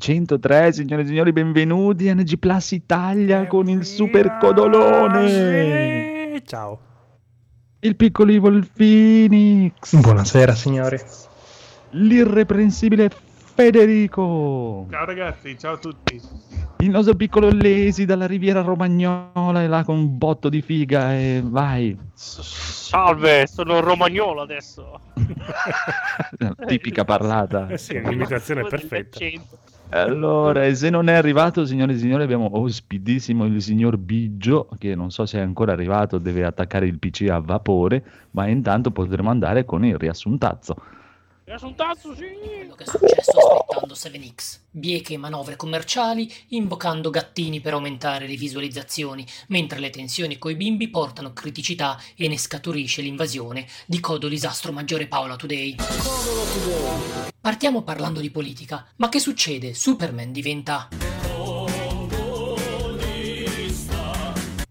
episodio 203, signore e signori, benvenuti a NG Plus Italia con il super codolone. Ciao. Il piccolo Evil Phoenix. Buonasera signori. L'irreprensibile Federico. Ciao ragazzi, ciao a tutti. Il nostro piccolo Lesi dalla Riviera Romagnola e là con un botto di figa e vai. Salve, sono romagnolo adesso. Tipica parlata. Eh sì, l'imitazione è perfetta. Allora, e se non è arrivato, signore e signori, abbiamo ospitissimo il signor Biggio, che non so se è ancora arrivato, deve attaccare il PC a vapore, ma intanto potremo andare con il riassuntazzo. Riassuntazzo, sì! Quello che è successo aspettando 7X. Bieche manovre commerciali, invocando gattini per aumentare le visualizzazioni, mentre le tensioni coi bimbi portano criticità e ne scaturisce l'invasione di Codolisastro Maggiore Paola Today. Partiamo parlando di politica. Ma che succede? Superman diventa...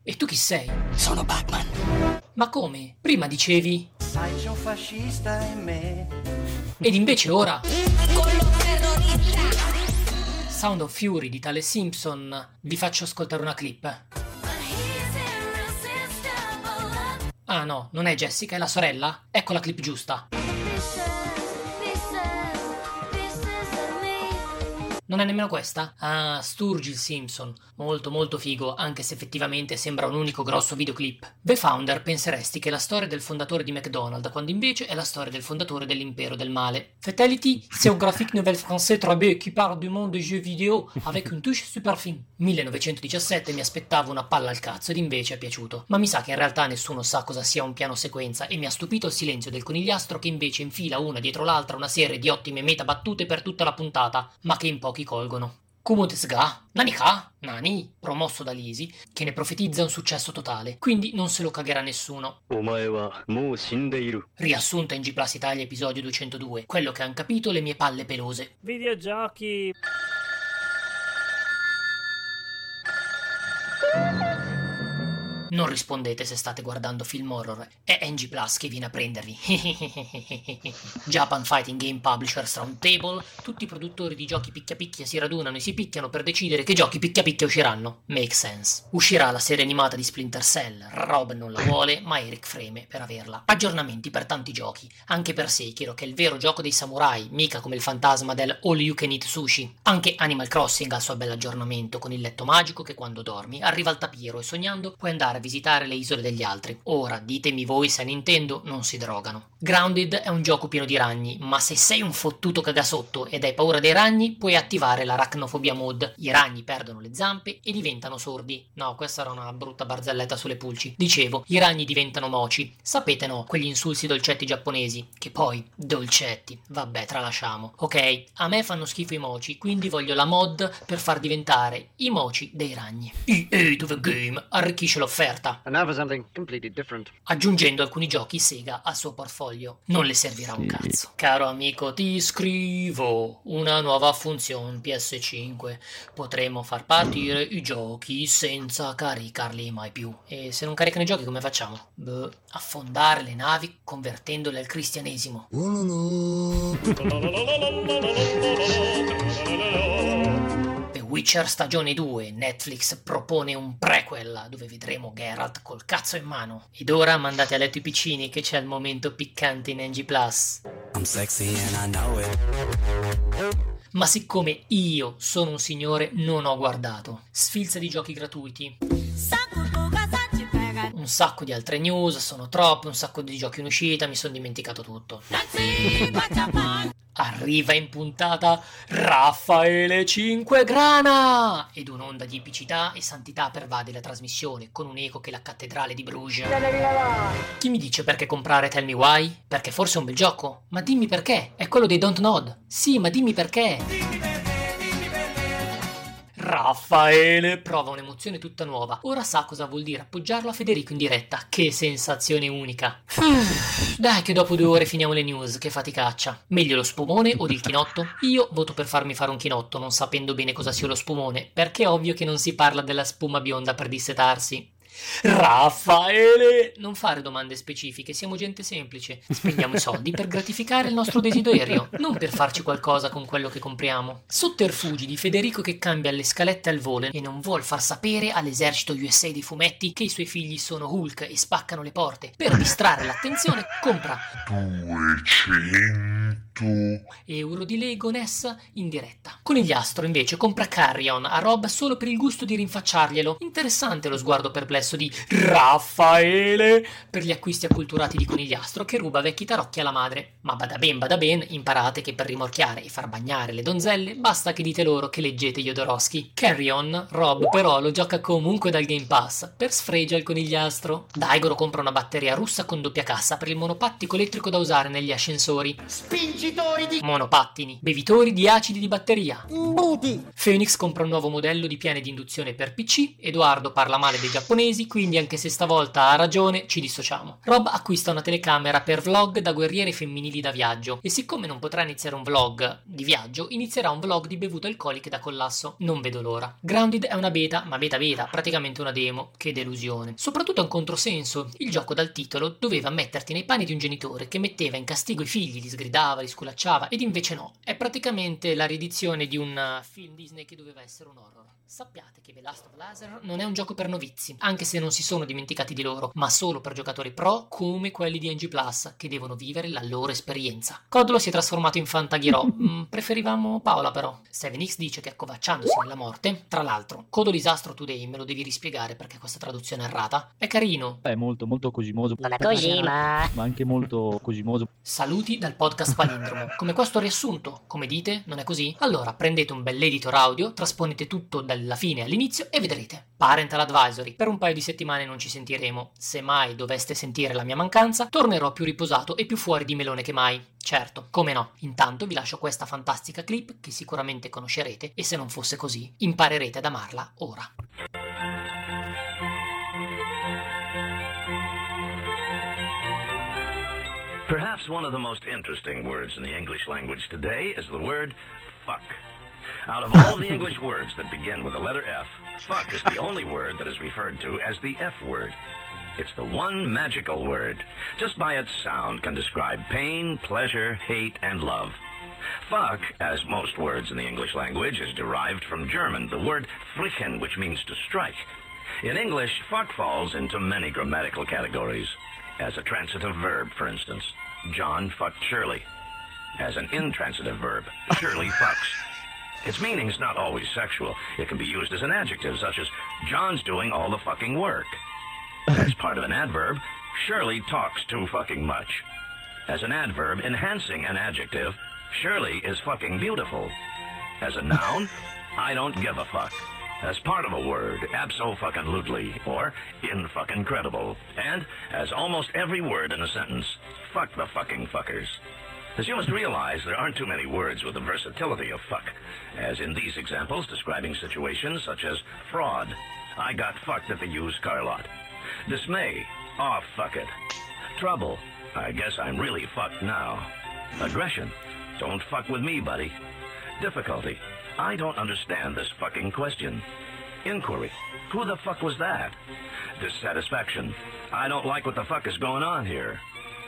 E tu chi sei? Sono Batman. Ma come? Prima dicevi... Sai c'è un fascista in me. Ed invece ora... Sound of Fury di tale Simpson. Vi faccio ascoltare una clip. Ah no, non è Jessica, è la sorella? Ecco la clip giusta. Non è nemmeno questa? Ah, Sturgill Simpson. Molto molto figo, anche se effettivamente sembra un unico grosso videoclip. The Founder penseresti che è la storia del fondatore di McDonald's, quando invece è la storia del fondatore dell'impero del male. Fatality, c'est un graphique nouvelle français très beau qui parle du monde des jeux vidéo avec une touche super fin. 1917 mi aspettavo una palla al cazzo ed invece è piaciuto. Ma mi sa che in realtà nessuno sa cosa sia un piano sequenza e mi ha stupito il silenzio del conigliastro che invece infila una dietro l'altra una serie di ottime meta battute per tutta la puntata, ma che in pochi ti colgono. Kumotes ga, nani promosso da Lisi, che ne profetizza un successo totale, quindi non se lo cagherà nessuno. Riassunta in G Plus Italia episodio 202, quello che han capito le mie palle pelose. Videogiochi! Non rispondete se state guardando film horror, è NG Plus che viene a prendervi. Japan Fighting Game Publishers Roundtable, tutti i produttori di giochi picchia picchia si radunano e si picchiano per decidere che giochi picchia picchia usciranno. Make sense. Uscirà la serie animata di Splinter Cell, Rob non la vuole, ma Eric freme per averla. Aggiornamenti per tanti giochi, anche per Sekiro, che è il vero gioco dei samurai, mica come il fantasma del All You Can Eat Sushi. Anche Animal Crossing ha il suo bell'aggiornamento con il letto magico che quando dormi arriva al tapiero e sognando puoi andare a visitare le isole degli altri. Ora, ditemi voi se a Nintendo non si drogano. Grounded è un gioco pieno di ragni, ma se sei un fottuto cagasotto ed hai paura dei ragni, puoi attivare l'arachnofobia mod. I ragni perdono le zampe e diventano sordi. No, questa era una brutta barzelletta sulle pulci. Dicevo, i ragni diventano moci. Sapete no, quegli insulsi dolcetti giapponesi. Che poi, dolcetti. Vabbè, tralasciamo. Ok, a me fanno schifo i moci, quindi voglio la mod per far diventare i moci dei ragni. EA to the game arricchisce l'offerta Different. aggiungendo alcuni giochi Sega al suo portfolio. Non le servirà un cazzo. Caro amico, ti scrivo una nuova funzione PS5. Potremo far partire i giochi senza caricarli mai più. E se non caricano i giochi come facciamo? Beh, affondare le navi convertendole al cristianesimo. Witcher stagione 2, Netflix propone un prequel dove vedremo Geralt col cazzo in mano. Ed ora mandate a letto i piccini che c'è il momento piccante in NG Plus. I'm sexy and I know it. Ma siccome io sono un signore, non ho guardato. Sfilza di giochi gratuiti. Un sacco di altre news, sono troppe, un sacco di giochi in uscita, mi sono dimenticato tutto. Arriva in puntata Raffaele Cinquegrana! Ed un'onda di epicità e santità pervade la trasmissione, con un eco che la cattedrale di Bruges. Chi mi dice perché comprare Tell Me Why? Perché forse è un bel gioco? Ma dimmi perché, è quello dei Don't Nod. Sì, ma dimmi perché. Raffaele prova un'emozione tutta nuova. Ora sa cosa vuol dire appoggiarlo a Federico in diretta. Che sensazione unica. Dai che dopo due ore finiamo le news, che faticaccia. Meglio lo spumone o il chinotto? Io voto per farmi fare un chinotto, non sapendo bene cosa sia lo spumone, perché è ovvio che non si parla della spuma bionda per dissetarsi. Raffaele! Non fare domande specifiche, siamo gente semplice. Spendiamo i soldi per gratificare il nostro desiderio, non per farci qualcosa con quello che compriamo. Sotterfugi di Federico che cambia le scalette al volo e non vuol far sapere all'esercito USA dei fumetti che i suoi figli sono Hulk e spaccano le porte. Per distrarre l'attenzione, compra 200 euro di Lego Ness in diretta. Conigliastro invece compra Carrion a Rob solo per il gusto di rinfacciarglielo. Interessante lo sguardo perplesso di Raffaele per gli acquisti acculturati di Conigliastro che ruba vecchi tarocchi alla madre. Ma bada ben, bada ben, imparate che per rimorchiare e far bagnare le donzelle basta che dite loro che leggete Jodorowsky. Carrion, Rob però lo gioca comunque dal Game Pass per sfregia il conigliastro. Daigoro compra una batteria russa con doppia cassa per il monopattico elettrico da usare negli ascensori. Spingitori di Monopattini, bevitori di acidi di batteria. imbuti. Phoenix compra un nuovo modello di piane di induzione per PC. Edoardo parla male dei giapponesi, quindi anche se stavolta ha ragione, ci dissociamo. Rob acquista una telecamera per vlog da guerriere femminili da viaggio. E siccome non potrà iniziare un vlog di viaggio, inizierà un vlog di bevute alcoliche da collasso. Non vedo l'ora. Grounded è una beta, ma beta beta, praticamente una demo. Che delusione. Soprattutto è un controsenso. Il gioco dal titolo doveva metterti nei panni di un genitore che metteva in castigo i figli, li sgridava, li sculacciava, ed invece no. È praticamente la riedizione di un uh, film Disney che doveva essere un horror. Sappiate che The Last of Laser non è un gioco per novizi, anche se non si sono dimenticati di loro, ma solo per giocatori pro come quelli di NG Plus, che devono vivere la loro esperienza. Codolo si è trasformato in Fantaghirò, mm, preferivamo Paola però. 7X dice che accovacciandosi nella morte, tra l'altro, Codolo Disastro Today me lo devi rispiegare perché questa traduzione è errata, è carino. È molto, molto cosimoso. Non è così, ma... Ma anche molto cosimoso. Saluti dal podcast Palindromo. Come questo riassunto, come dite, non è così? Allora prendete un bell'editor audio, trasponete tutto dalla fine all'inizio e vedrete. Parental Advisory. Per un paio di settimane non ci sentiremo. Se mai doveste sentire la mia mancanza, tornerò più riposato e più fuori di melone che mai. Certo, come no. Intanto vi lascio questa fantastica clip che sicuramente conoscerete e se non fosse così, imparerete ad amarla ora. Perhaps one of the most interesting words in the English language today is the word fuck. Out of all the English words that begin with the letter F, fuck is the only word that is referred to as the F word. It's the one magical word. Just by its sound can describe pain, pleasure, hate, and love. Fuck, as most words in the English language, is derived from German, the word flicken, which means to strike. In English, fuck falls into many grammatical categories. As a transitive verb, for instance, John fucked Shirley. As an intransitive verb, Shirley fucks. Its meaning's not always sexual. It can be used as an adjective, such as, John's doing all the fucking work. As part of an adverb, Shirley talks too fucking much. As an adverb enhancing an adjective, Shirley is fucking beautiful. As a noun, I don't give a fuck. As part of a word, abso-fucking-lutely, or in-fucking-credible. And, as almost every word in a sentence, fuck the fucking fuckers. As you must realize, there aren't too many words with the versatility of fuck, as in these examples describing situations such as fraud, I got fucked at the used car lot, dismay, oh fuck it, trouble, I guess I'm really fucked now, aggression, don't fuck with me, buddy, difficulty, I don't understand this fucking question, inquiry, who the fuck was that, dissatisfaction, I don't like what the fuck is going on here,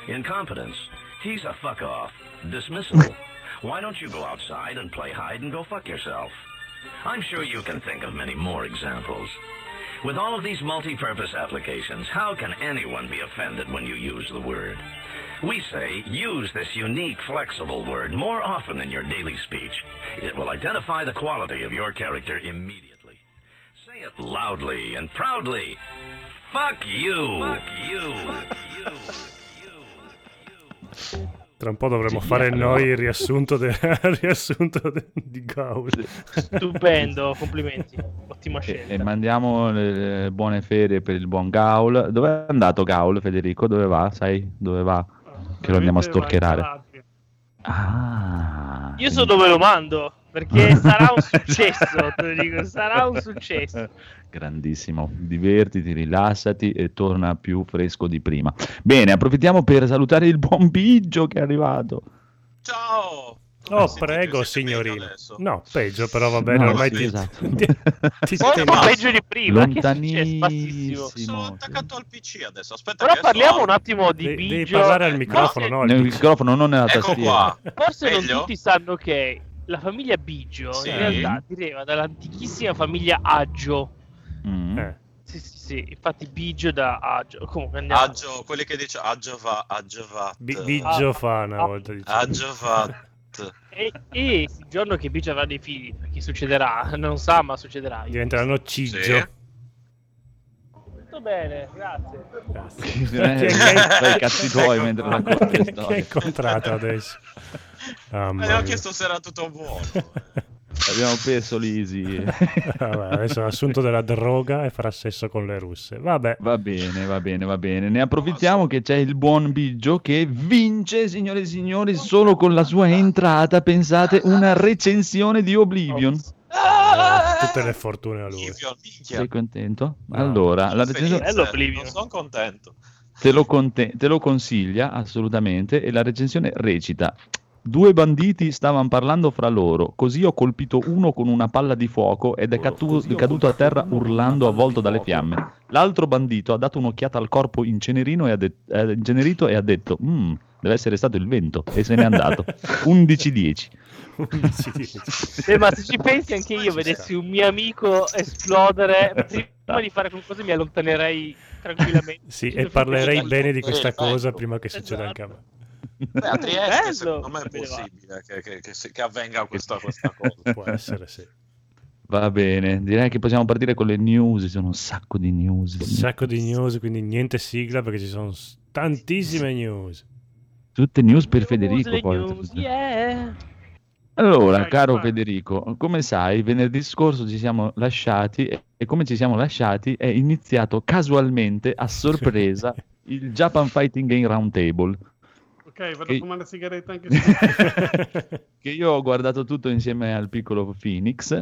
incompetence, he's a fuck off, dismissal, why don't you go outside and play hide and go fuck yourself? I'm sure you can think of many more examples. With all of these multi-purpose applications, how can anyone be offended when you use the word? We say use this unique, flexible word more often in your daily speech. It will identify the quality of your character immediately. Say it loudly and proudly. Fuck you! Fuck you! Fuck you! Tra un po' dovremo Sì, fare allora. noi il riassunto, de- il riassunto de- di Gaul. Stupendo, complimenti. Ottima E, scelta. e mandiamo le buone ferie per il buon Gaul. Dove è andato Gaul, Federico? Dove va? Sai dove va? Che lo andiamo a Veramente va in stalkerare. Calabria. Ah, Io so dove lo mando, perché sarà un successo, te lo dico, sarà un successo. Grandissimo, divertiti, rilassati e torna più fresco di prima. Bene, approfittiamo per salutare il buon Biggio che è arrivato. Ciao! Oh, Sì, prego, signorino. No, peggio, però va bene. No, ormai sì, ti, esatto. ti, ti Molto peggio di prima. Bassissimo. Sono attaccato al PC adesso. Aspetta, Però parliamo apro. un attimo di De- devi Biggio. parlare al microfono, no? al Nel microfono, non nella Ecco tastiera. qua. Forse non tutti sanno che la famiglia Biggio Sì. in realtà deriva dall'antichissima famiglia Aggio. Mm. Eh, Sì, sì, sì, infatti Biggio da Aggio. Comunque andiamo. Aggio, quelli che dice Aggiova, Aggiovat. Bi- Biggio fa una Ah. volta dice. Aggiovat. E, e il giorno che Biggio avrà dei figli, perché succederà, non sa, ma succederà. Diventeranno Cigio. Sì. Tutto bene, grazie. Grazie. Eh, Chi è- fai i cazzi tuoi mentre racconti le Chi hai storie. incontrato adesso? Ho mia. chiesto se era tutto buono. Abbiamo perso l'Easy. Vabbè, adesso ha assunto della droga e farà sesso con le russe. Vabbè. Va bene, va bene, va bene. Ne approfittiamo che c'è il buon Biggio che vince, signore e signori, solo con la sua entrata, pensate, una recensione di Oblivion. Eh, tutte le fortune a lui. Sei contento? No. Allora, la recensione Bello Oblivion. Non sono contento. te lo, conte- te lo consiglia assolutamente e la recensione recita Due banditi stavano parlando fra loro, così ho colpito uno con una palla di fuoco ed è catu- caduto a terra urlando avvolto dalle fiamme. L'altro bandito ha dato un'occhiata al corpo incenerino e ha det- eh, incenerito e ha detto "Mm, deve essere stato il vento e se n'è andato. 11-10. Eh, ma se ci pensi anche io vedessi un mio amico esplodere, prima di fare qualcosa mi allontanerei tranquillamente. Sì, e parlerei bene di questa cosa prima che succeda anche a me. Beh, a Trieste Bello. secondo me è possibile che, che- che che avvenga questa, questa cosa. Può essere, sì. Va bene, direi che possiamo partire con le news, ci sono un sacco di news. Un sacco di news, quindi niente sigla perché ci sono tantissime news. Tutte news per News, Federico poi. news, yeah. Allora, caro. Federico, come sai, venerdì scorso ci siamo lasciati e e come ci siamo lasciati è iniziato casualmente, a sorpresa, il Japan Fighting Game Roundtable, Ok, vado Che- a fumare la sigaretta anche se... che io ho guardato tutto insieme al piccolo Phoenix,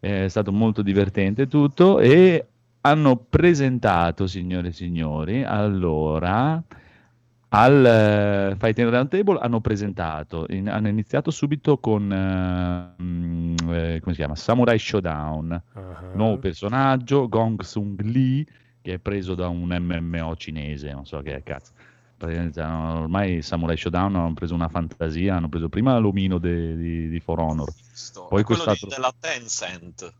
è stato molto divertente tutto e hanno presentato, signore e signori, allora al eh, Fighting Roundtable hanno presentato, in- hanno iniziato subito con eh, mm, eh, come si chiama? Samurai Showdown, Ah, nuovo personaggio, Gong Sung Lee, che è preso da un MMO cinese, non so che è cazzo. Ormai Samurai Showdown hanno preso una fantasia, hanno preso prima l'omino de- di, di For Honor, Visto. Poi È quello di- della Tencent.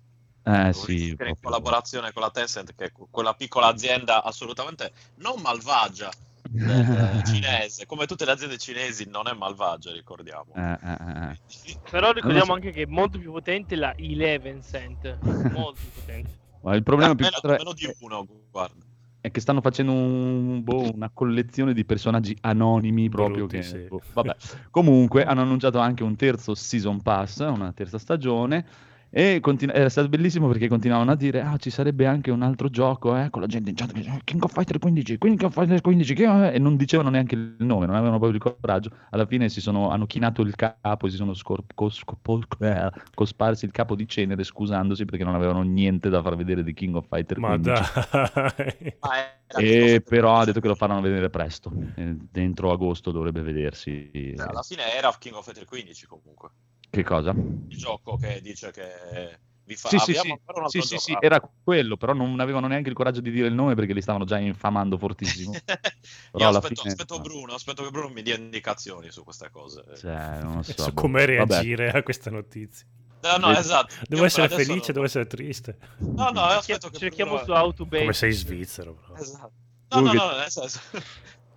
eh sì, in collaborazione con la Tencent, che è quella piccola azienda assolutamente non malvagia del cinese, come tutte le aziende cinesi non è malvagia, ricordiamo. Eh, eh, eh, eh. Però ricordiamo so. anche che è molto più potente la Eleven Cent. Molto più potente. Ma il problema più Almeno, che altro è- almeno di uno, guarda. È che stanno facendo un- boh, una collezione di personaggi anonimi proprio Brutti, che, sì. boh, vabbè. comunque hanno annunciato anche un terzo season pass una terza stagione e continu- era stato bellissimo perché continuavano a dire ah ci sarebbe anche un altro gioco eh, con la gente in chat che dice, King of Fighter 15 King of Fighter 15 che è?" e non dicevano neanche il nome non avevano proprio il coraggio alla fine si sono, hanno chinato il capo e si sono scor- cos- cos- eh, cosparsi il capo di cenere scusandosi perché non avevano niente da far vedere di King of Fighter Ma 15 dai. Ma era e però ha detto che lo faranno vedere presto. Eh, Dentro agosto dovrebbe vedersi. eh, alla fine era King of Fighters 15 comunque. Che cosa? Il gioco che dice che vi fa Sì, sì, abbiamo sì, ancora un sì, sì, sì, gioco. era quello, però non avevano neanche il coraggio di dire il nome perché li stavano già infamando fortissimo. Io aspetto, fine- aspetto Bruno, aspetto che Bruno mi dia indicazioni su queste cose. Cioè, non lo so. Su boh. come Vabbè. reagire a questa notizia. No, no, esatto. Devo Io essere felice, non- devo essere triste. No, no, aspetto che Cerchiamo Bruno- su Autobase. Come sei svizzero, però. Esatto. No, no, Tu no, nel senso...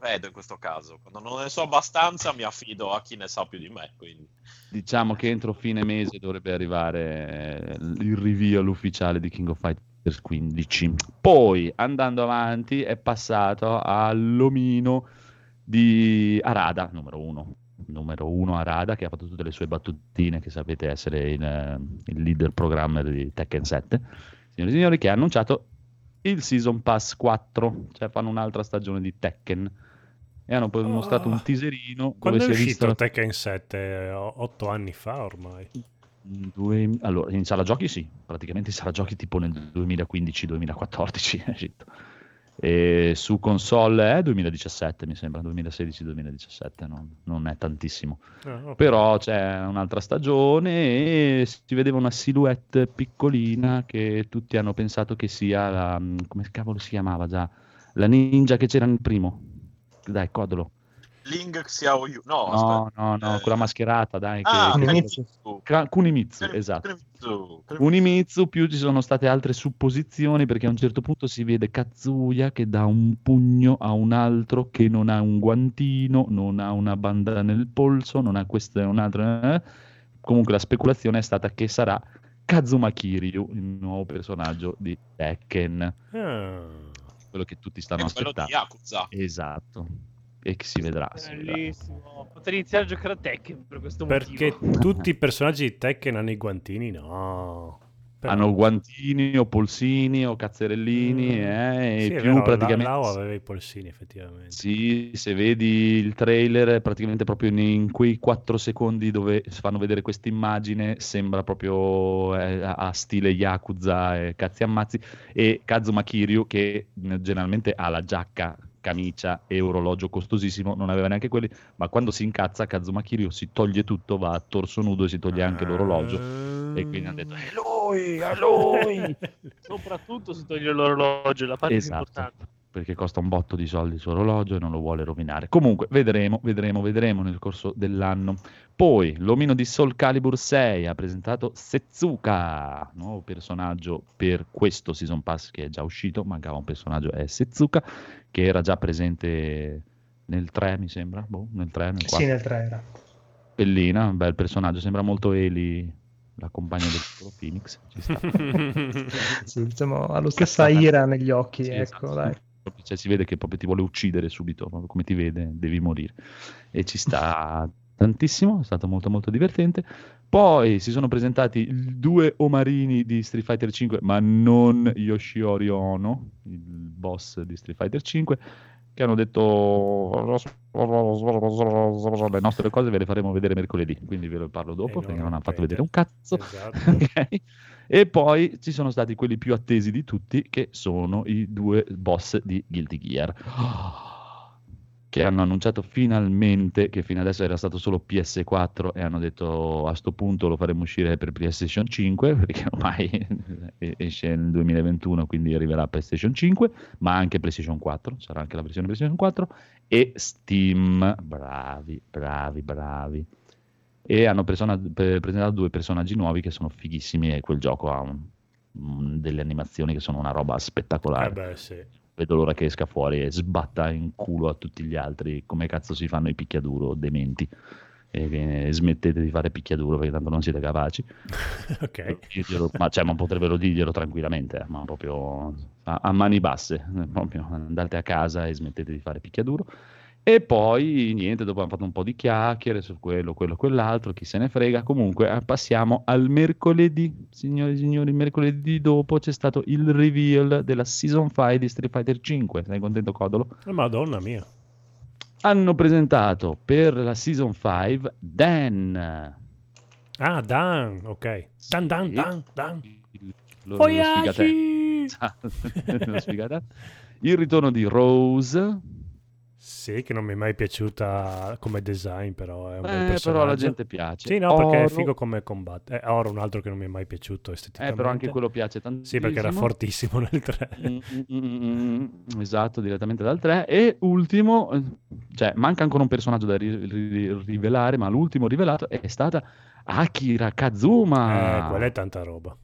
Vedo in questo caso, quando non ne so abbastanza mi affido a chi ne sa più di me, quindi... Diciamo che entro fine mese dovrebbe arrivare eh, il reveal ufficiale di King of Fighters 15. Poi, andando avanti, è passato all'omino di Arada, numero uno. Numero uno Arada, che ha fatto tutte le sue battutine, che sapete essere il, eh, il leader programmer di Tekken 7. Signori e signori, che ha annunciato il Season Pass 4, cioè fanno un'altra stagione di Tekken. E hanno poi Oh. mostrato un teaserino Quando è uscito visto... Tekken 7? O- Otto anni fa ormai. Due- Allora, in sala giochi sì, praticamente in sala giochi tipo nel 2015-2014 è uscito. E su console è 2017, mi sembra, 2016-2017, non, non è tantissimo. Ah, ok. Però c'è un'altra stagione e si vedeva una silhouette piccolina che tutti hanno pensato che sia la... come cavolo si chiamava già? La ninja che c'era nel primo. Dai, codolo. Ling Xiao Yu. No, No, aspetta. no, no, Eh, quella mascherata, dai. Che, Ah, che- Kunimitsu. Ka- Kunimitsu, esatto. Kunimitsu. Unimitsu più ci sono state altre supposizioni perché a un certo punto si vede Kazuya che dà un pugno a un altro che non ha un guantino, non ha una banda nel polso, non ha questo e un altro. eh. Comunque la speculazione è stata che sarà Kazuma Kiryu, il nuovo personaggio di Tekken, Ah. Quello che tutti stanno È quello di aspettando. Yakuza. Esatto. E che si vedrà. si vedrà. Bellissimo. Potrei iniziare a giocare a Tekken per questo Perché motivo. tutti i personaggi di Tekken hanno i guantini? No. Però- Hanno guantini o polsini o cazzerellini Mm. eh, e Sì, è più vero, praticamente... La, Lau aveva i polsini, effettivamente. Sì, se vedi il trailer, praticamente proprio in, in quei 4 secondi dove fanno vedere questa immagine, sembra proprio eh, a, a stile Yakuza e cazzi ammazzi. E Kazuma Kiryu, che generalmente ha la giacca, camicia e orologio costosissimo, non aveva neanche quelli, ma quando si incazza Kazuma Kiryu si toglie tutto, va a torso nudo e si toglie anche l'orologio. E quindi hanno detto, è lui, è lui! Soprattutto si toglie l'orologio, la parte Esatto. importante. Perché costa un botto di soldi il suo orologio e non lo vuole rovinare. Comunque, vedremo, vedremo, vedremo nel corso dell'anno. Poi, l'omino di Soul Calibur 6 ha presentato Setsuka, nuovo personaggio per questo Season Pass che è già uscito, mancava un personaggio, è Setsuka, che era già presente nel 3, mi sembra, boh, nel 3, nel 4. Sì, nel 3 era. Bellina, un bel personaggio, sembra molto Eli, la compagna del piccolo Phoenix. Ci sta. Sì, diciamo, ha la stessa ira negli occhi, Sì, ecco, esatto. dai. Cioè, si vede che proprio ti vuole uccidere subito, proprio come ti vede, devi morire. E ci sta tantissimo, è stato molto molto divertente. Poi si sono presentati due omarini di Street Fighter 5, ma non Yoshiori Ono, il boss di Street Fighter 5, che hanno detto le nostre cose ve le faremo vedere mercoledì, quindi ve lo parlo dopo E non perché non hanno fatto vedere un cazzo. Esatto. Ok? E poi ci sono stati quelli più attesi di tutti, che sono i due boss di Guilty Gear. Che hanno annunciato finalmente che fino adesso era stato solo PS4 e hanno detto a sto punto lo faremo uscire per PlayStation 5 perché ormai esce nel 2021 quindi arriverà PlayStation 5 ma anche PlayStation 4 sarà anche la versione PlayStation 4 e Steam bravi bravi bravi e hanno persona- pre- presentato due personaggi nuovi che sono fighissimi e quel gioco ha un- un- delle animazioni che sono una roba spettacolare. Eh beh, sì. Vedo l'ora che esca fuori e sbatta in culo a tutti gli altri come cazzo si fanno i picchiaduro dementi. E smettete di fare picchiaduro perché tanto non siete capaci. ok. Dirglielo- ma, cioè, ma potrebbero dirglielo tranquillamente, eh, ma proprio a, a mani basse. Proprio andate a casa e smettete di fare picchiaduro. E poi niente, dopo hanno fatto un po' di chiacchiere su quello, quello, quell'altro, chi se ne frega. Comunque eh, passiamo al mercoledì, signori e signori, mercoledì dopo c'è stato il reveal della Season 5 di Street Fighter 5. Sei contento, Codolo? Eh, Madonna mia. Hanno presentato per la Season 5 Dan, Ah, Dan, ok. Dan, Dan. Dan, Dan. lo, lo sfigatello. il ritorno di Rose, Sì, che non mi è mai piaciuta come design, però è un bel Eh, personaggio. però alla gente piace. Sì, no, perché è Oro. figo come combatte. Eh, Oro un altro che non mi è mai piaciuto Eh, esteticamente. però anche quello piace tantissimo. Sì, perché era fortissimo nel 3. Mm, mm, mm, esatto, direttamente dal 3. E ultimo, eh, cioè manca ancora un personaggio da ri- ri- rivelare, ma l'ultimo rivelato è stata Akira Kazuma Eh, quella è tanta roba.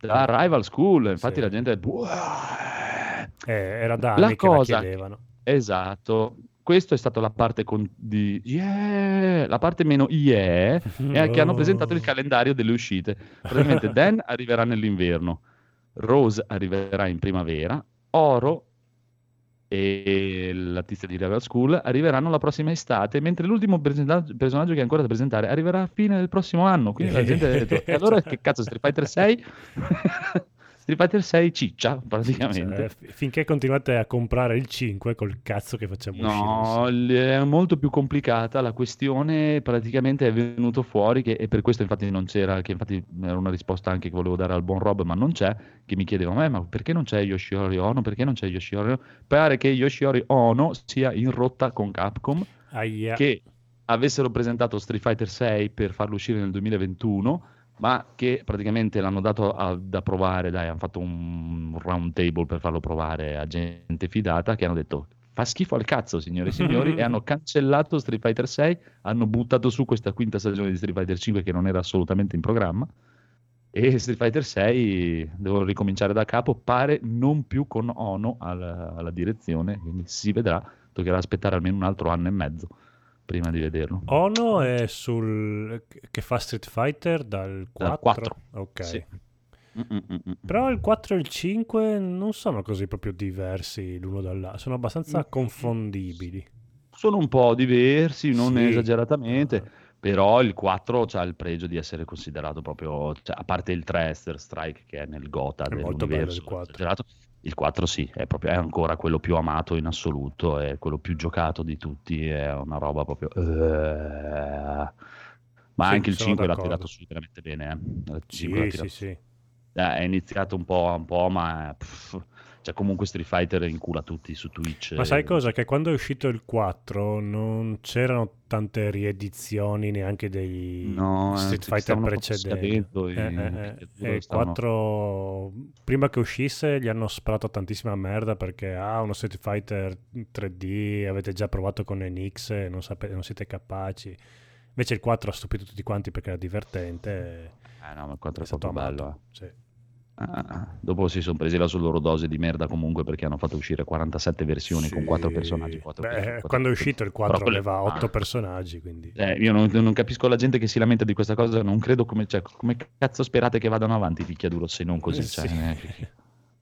da Rival School. Infatti Sì. la gente... Eh, era da La anni che la cosa- chiedevano. Esatto. Questa è stata la parte con di yeah, la parte meno yeah è che hanno presentato il calendario delle uscite. Praticamente Dan arriverà nell'inverno, Rose arriverà in primavera, Oro e la tizia di Rival School arriveranno la prossima estate, mentre l'ultimo presenta- personaggio che è ancora da presentare arriverà a fine del prossimo anno. Quindi la gente ha detto: "E allora che cazzo Street Fighter 6? Street Fighter 6 ciccia praticamente. Cioè, finché continuate a comprare il 5 col cazzo che facciamo No, uscire. è molto più complicata la questione, praticamente è venuto fuori che, e per questo infatti non c'era, che infatti era una risposta anche che volevo dare al buon Rob, ma non c'è, che mi chiedeva, "Ma- ma perché non c'è Yoshiori Ono? Perché non c'è Yoshiori Ono? Pare che Yoshiori Ono sia in rotta con Capcom, Aia. che avessero presentato Street Fighter 6 per farlo uscire nel 2021, ma che praticamente l'hanno dato a- da provare, dai, hanno fatto un round table per farlo provare a gente fidata, che hanno detto fa schifo al cazzo, signore e signori, e hanno cancellato Street Fighter 6, hanno buttato su questa quinta stagione di Street Fighter 5 che non era assolutamente in programma, e Street Fighter 6 devono ricominciare da capo, pare non più con Ono alla, alla direzione, quindi si vedrà, toccherà aspettare almeno un altro anno e mezzo prima di vederlo. Ono è sul che fa Street Fighter dal 4. Dal 4, Ok. sì. Però il 4 e il 5 non sono così proprio diversi l'uno dall'altro, sono abbastanza confondibili. Sono un po' diversi, non Sì. esageratamente, però il 4 ha il pregio di essere considerato proprio, cioè, a parte il 3 Aster Strike che è nel Gotha È molto bello dell'universo il 4. esagerato, il 4 sì, è, proprio, è ancora quello più amato in assoluto, è quello più giocato di tutti, è una roba proprio... eh. Ma Sì, anche il sono 5 l'ha d'accordo. tirato su veramente bene. Eh. Il Sì, 5 l'ha sì, tirato sì. Eh, è iniziato un po', un po', ma pff, cioè comunque Street Fighter incula tutti su Twitch. Ma sai eh, cosa? Che quando è uscito il 4 non c'erano tante riedizioni neanche dei No, eh, Street si Fighter precedenti. i- Eh, eh, eh. E il stavano- 4 prima che uscisse gli hanno sparato tantissima merda perché ah, uno Street Fighter 3D avete già provato con NX e non, sapete, non siete capaci. Invece il 4 ha stupito tutti quanti perché era divertente. e Eh no, ma il 4 è, stato proprio amato. bello. eh. Sì. Ah, ah. Dopo si sono presi la sua loro dose di merda comunque perché hanno fatto uscire 47 versioni con 4 Sì. personaggi. quattro Beh, personaggi, quattro quando è personaggi. uscito il Però 4 quelle- aveva 8 ah. personaggi, quindi... Eh, io non, non capisco la gente che si lamenta di questa cosa, non credo come, cioè, come cazzo sperate che vadano avanti picchiaduro se non così. Eh, Cioè, sì. eh,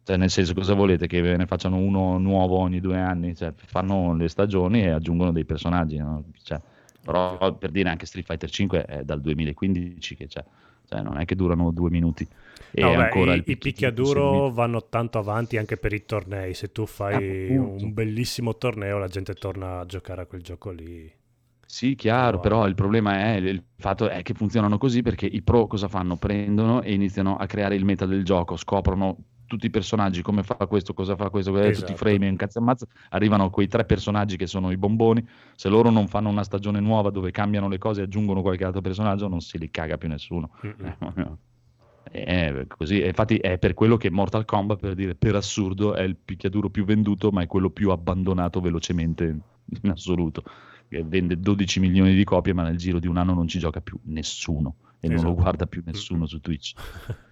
cioè, nel senso, cosa volete? Che ve ne facciano uno nuovo ogni due anni? Cioè, fanno le stagioni e aggiungono dei personaggi. no? Cioè, però per dire anche Street Fighter 5 è dal 2015 che c'è. Cioè, non è che durano due minuti. E No, beh, ancora i, il i picchi- picchiaduro vanno tanto avanti anche per i tornei. Se tu fai Appunto. un bellissimo torneo, la gente torna a giocare a quel gioco lì. Sì, chiaro, Wow. però il problema è il fatto è che funzionano così perché i pro cosa fanno? Prendono e iniziano a creare il meta del gioco, scoprono tutti i personaggi, come fa questo, cosa fa questo, eh, tutti Esatto. i frame, un cazzo ammazza, arrivano quei tre personaggi che sono i bomboni, se loro non fanno una stagione nuova dove cambiano le cose e aggiungono qualche altro personaggio, non si li caga più nessuno. Mm-mm. Eh, così, e infatti è per quello che Mortal Kombat, per dire, per assurdo, è il picchiaduro più venduto, ma è quello più abbandonato velocemente in assoluto. Che vende 12 milioni di copie, ma nel giro di un anno non ci gioca più nessuno e non lo Esatto. guarda più nessuno su Twitch.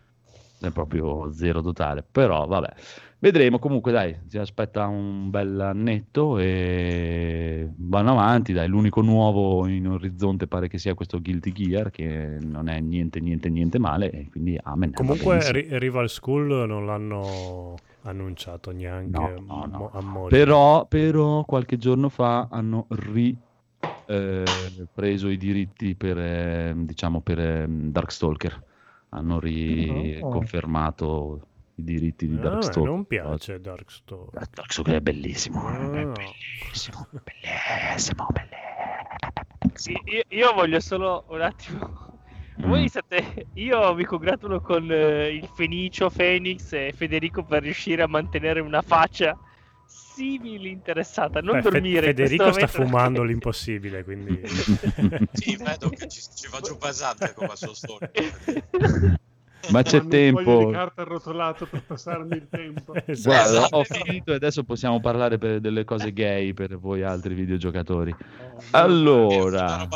È proprio zero totale. Però vabbè, vedremo. Comunque, dai, ci aspetta un bel annetto e vanno avanti. Dai, l'unico nuovo in orizzonte pare che sia questo Guilty Gear, che non è niente, niente, niente male. E quindi amen. Comunque. Ri- Rival School non l'hanno annunciato neanche No, no, no. a morire. Però, però qualche giorno fa hanno ri eh, preso i diritti per, eh, diciamo, per eh, Darkstalker. Hanno riconfermato i diritti di Ah, a me Darkstalker. non piace Darkstalker. Darkstalker è bellissimo, Ah, è no. bellissimo, bellissimo, bellissimo. Sì, io, io voglio solo un attimo. Mm. Voi siete. Io mi congratulo con eh, il Fenicio, Phoenix e Federico per riuscire a mantenere una faccia simile interessata. Non Beh, dormire. Federico sta fumando perché- l'impossibile, quindi... Sì, vedo che ci, ci giù pesante come al suo storia. Ma c'è foglio di tempo. carta arrotolato per passarmi il tempo. Esatto. Guarda, ho finito e adesso possiamo parlare per delle cose gay per voi altri videogiocatori. Una Allora.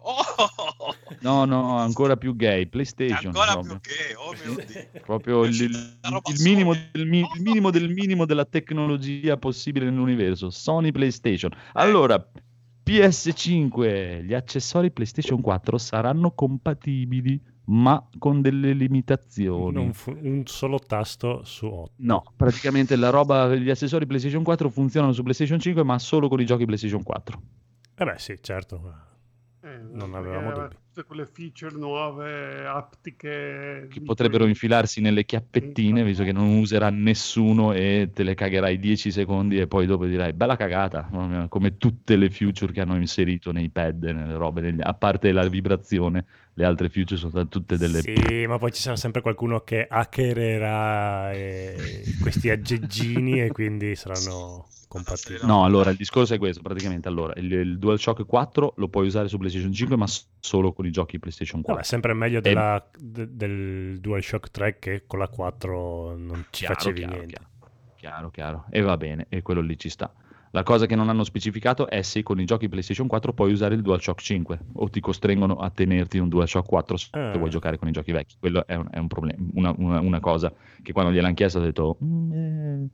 Oh! no, no, ancora più gay, PlayStation. Ancora proprio. più che, oh mio Dio. proprio il, il- minimo, del, mi- il minimo del minimo della tecnologia possibile nell'universo. Sony PlayStation. Allora, PS5, gli accessori PlayStation 4 saranno compatibili, ma con delle limitazioni. Fu- un solo tasto su 8. No, praticamente la roba, gli accessori PlayStation 4 funzionano su PlayStation 5, ma solo con i giochi PlayStation 4. Eh beh, sì, certo. Eh, Non avevamo dubbi. Tutte quelle feature nuove, aptiche. che potrebbero infilarsi nelle chiappettine, visto che non userà nessuno e te le cagherai 10 secondi e poi dopo dirai bella cagata, come tutte le feature che hanno inserito nei pad, nelle robe, negli- a parte la vibrazione, le altre feature sono tutte delle... Sì, ma poi ci sarà sempre qualcuno che hackererà eh, questi aggeggini e quindi saranno compatibili. No, allora il discorso è questo, praticamente allora il, il DualShock 4 lo puoi usare su PlayStation 5 ma solo con i giochi PlayStation 4. Vabbè, sempre meglio E- della- de- del DualShock 3 che con la 4 non ci Chiaro, facevi chiaro, niente. Chiaro, chiaro. E va bene, e quello lì ci sta. La cosa che non hanno specificato è se con i giochi PlayStation 4 puoi usare il DualShock 5 o ti costringono a tenerti un DualShock 4 se Ah. vuoi giocare con i giochi vecchi. Quello è un, è un problema, una, una- una cosa che quando gliel'hanno chiesto ho detto... "Mm, eh,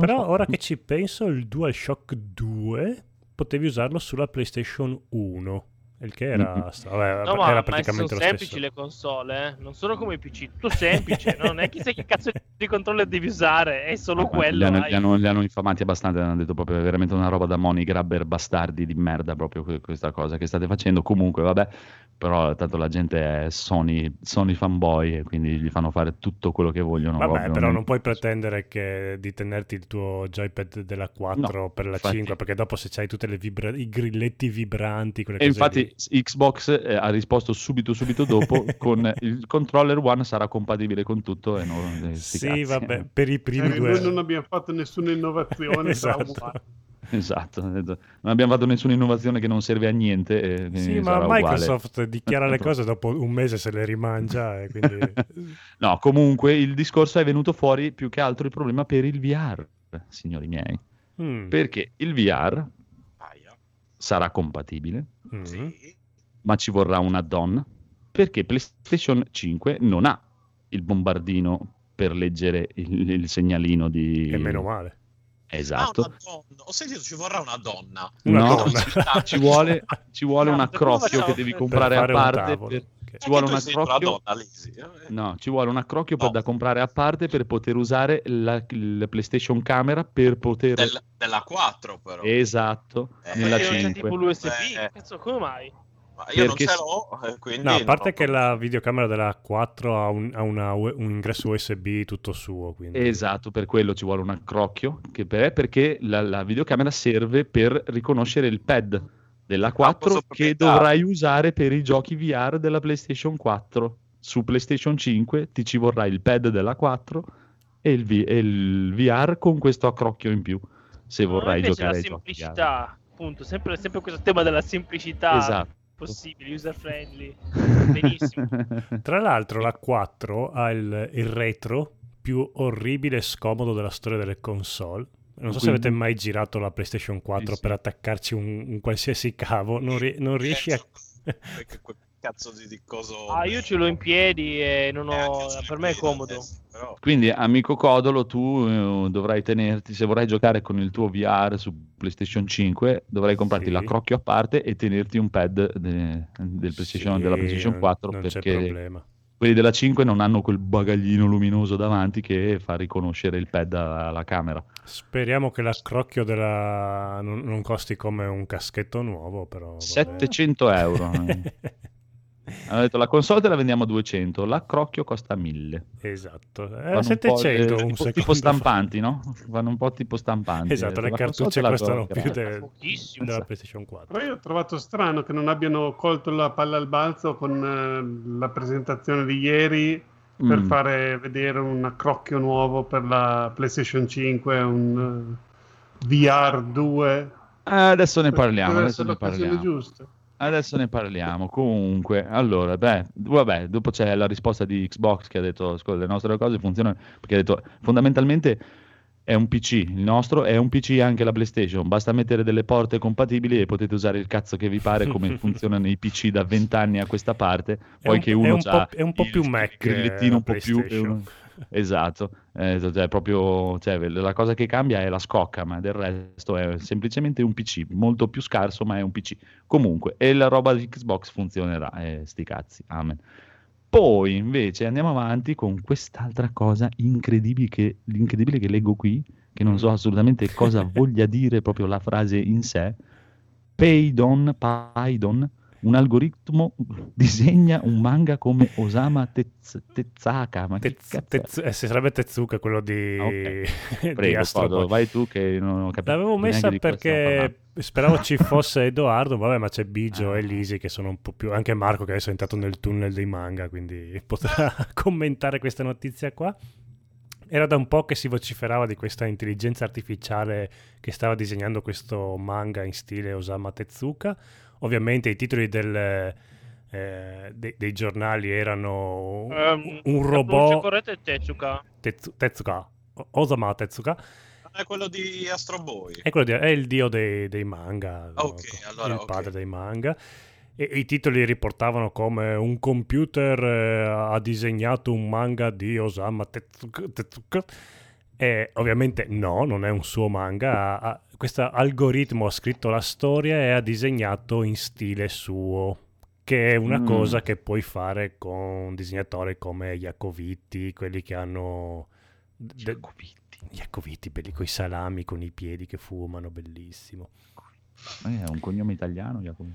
Però so." ora che ci penso, il DualShock 2 potevi usarlo sulla PlayStation 1, il che era, vabbè, No, ma, era ma praticamente sono lo semplici stesso. le console, eh? non sono come i PC, tutto semplice, no? non è chissà che cazzo di controller devi usare, è solo Ma quello. li, hanno, hai. li hanno- li hanno infamati abbastanza, hanno detto proprio è veramente una roba da money grabber bastardi di merda proprio que- questa cosa che state facendo. Comunque, vabbè, però tanto la gente è Sony, Sony fanboy e quindi gli fanno fare tutto quello che vogliono. Vabbè, proprio. però non puoi pretendere che- di tenerti il tuo joypad della 4 No, per la infatti. 5, perché dopo se c'hai tutti i grilletti vibranti, quelle E cose infatti Xbox eh, ha risposto subito subito dopo con il controller One sarà compatibile con tutto e non eh, Sì, cazzi. vabbè, per i primi Eh, due... noi non abbiamo fatto nessuna innovazione. Esatto. Esatto, esatto. non abbiamo fatto nessuna innovazione che non serve a niente. e Sì, ma sarà uguale. Microsoft dichiara le cose dopo un mese se le rimangia e quindi... No, comunque il discorso è venuto fuori più che altro il problema per il VR, signori miei. Mm, Perché il VR sarà compatibile, mm. Sì. ma ci vorrà un add-on. Perché PlayStation 5 non ha il bombardino per leggere il, il segnalino di... E meno male. Esatto. Ah, una donna. Ho sentito ci vorrà una donna. Una No, donna. ci vuole, ci vuole No, un accrocchio che devi comprare a parte. per- Ok. Ci vuole un accrocchio. donna, Lisi. Eh, No, ci vuole un accrocchio per- No. da comprare a parte per poter usare la, la PlayStation Camera per poter... del- della 4 però. Esatto, Eh, nella Perché non c'è 5. tipo l'USB, Eh. cazzo, come mai? Ma io non perché ce s- l'ho, eh, quindi... No, a parte non- che la videocamera della 4 ha, un, ha una un ingresso USB tutto suo, quindi... Esatto, per quello ci vuole un accrocchio, che per- perché la, la videocamera serve per riconoscere il pad della 4 posso che dovrai usare per i giochi VR della PlayStation 4. Su PlayStation 5 ti ci vorrà il pad della 4 e il, V- e il VR con questo accrocchio in più, se A me vorrai giocare la ai giochi VR. semplicità, appunto, sempre, sempre questo tema della semplicità Esatto. Possibile, user friendly. Benissimo. Tra l'altro la 4 ha il, il retro più orribile e scomodo della storia delle console. Non so se Quindi- avete mai girato la PlayStation 4 Sì, sì. per attaccarci un, un qualsiasi cavo, non, ri- non riesci a... Cazzo di, di coso... Ah, io ce l'ho in piedi e non Eh, ho... per me è comodo. adesso, però- Quindi, amico Codolo, tu eh, dovrai tenerti, se vorrai giocare con il tuo VR su PlayStation 5, dovrai comprarti Sì. l'accrocchio a parte e tenerti un pad de- del PlayStation- Sì, della PlayStation non- 4 non c'è perché problema. quelli della 5 non hanno quel bagaglino luminoso davanti che fa riconoscere il pad alla camera. Speriamo che l'accrocchio della... non, non costi come un caschetto nuovo, però... vabbè. 700 euro. eh. Hanno detto la console te la vendiamo a 200, l'accrocchio costa 1000. esatto. Era un 700 po', eh, un tipo, secondo tipo fa. stampanti, no? Vanno un po' tipo stampanti. Esatto, Eh, le cartucce costano più de- Pochissimo. della PlayStation 4. Però io ho trovato strano che non abbiano colto la palla al balzo con eh, la presentazione di ieri per Mm. fare vedere un accrocchio nuovo per la PlayStation 5, un eh, VR 2. Eh, adesso ne parliamo, adesso ne parliamo. giusta. Adesso ne parliamo. Comunque, allora, beh, vabbè, dopo c'è la risposta di Xbox che ha detto, le nostre cose funzionano, perché ha detto, fondamentalmente è un PC, il nostro è un PC anche la PlayStation, basta mettere delle porte compatibili e potete usare il cazzo che vi pare come funzionano i PC da vent'anni a questa parte, poi un- che è uno un ha po'- è un po' più Mac, il grillettino un po' più... Esatto, eh, cioè, proprio, cioè, la cosa che cambia è la scocca, ma del resto è semplicemente un PC, molto più scarso, ma è un PC. Comunque, e la roba di Xbox funzionerà, eh, sti cazzi, amen. Poi invece andiamo avanti con quest'altra cosa incredibile che, l'incredibile che leggo qui, che non so assolutamente cosa voglia dire proprio la frase in sé. Paydon, Paydon un algoritmo disegna un manga come Osama Tez- Tezzaka. Ma Tez-? Tez- eh, sì, sarebbe Tezuka quello di, Ah, ok. di Prego, Astro Boy. vai tu che non ho capito. L'avevo messa perché speravo ci fosse Edoardo, vabbè, ma c'è Bigio Ah. e Lisi che sono un po' più. Anche Marco che adesso è entrato nel tunnel dei manga, quindi potrà commentare questa notizia qua. Era da un po' che si vociferava di questa intelligenza artificiale che stava disegnando questo manga in stile Osama Tezuka. Ovviamente i titoli del, eh, dei, dei giornali erano Ehm, un robot corretta è Tezuka. Tezuka, Osama Tezuka, è quello di Astro Boy. è, quello di- è il dio dei, dei manga, Ok, no? allora, il ok. padre dei manga. E i titoli riportavano come un computer eh, ha disegnato un manga di Osama Tezuka. Tezuka. E ovviamente no, non è un suo manga. ha- questo algoritmo ha scritto la storia e ha disegnato in stile suo, che è una Mm. cosa che puoi fare con disegnatori come Iacovitti, quelli che hanno... de- Iacovitti, belli con i salami, con i piedi che fumano, bellissimo. Eh, È un cognome italiano, Jacopo.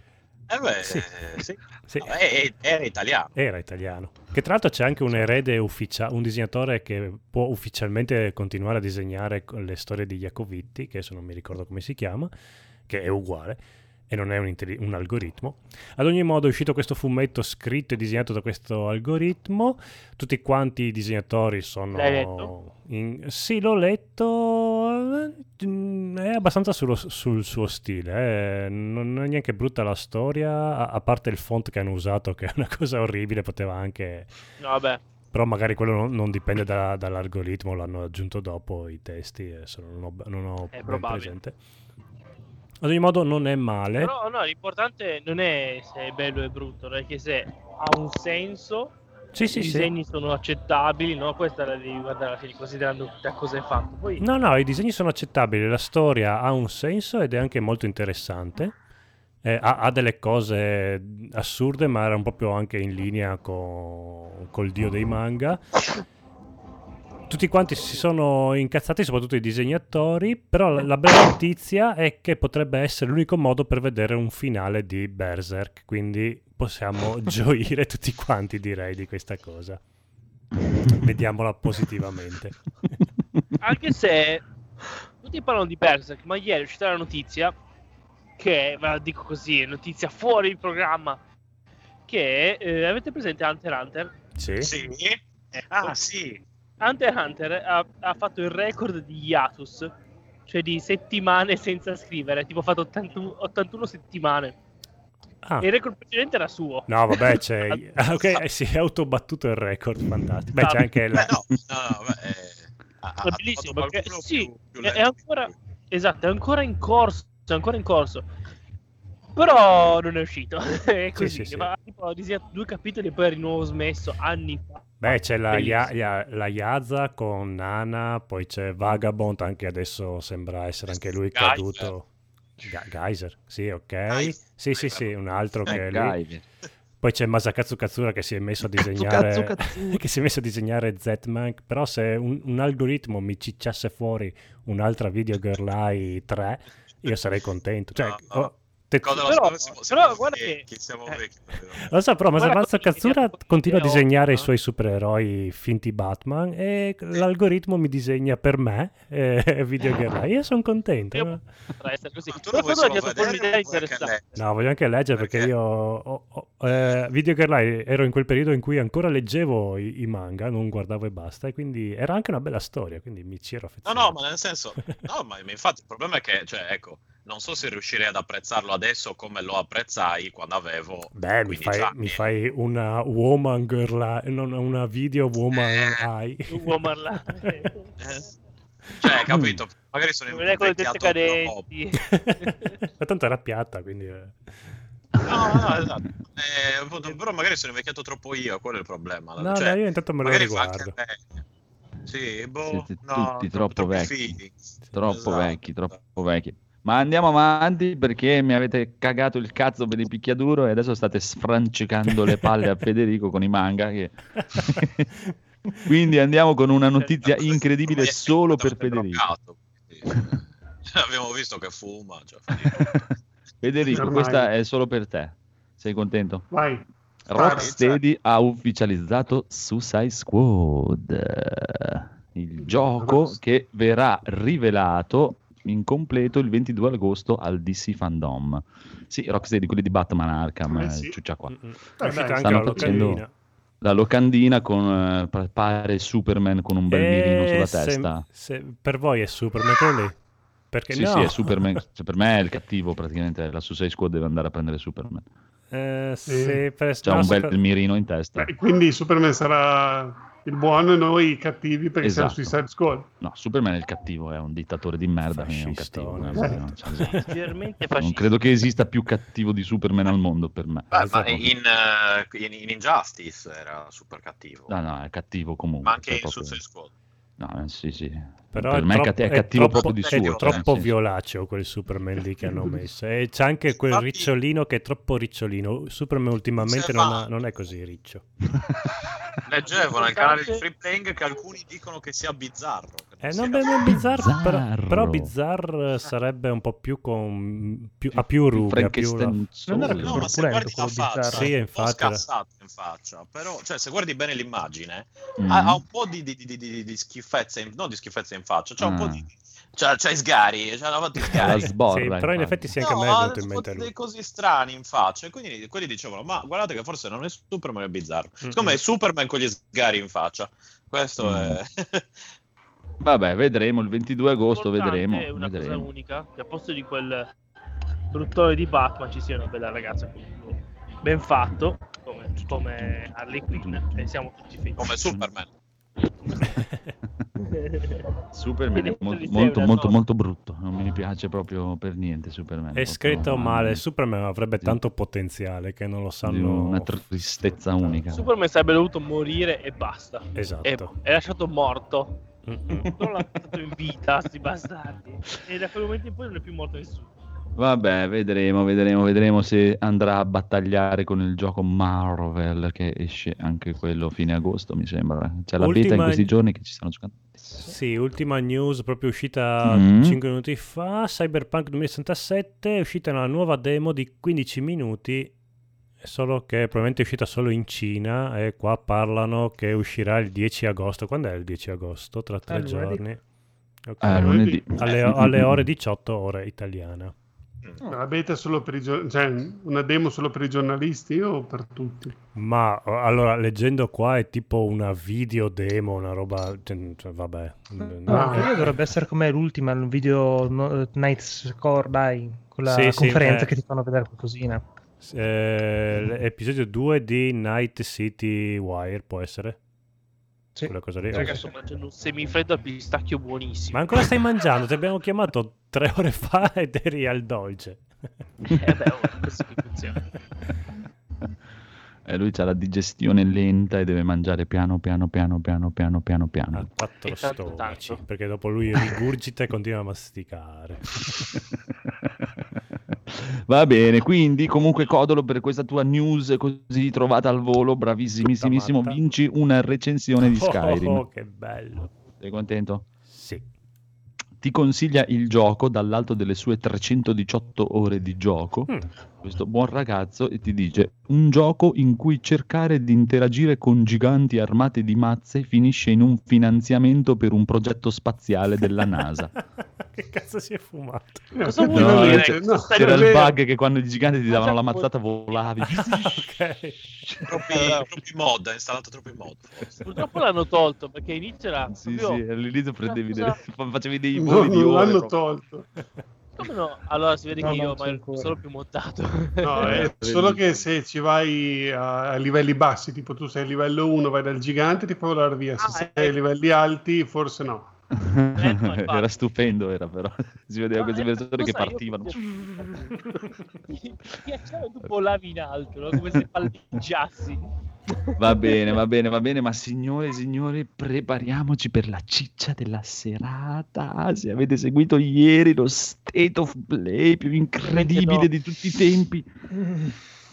Eh beh, Sì. sì. Sì. No, è- è- era italiano. Era italiano. Che tra l'altro c'è anche un erede ufficiale, un disegnatore che può ufficialmente continuare a disegnare le storie di Iacovitti, che adesso non mi ricordo come si chiama, che è uguale e non è un, intelli- un algoritmo. Ad ogni modo è uscito questo fumetto scritto e disegnato da questo algoritmo. Tutti quanti i disegnatori sono... In- Sì, l'ho letto. eh, È abbastanza sullo- sul suo stile. eh. Non è neanche brutta la storia, a, a parte il font che hanno usato, che è una cosa orribile. Poteva anche. No, vabbè. Però magari quello non, non dipende da- dall'algoritmo, l'hanno aggiunto dopo i testi. Adesso non ho, non ho È presente. Ad ogni modo, non è male. Però no, l'importante non è se è bello o brutto, perché se ha un senso, Sì, sì, i sì. disegni sono accettabili, no? Questa la devi guardare alla fine, considerando da cosa è fatto. Poi No, no, i disegni sono accettabili, la storia ha un senso ed è anche molto interessante. Eh, ha, ha delle cose assurde, ma erano proprio anche in linea con, col dio dei manga. Tutti quanti si sono incazzati, soprattutto i disegnatori, però la, la bella notizia è che potrebbe essere l'unico modo per vedere un finale di Berserk, quindi possiamo gioire tutti quanti, direi, di questa cosa. Vediamola positivamente. anche se tutti parlano di Berserk, ma ieri è uscita la notizia che, ve la dico così, è notizia fuori il programma, che eh, avete presente Hunter x Hunter? Sì? Sì? Ah, sì. Hunter x Hunter ha, ha fatto il record di hiatus, cioè di settimane senza scrivere, tipo ha fatto 81, 81 settimane. Ah. Il record precedente era suo. No, vabbè, c'è. ah, ok, eh, si è autobattuto il record, fantastico. Beh, c'è anche la... Beh, no, no, no, beh, eh, ha- ha È bellissimo perché sì, più- più è, è ancora esatto, è ancora in corso, è ancora in corso. Però non è uscito. è così. sì, sì. Ma tipo, ho disegnato due capitoli e poi di nuovo smesso anni fa. Beh, c'è la. Ya- Ya- la Yaza con Nana, poi c'è Vagabond, anche adesso sembra essere anche lui caduto. Ga- Geyser, sì, ok. Geyser. Sì, sì, sì, un altro che è lì. Poi c'è Masakatsu Katsura che si è messo a disegnare che si è messo a disegnare Z-Man, però se un, un algoritmo mi cicciasse fuori un'altra Video Girl Eye 3, io sarei contento. Cioè, No, no. oh, te- Cosa lo Però- so, siamo, siamo però guarda vecchi, che- siamo eh. vecchi. Lo so, però cosa Katsura continua a disegnare i no? suoi supereroi finti Batman e l'algoritmo mi disegna per me eh, Video Girl Eye. Io sono contento. Io- Potrà essere così. Ma tu Però lo vuoi però un'idea interessante. No, voglio anche leggere perché, Perché? io ho- ho- eh, Video Girl Eye ero in quel periodo in cui ancora leggevo i, i manga, non guardavo e basta, e quindi era anche una bella storia, quindi mi ci ero No, affezionato. no, ma nel senso, no, ma ma infatti il problema è che, cioè, ecco, non so se riuscirei ad apprezzarlo adesso come lo apprezzai quando avevo Beh, mi 15 fai, anni. mi fai una woman girl eye, non una video woman Eh. eye. Woman là. Eh, Cioè, capito? Magari sono Non invecchiato troppo. Ma tanto era piatta, quindi... eh. No, no, esatto. Eh, appunto, però magari sono invecchiato troppo io, quello è il problema. No, Cioè, no, io intanto me lo riguardo. Sì, boh, Siete no, tutti troppo troppi vecchi. Troppo Esatto. vecchi, troppo vecchi. Ma andiamo avanti perché mi avete cagato il cazzo per il picchiaduro e adesso state sfrancicando le palle a Federico con i manga. che- Quindi andiamo con una notizia incredibile solo per Federico. abbiamo visto che fuma. Cioè, Federico. Federico, Ormai. questa è solo per te. Sei contento? Vai. Rocksteady ha ufficializzato Suicide Squad, il gioco che verrà rivelato in completo il 22 agosto al DC Fandom. Sì, Rocksteady, quelli di Batman Arkham, Eh eh, sì. ciuccia qua. Eh, anche stanno la facendo- locandina. La locandina con eh, pa- pare Superman con un bel mirino Eh, sulla se- testa. se- per voi è Superman quello lì? Perché Sì, no? sì, è Superman. Cioè, per me è il cattivo, praticamente. La Suicide Squad deve andare a prendere Superman. Eh, Sì. se per- C'ha no, un bel per- mirino in testa. Beh, quindi Superman sarà il buono e noi i cattivi perché siamo Esatto. Suicide Squad. No, Superman è il cattivo, è un dittatore di merda, quindi è un cattivo. Eh, non c'è- Leggermente Non fascista. credo che esista più cattivo di Superman al mondo per me. Beh, ma Esatto. in, eh, in- in Injustice era super cattivo. No, no, è cattivo comunque. ma anche cioè, in proprio- Suicide Squad. No, eh, sì, sì. Però per è me è, troppo- è è cattivo troppo- proprio di è suo. È cioè, troppo senso- violaceo quel Superman lì che hanno messo. E c'è anche quel Infatti- ricciolino che è troppo ricciolino. Superman ultimamente non, ha- non è così riccio. Leggevo nel canale di Free Playing che alcuni dicono che sia bizzarro. Eh, non beh, non Bizarre, però, Bizzarro. però Bizarre sarebbe un po' più con più, ha più rughe, più la- Non era più No, ma se corpulento guardi la faccia, bizzarro. Sì, è un po' infatti era- scassato in faccia, però, cioè, se guardi bene l'immagine, Mm. ha, ha un po' di, di, di, di- schifezze, in, non di schifezze in faccia, c'ha un po' Ah. di... C'ha, c'ha i sgari, c'ha davanti sgari. sborra, Sì, però in infatti. effetti sì, anche No, a me è ha venuto in mente dei lui. così strani in faccia, e quindi quelli dicevano, ma guardate che forse non è Superman, è bizzarro. Mm-mm. Secondo me è Superman con gli sgari in faccia. Questo Mm. è... Vabbè, vedremo il 22 agosto, vedremo. È una cosa vedremo. unica, che a posto di quel bruttone di Batman ci sia una bella ragazza ben fatto, come, come Harley Quinn, e siamo tutti felici. come Superman. Superman è molto, molto, molto, molto brutto. Non mi piace proprio per niente Superman. È scritto male. Superman avrebbe Sì. tanto potenziale che non lo di sanno. Una tristezza unica. Superman sarebbe dovuto morire e basta. Esatto. E è lasciato morto. Non l'ha portato in vita, sti bastardi. E da quel momento in poi non è più morto nessuno. Vabbè, vedremo, vedremo, vedremo se andrà a battagliare con il gioco Marvel che esce anche quello fine agosto, mi sembra. C'è la beta in Ultima- questi giorni che ci stanno giocando. Sì, ultima news proprio uscita Mm. 5 minuti fa, Cyberpunk 2067 è uscita una nuova demo di 15 minuti, solo che probabilmente è uscita solo in Cina e qua parlano che uscirà il 10 agosto. Quando è il 10 agosto? Tra tre Eh, lunedì. giorni. Ok. Ah, lunedì. alle, alle ore 18 ore italiana. La beta è solo per i gior- cioè una demo solo per i giornalisti o per tutti? Ma eh, allora, leggendo qua è tipo una video demo, una roba... Cioè, cioè, vabbè. No, Ah. in teoria dovrebbe essere come l'ultima, il video no, Night Score, dai, quella Sì, sì, conferenza eh. che ti fanno vedere qualcosina. Eh, episodio 2 di Night City Wire, può essere? Sì. Quella cosa lì. Raga, sto mangiando un semifreddo al pistacchio buonissimo. Ma ancora stai mangiando? Ti abbiamo chiamato tre ore fa ed eri al dolce. Eh beh, oh, che funziona. Eh, lui ha la digestione lenta e deve mangiare piano, piano, piano, piano, piano, piano, A piano. quattro E tanto, stomaci. Perché dopo lui rigurgita e continua a masticare. Va bene, quindi comunque Codolo per questa tua news così trovata al volo, bravissimissimo, vinci una recensione di Skyrim. Oh, che bello. Sei contento? Sì. Ti consiglia il gioco dall'alto delle sue 318 ore di gioco. Mm. Questo buon ragazzo e ti dice un gioco in cui cercare di interagire con giganti armate di mazze finisce in un finanziamento per un progetto spaziale della NASA. che cazzo si è fumato? Cosa vuol No, dire? c'è- no, C'era il bug che quando i giganti ti davano la mazzata volavi. ok. Troppi, troppi mod, ha installato troppi mod. Purtroppo l'hanno tolto perché inizio era Sì, proprio- sì, all'inizio prendevi Cosa- delle- facevi dei No, voli di non ore. l'hanno proprio. tolto. Come no? Allora si vede No, che no, io sono più montato. No, Eh, è solo che se ci vai a, a livelli bassi, tipo tu sei a livello 1, vai dal gigante, ti fa volare via. Se Ah, sei eh. a livelli alti, forse no. no, infatti. era stupendo, era però. Si vedeva Ma queste è- persone che sai, partivano. Mi piaceva tu volavi in alto, no? come se palleggiassi. Va bene, va bene, va bene, ma signore e signori, prepariamoci per la ciccia della serata. Se avete seguito ieri lo state of play più incredibile no. di tutti i tempi.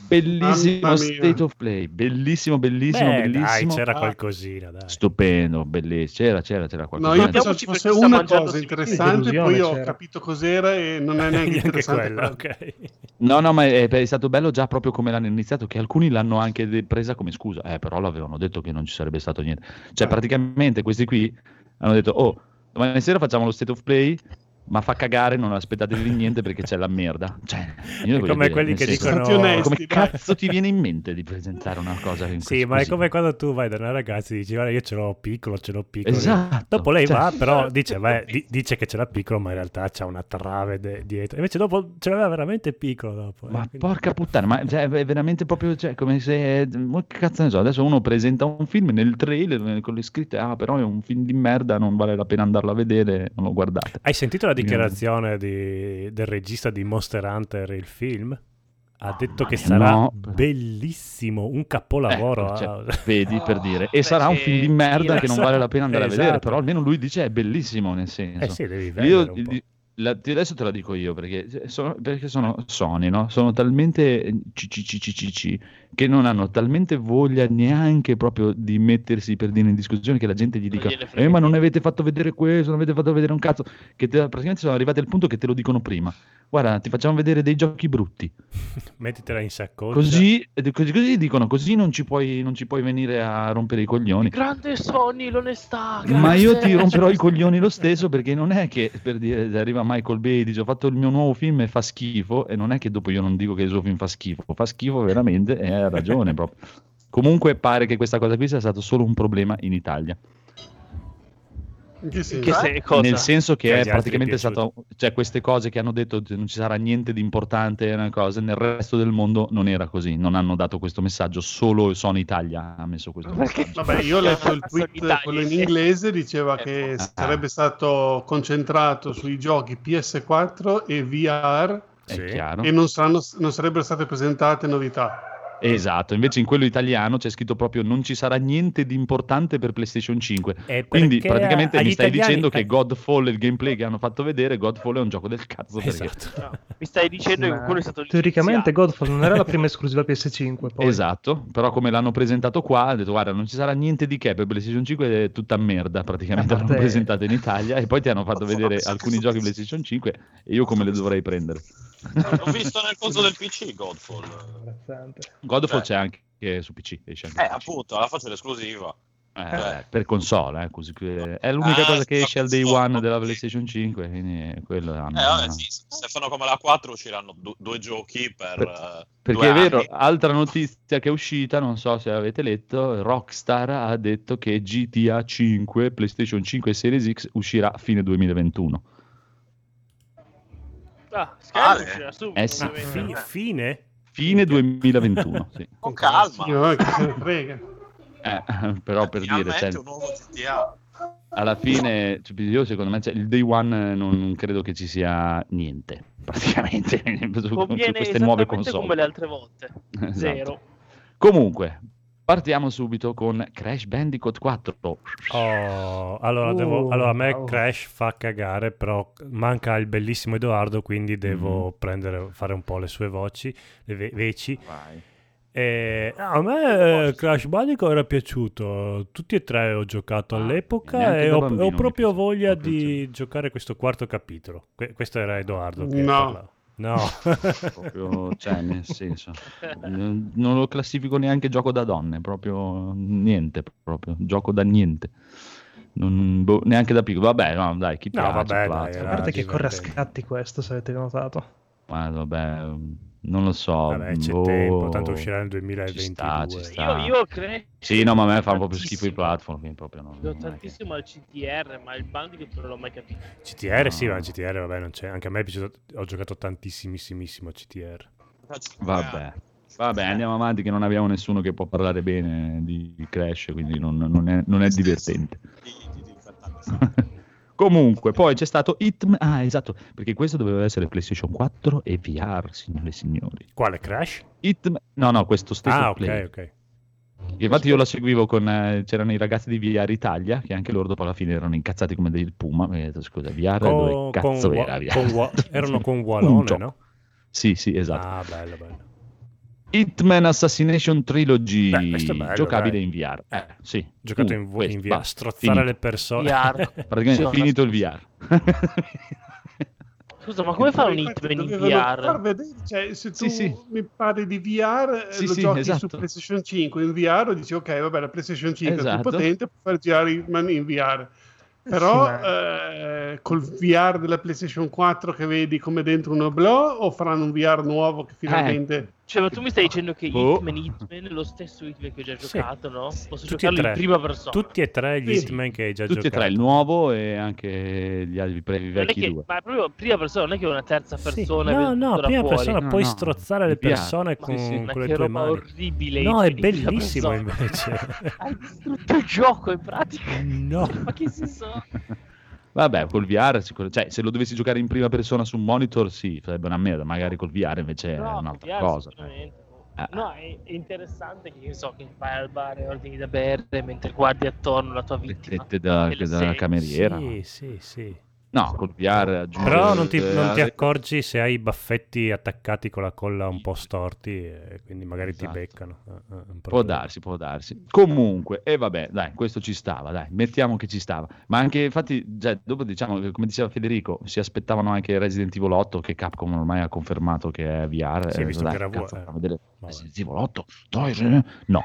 Bellissimo state of play, bellissimo, bellissimo, Beh, dai, bellissimo. c'era Ah. qualcosina, dai. Stupendo, bellissimo. C'era, c'era, c'era No, qualcosa. io Guardiamoci pensavo ci fosse una cosa interessante, poi ho c'era. capito cos'era e non è neanche Neanche interessante. quella, quello. ok. No, no, ma è, è stato bello già proprio come l'hanno iniziato, che alcuni l'hanno anche presa come scusa, eh, però l'avevano detto che non ci sarebbe stato niente. Cioè, praticamente questi qui hanno detto, oh, domani sera facciamo lo state of play, ma fa cagare, non aspettatevi niente perché c'è la merda. Cioè, io È come dire, quelli che senso, dicono- onesti, Come cazzo ti viene in mente di presentare una cosa in Sì, ma è così? come quando tu vai da una ragazza e dici guarda io ce l'ho piccolo, ce l'ho piccolo. Esatto. Dopo lei Cioè- va, però dice, beh, di- dice che ce l'ha piccolo, ma in realtà c'ha una trave de- dietro. Invece dopo ce l'aveva veramente piccolo dopo. eh, Ma quindi- porca puttana, ma cioè, è veramente proprio cioè, come se. Che cazzo ne so? Adesso uno presenta un film nel trailer eh, con le scritte: Ah, però è un film di merda, non vale la pena andarlo a vedere, non lo guardate. Hai sentito la dichiarazione di- del regista di Monster Hunter, il film? Ha detto che sarà no. bellissimo, un capolavoro. Ecco, cioè, ah. vedi per dire. E beh, sarà un film di merda che non esatto, vale la pena andare a vedere, esatto. però almeno lui dice è bellissimo nel senso. Eh sì, devi Io la- adesso te la dico io perché sono, perché sono Sony, no? Sono talmente CCCCC che non hanno talmente voglia neanche proprio di mettersi per dire in discussione che la gente gli dica eh ma non niente." avete fatto vedere questo, non avete fatto vedere un cazzo che te- praticamente sono arrivati al punto che te lo dicono prima guarda ti facciamo vedere dei giochi brutti Mettitela in saccoccia. così, così, così dicono così non ci, puoi, non ci puoi venire a rompere i coglioni Grande Sony, l'onestà. ma io grazie. ti romperò i coglioni lo stesso perché non è che per dire arriva Michael Bay e dice ho fatto il mio nuovo film e fa schifo e non è che dopo io non dico che il suo film fa schifo, fa schifo veramente e ha ragione proprio. Comunque pare che questa cosa qui sia stato solo un problema in Italia, che senso? Che se- cosa? nel senso che Che è praticamente è stato, cioè queste cose che hanno detto che non ci sarà niente di importante, una cosa, nel resto del mondo non era così, non hanno dato questo messaggio, solo Sony Italia ha messo questo Perché- messaggio. Vabbè, io ho letto il tweet, quello in inglese, diceva che Ah. sarebbe stato concentrato sui giochi PS4 e VR Sì. e non, saranno- non sarebbero state presentate novità. Esatto, invece in quello italiano c'è scritto proprio non ci sarà niente di importante per PlayStation 5. E Quindi praticamente mi stai italiani- dicendo che eh, Godfall, il gameplay che hanno fatto vedere, Godfall è un gioco del cazzo. Perché... Esatto. No, mi stai dicendo Ma che quello è stato Teoricamente licenziato. Godfall non era la prima esclusiva PS5, poi. Esatto, però come l'hanno presentato qua, ha detto guarda non ci sarà niente di che per PlayStation 5 è tutta merda praticamente A l'hanno presentato in Italia e poi ti hanno fatto vedere alcuni giochi PlayStation 5 e io come le dovrei prendere. L'ho visto nel coso del PC, Godfall. Godfall Cioè. c'è anche su PC, esce anche Eh, PC. appunto, alla faccia l'esclusiva. Eh, per console, eh, così che- è l'unica Ah, cosa che sì, esce al day one della. PlayStation 5, quindi quello è Eh, vabbè, sì, se fanno come la 4 usciranno du- due giochi per... Per- eh, Perché è vero, anni. altra notizia che è uscita, non so se avete letto, Rockstar ha detto che GTA 5, PlayStation 5 e Series X uscirà a fine 2021. Ah, c'era subito, Eh sì. Fi- fine? Fine 2021, sì. Con calma. Io, eh, però per dire, cioè, un nuovo GTA. alla fine, cioè, io secondo me, cioè, il day one non, non credo che ci sia niente, praticamente, su, su queste nuove console. come le altre volte. Esatto. Zero. Comunque, partiamo subito con Crash Bandicoot 4. Oh, allora, Uh, devo- allora, a me wow. Crash fa cagare, però manca il bellissimo Edoardo, quindi devo Mhm. prendere, fare un po' le sue voci, le ve- veci. Vai. E, a me eh, Crash Bandicoot era piaciuto, tutti e tre ho giocato Ah, all'epoca e ho, ho proprio voglia di giocare questo quarto capitolo. Que- questo era Edoardo che No. parlava. No. proprio, cioè, nel senso, non lo classifico neanche gioco da donne, proprio niente, proprio gioco da niente. Non- boh, neanche da piccolo. Vabbè, no, dai, chi No, piace, vabbè, dai, platform. A parte che corre a scatti questo, se avete notato. Ma vabbè, non lo so. Vabbè, c'è boh, tempo, tanto uscirà nel Ci 2022. sta, ci sta. Io, io credo. Sì, no, ma a me fa proprio schifo i platform, quindi proprio non che- tantissimo al CTR, ma il Bandicoot non l'ho mai capito. CTR sì, No. ma CTR vabbè non c'è. Anche a me è piaciuto, ho giocato tantissimissimo a CTR. Vabbè. Vabbè, andiamo avanti che non abbiamo nessuno che può parlare bene di Crash, quindi non, non è, non è divertente. Comunque, poi c'è stato Hitman. Ah, esatto, perché questo doveva essere PlayStation 4 e VR, signore e signori. Quale Crash? Hitman... No, no, questo stesso Ah, play. ok, ok. Infatti io la seguivo con... eh, c'erano i ragazzi di VR Italia, che anche loro dopo alla fine erano incazzati come dei puma. Mi detto, scusa, VR dove Con, cazzo con, era VR? con erano con gioco. no? Sì, sì, esatto. Ah, bello, bello. Hitman Assassination Trilogy, Beh, è bello, giocabile dai. in VR. Eh, sì. Giocato Uh, in, questo, in VR, basta, strozzare finito. le persone. VR. Praticamente Sì, finito il VR. Scusa, ma come fa un Hitman in VR? vedere, cioè, se tu Sì, sì. mi parli di VR, eh, Sì, lo sì, giochi esatto. su PlayStation 5 in VR, dici ok, vabbè, la PlayStation 5 è Esatto. più potente, può far girare Hitman in VR. Però Sì, eh, col VR della PlayStation 4 che vedi come dentro un oblò o faranno un VR nuovo che finalmente... Cioè, ma tu mi stai dicendo che Boh. Hitman Hitman è lo stesso Hitman che ho già Sì. giocato, no? Posso Tutti e giocarlo tre. in prima persona. Tutti e tre gli Sì. Hitman che hai già Tutti e giocato. tre, il nuovo e anche gli altri pre- i Non è vecchi che, due. ma proprio prima persona, non è che è una terza Sì. persona. No, venuta no, da prima fuori. persona No, puoi no, strozzare le persone con, Sì, sì. Ma con le tue mani. orribile. No, è bellissimo invece. Hai distrutto il gioco in pratica. No. Ma che senso ha? Vabbè, col VR, sicur- cioè, se lo dovessi giocare in prima persona su un monitor, sì, sarebbe una merda. Magari col VR invece è No, un'altra VR cosa. Eh. No, è, è interessante che io so che vai al bar e ordini da bere mentre guardi attorno la tua Le vittima. tette da- le dalla segui. cameriera. Sì, sì, sì. No, col VR aggiunge- Però non ti, eh, non ti accorgi se hai i baffetti attaccati con la colla un po' storti e quindi magari Esatto. ti beccano. Eh, eh, Può darsi, può darsi. Comunque, e vabbè, dai, questo ci stava, dai, mettiamo che ci stava. Ma anche, infatti, già, dopo diciamo, che, come diceva Federico, si aspettavano anche Resident Evil 8, che Capcom ormai ha confermato che è VR. Sì, eh, visto dai, che era cazzo, vuoto, fa eh. vedere. Resident Evil 8, dai, se- no,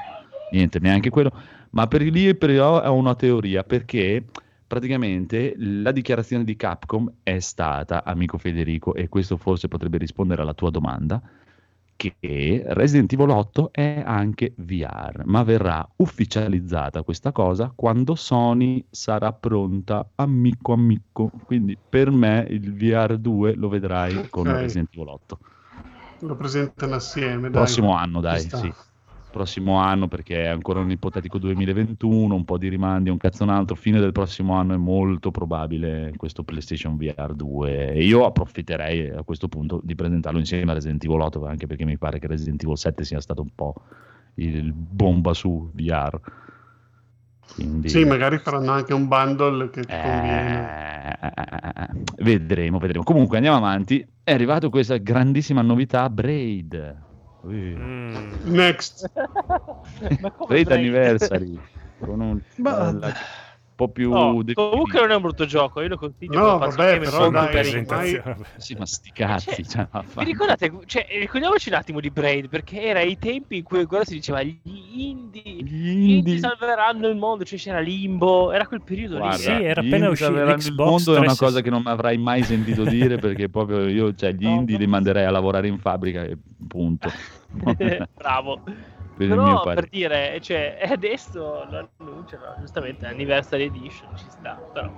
niente, neanche quello. Ma per lì per io ho una teoria, perché praticamente la dichiarazione di Capcom è stata, amico Federico, e questo forse potrebbe rispondere alla tua domanda, che Resident Evil 8 è anche VR, ma verrà ufficializzata questa cosa quando Sony sarà pronta amico amico. Quindi per me il VR 2 lo vedrai con Ok. Resident Evil 8. Lo presentano assieme, dai. Prossimo anno, dai, sì. Prossimo anno perché è ancora un ipotetico 2021, un po' di rimandi, un cazzo un altro. Fine del prossimo anno è molto probabile questo PlayStation VR 2. E io approfitterei a questo punto di presentarlo insieme a Resident Evil 8, anche perché mi pare che Resident Evil 7 sia stato un po' il bomba su VR. Quindi... Sì, magari faranno anche un bundle che ti conviene. Eh, vedremo, vedremo. Comunque andiamo avanti. È arrivata questa grandissima novità, Braid. Mm. Next. Ma come Braid Braid? Anniversary. Con un, Ma- po' più... Definito. comunque non è un brutto gioco, io lo consiglio. No, vabbè, però dai, presentazione. Sì, ma sti cazzi. Cioè, cioè, Vi ricordate, cioè, ricordiamoci un attimo di Braid, perché era i tempi in cui ancora si diceva gli indie, Gli gli indie salveranno il mondo, cioè c'era Limbo, era quel periodo Guarda, lì. Sì, era appena uscito l'Xbox il mondo è una 360. cosa che non mi avrai mai sentito dire perché proprio io, cioè, gli No, indie no. li manderei a lavorare in fabbrica e punto. Bravo. Però per dire, cioè, adesso lo annunciano, giustamente, Anniversary Edition ci sta, però.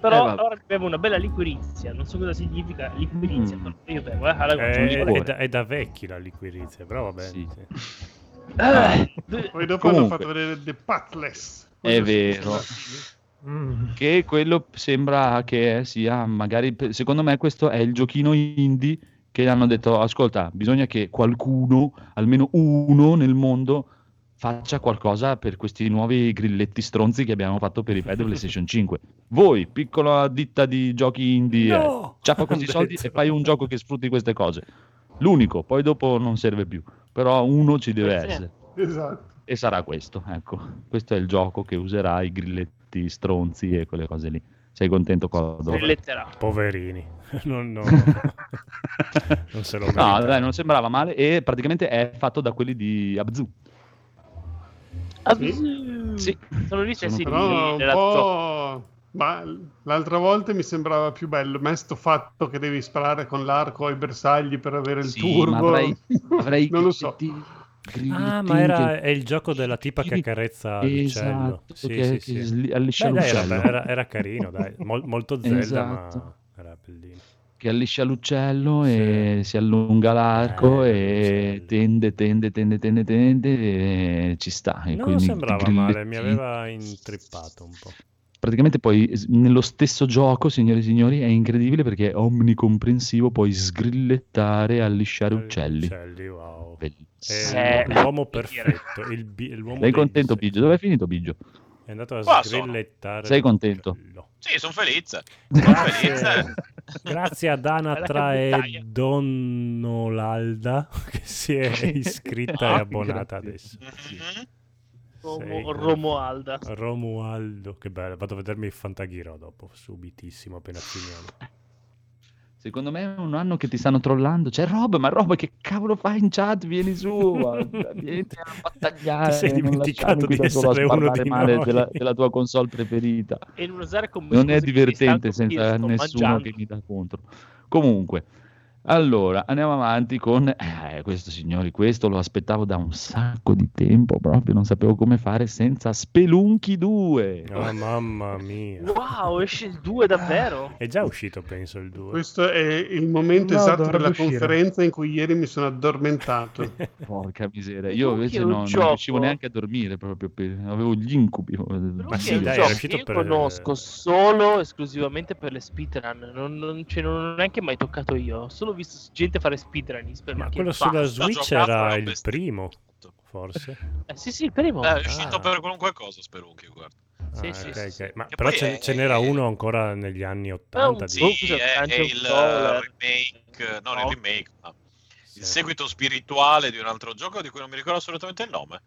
Però Eh, ora abbiamo una bella liquirizia, non so cosa significa liquirizia, Mm. però io bevo, eh, alla un è da, è da vecchi la liquirizia, però va bene. Sì. sì. Eh, d- Poi dopo Comunque. hanno fatto vedere The Pathless. È vero. Mm. che quello sembra che sia magari secondo me questo è il giochino indie che hanno detto ascolta bisogna che qualcuno almeno uno nel mondo faccia qualcosa per questi nuovi grilletti stronzi che abbiamo fatto per i pad PlayStation 5 voi piccola ditta di giochi indie eh, No! ciappa questi soldi detto. e fai un gioco che sfrutti queste cose l'unico poi dopo non serve più però uno ci deve Sì. essere Esatto. e sarà questo, ecco. Questo è il gioco che userà i grilletti stronzi e quelle cose lì. Sei contento, Codo? Grilletterà. Poverini. Non, no. non se lo No, meritano. dai, non sembrava male e praticamente è fatto da quelli di Abzu. Sì. Sono lì Sono sì, Però nella po'... Ma l'altra volta mi sembrava più bello. Ma sto fatto che devi sparare con l'arco ai bersagli per avere il Sì, turbo. ma avrei, avrei non lo so. grilletti- Ah, ma era è il gioco della tipa che accarezza l'uccello. Esatto, Sì, che, sì, che sì. alliscia Beh, dai, era, l'uccello. era- era carino, dai. Mol- molto Zelda, Esatto. ma era bellino. Che alliscia l'uccello e si allunga l'arco Eh, e l'uccello. tende, tende, tende, tende, tende e ci sta. E Non sembrava male, mi aveva intrippato un po'. praticamente poi nello stesso gioco, signore e signori, è incredibile perché è omnicomprensivo, puoi sgrillettare e allisciare uccelli. Uccelli, wow. Bellissimo. È Eh, l'uomo perfetto. Il bi- l'uomo Sei contento, disegni. Biggio? Dove è finito Biggio? È andato a Qua sono. sgrillettare. Sei contento? Sì, sono felice. Sono Grazie, felice. grazie ad Anatra e. Donnolalda che si è iscritta e Ah, abbonata grazie. adesso. Mhm. Romo- Sì. Romualda. Romualdo, che bello. Vado a vedermi il Fantaghiro dopo, subitissimo, appena finiamo. Secondo me è un anno che ti stanno trollando. C'è Rob, ma Rob che cavolo fai in chat? Vieni su, vieni a battagliare. Ti sei non dimenticato di da solo a essere uno di male della, della tua console preferita. E non usare Non è divertente senza nessuno mangiando. che mi dà contro. Comunque, allora andiamo avanti con eh, questo, signori. Questo lo aspettavo da un sacco di tempo. Proprio non sapevo come fare senza Spelunky 2. Oh, mamma mia. Wow, esce il 2 davvero? È già uscito, penso, il 2. Questo è il momento No, esatto della uscire. conferenza in cui ieri mi sono addormentato. Porca miseria, io invece è non, non riuscivo neanche a dormire proprio, per- avevo gli incubi. Ma sì, è dai, era uscito che io per- conosco solo esclusivamente per le speedrun. Non, non, cioè, non ho neanche mai toccato io. Solo visto gente fare speedrun in Ma quello sulla. Switch era il visto. primo, forse. Eh, sì, sì, il primo. Eh, è uscito Ah. per qualunque cosa, Spelunky, guarda. Sì, Ah, sì, ok, sì, ok. sì. Ma però ce, è- ce n'era uno ancora negli anni 80. Sì, di- Sì, è, è il Crawler. remake, non No. il remake, ma Sì. il seguito spirituale di un altro gioco di cui non mi ricordo assolutamente il nome.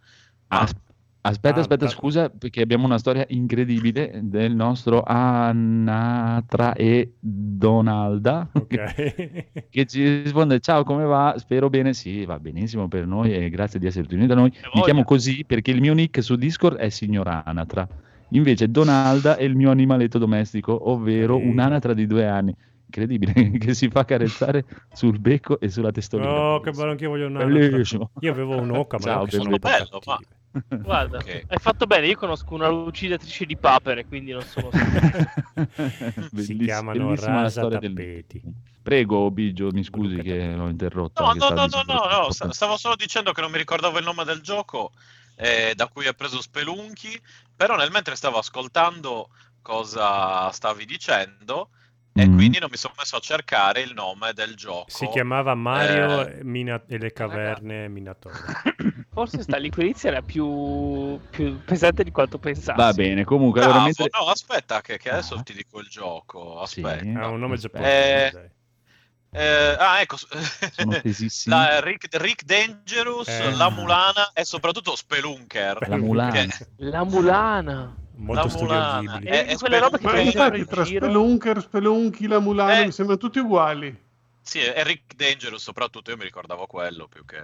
As- aspetta, Ah, aspetta, da- scusa, perché abbiamo una storia incredibile del nostro Anatra e Donalda Ok. che ci risponde: Ciao, come va? Spero bene. Sì, va benissimo per noi e grazie di essere venuti da noi. Mi chiamo così perché il mio nick su Discord è signor Anatra. Invece, Donalda è il mio animaletto domestico, ovvero Carino. un'anatra di due anni. Incredibile, che si fa carezzare sul becco e sulla testolina. Oh, che bello, anch'io voglio un Bellissimo. Io avevo un'oca, ma Ciao, no, che sono bello, ma-. Guarda, Ok. hai fatto bene. Io conosco una lucidatrice di papere, quindi non sono. Si chiamano rasa storia del tappeti. Prego, Bigio, mi scusi che l'ho interrotto. No, no, no, no, no, no, stavo solo dicendo che non mi ricordavo il nome del gioco eh, da cui ha preso Spelunky, però nel mentre stavo ascoltando cosa stavi dicendo e Mm. quindi non mi sono messo a cercare il nome del gioco. Si chiamava Mario Eh, Mina- e le caverne Minatorie. Forse sta liquirizia era più, più pesante di quanto pensassi. Va bene, comunque, allora Cavolo, mentre... no, aspetta, che, che adesso Ah. ti dico il gioco. Sì. Aspetta. Ha un nome Aspetta. giapponese. Eh. Eh, ah, ecco. La- Rick, Rick Dangerous, Eh. la Mulana e soprattutto Spelunker. La Mulana. Che- La Mulana. Molto La studio Mulana. Ghibli. Eh, È- è quelle robe che Ma infatti in tra giro. Spelunker, Spelunky, la Mulana Eh. mi sembrano tutti uguali. Sì, è Rick Dangerous soprattutto, io mi ricordavo quello più che...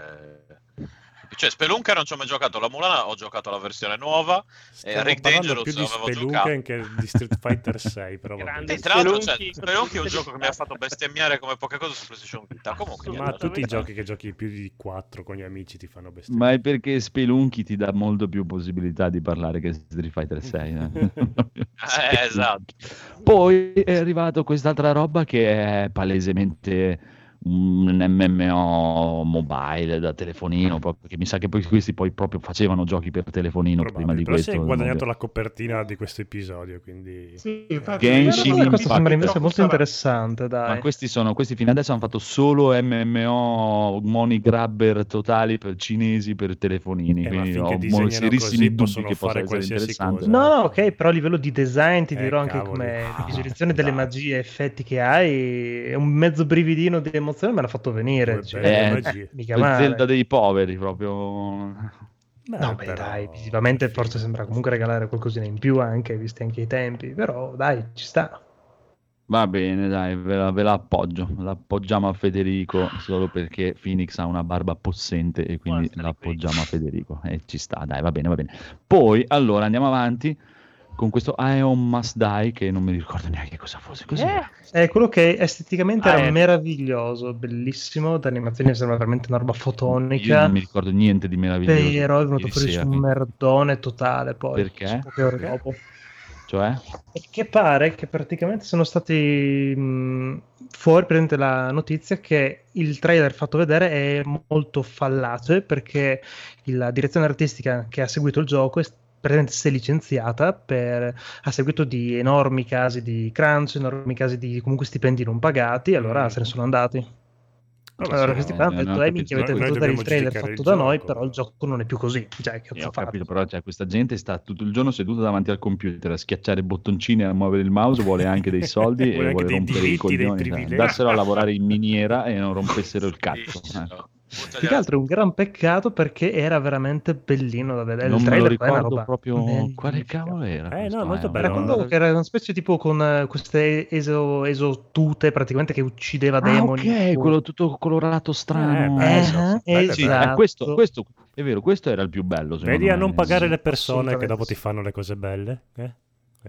Cioè, Spelunker non ci ho mai giocato, la Mulana ho giocato la versione nuova, Stiamo Rick parlando Dangerous più di Spelunken che di Street Fighter 6, però Grande tra l'altro, cioè, Spelunky- è un gioco che mi ha fatto bestemmiare come poche cose su PlayStation Vita. Comunque, Ma niente. tutti i giochi che giochi più di 4 con gli amici ti fanno bestemmiare. Ma è perché Spelunky ti dà molto più possibilità di parlare che Street Fighter 6. eh. Eh, esatto. Poi è arrivato quest'altra roba che è palesemente un MMO mobile da telefonino, proprio, che mi sa che poi questi poi proprio facevano giochi per telefonino prima Probabile. di Però si questo. è guadagnato la copertina di questo episodio, quindi... Sì, infatti, Genshin però questo Impact. sembra invece molto sarà- interessante, dai. Ma questi sono, questi fino adesso hanno fatto solo MMO money grabber totali per cinesi per telefonini. Eh, quindi ho disegnano serissimi dubbi possono che possa fare essere interessante. cosa. No, no, ok, però a livello di design ti Eh, dirò anche cavoli. come Ah, di visualizzazione delle magie e effetti che hai. È un mezzo brividino di emozione, me l'ha fatto venire. Cioè, Eh, mica male. Zelda dei poveri, proprio. Beh, No, beh, però- dai, visivamente forse sembra comunque regalare qualcosina in più anche, visti anche i tempi, però dai, ci sta. Va bene, dai, ve la, ve la appoggio. L'appoggiamo a Federico solo perché Phoenix ha una barba possente e quindi l'appoggiamo a Federico. E ci sta, dai, va bene, va bene. Poi, allora, andiamo avanti con questo Aeon Must Die che non mi ricordo neanche cosa fosse. Cos'era? Eh, È quello che esteticamente Ah, era è- meraviglioso, bellissimo, d'animazione sembra veramente una roba Io fotonica. non mi ricordo niente di meraviglioso. Vero, è venuto fuori su un merdone totale poi. Perché? poche ore Perché? dopo. Cioè? Perché pare che praticamente sono stati mh, fuori, presente la notizia che il trailer fatto vedere è molto fallace perché la direzione artistica che ha seguito il gioco è praticamente si è licenziata per, a seguito di enormi casi di crunch, enormi casi di comunque stipendi non pagati, allora Mm. se ne sono andati. Vabbè, allora questi no, qua hanno detto, eh, minchia, avete Noi voluto dare il trailer fatto il da noi, gioco. però il gioco non è più così. Cioè, che ho capito, però cioè, questa gente sta tutto il giorno seduta davanti al computer a schiacciare bottoncini e a muovere il mouse, vuole anche dei soldi e vuole rompere i diritti, coglioni. cioè, andarselo a lavorare in miniera e non rompessero il cazzo. No. Più che altro è un gran peccato perché era veramente bellino da vedere. Non il me lo ricordo roba proprio magnifica. quale cavolo era. Eh, no, molto bello. Era quello che era una specie tipo con eh, queste eso, esotute praticamente che uccideva Ah, demoni. ok, quello tutto colorato strano. Eh, Eh, Sì, esatto. eh, questo, questo è vero, questo era il più bello. Vedi a me. non pagare Sì. le persone che dopo ti fanno le cose belle? Eh?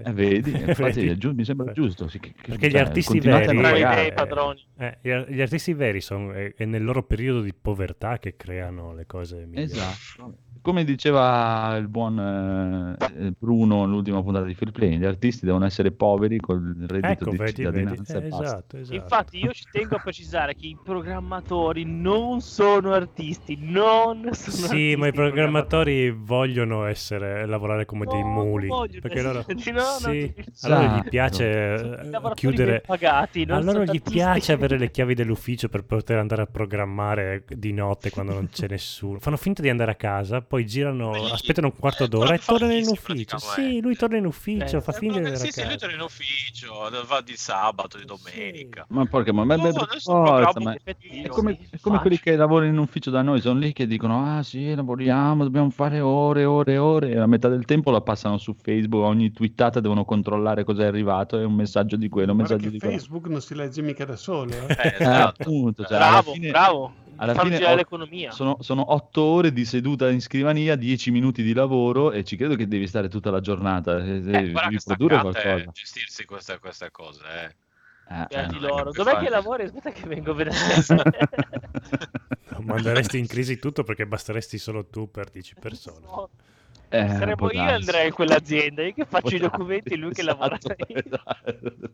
Eh, vedi, infatti Vedi? è giu- mi sembra giusto. sì, che- che- Perché gli cioè, artisti continuate a veri- pagare. dei padroni. Eh, gli, gli artisti veri sono è, è nel loro periodo di povertà che creano le cose migliori. Esatto. Come diceva il buon eh, Bruno nell'ultima puntata di Free Play, gli artisti devono essere poveri col reddito Ecco, di vedi, vedi. cittadinanza Eh, basta. esatto, esatto. Infatti, io ci tengo a precisare che i programmatori non sono artisti. Non sono Sì, artisti, ma i programmatori vogliono essere, lavorare come dei No, muli. non vogliono Perché loro, no, sì, sì. allora gli Esatto. piace eh, chiudere. pagati, non A loro sono gli piace avere le chiavi dell'ufficio per poter andare a programmare di notte quando non c'è nessuno. Fanno finta di andare a casa, poi girano, aspettano un quarto d'ora e tornano in ufficio. Sì, lui torna in ufficio, Eh, fa Eh, finta di ma- andare sì, a sì, lui casa. torna in ufficio, va di sabato, di domenica. Ma porca, ma, ma No, forza, ma- è come, sì, è come quelli che lavorano in ufficio da noi, sono lì che dicono: Ah, sì, lavoriamo, dobbiamo fare ore, ore, ore. E a metà del tempo la passano su Facebook. Ogni twittata devono controllare cosa è arrivato. E un messaggio di quello, un messaggio che di quello. Facebook non si legge mica da solo. eh. Eh, Eh, esatto. appunto, cioè, alla bravo, fine- bravo. alla Fanno fine ho- l'economia. Sono, sono otto ore di seduta in scrivania, dieci minuti di lavoro e ci credo che devi stare tutta la giornata. eh, Eh, devi produrre qualcosa. gestirsi queste, queste cose, eh. Eh, Beati eh. loro. che Dov'è fai? che lavori? Aspetta che vengo a vedere. Manderesti in crisi tutto perché basteresti solo tu per 10 persone. No, Eh, Saremmo io andrei in quell'azienda, io che faccio i documenti e lui che darsi, lavora. esatto, esatto.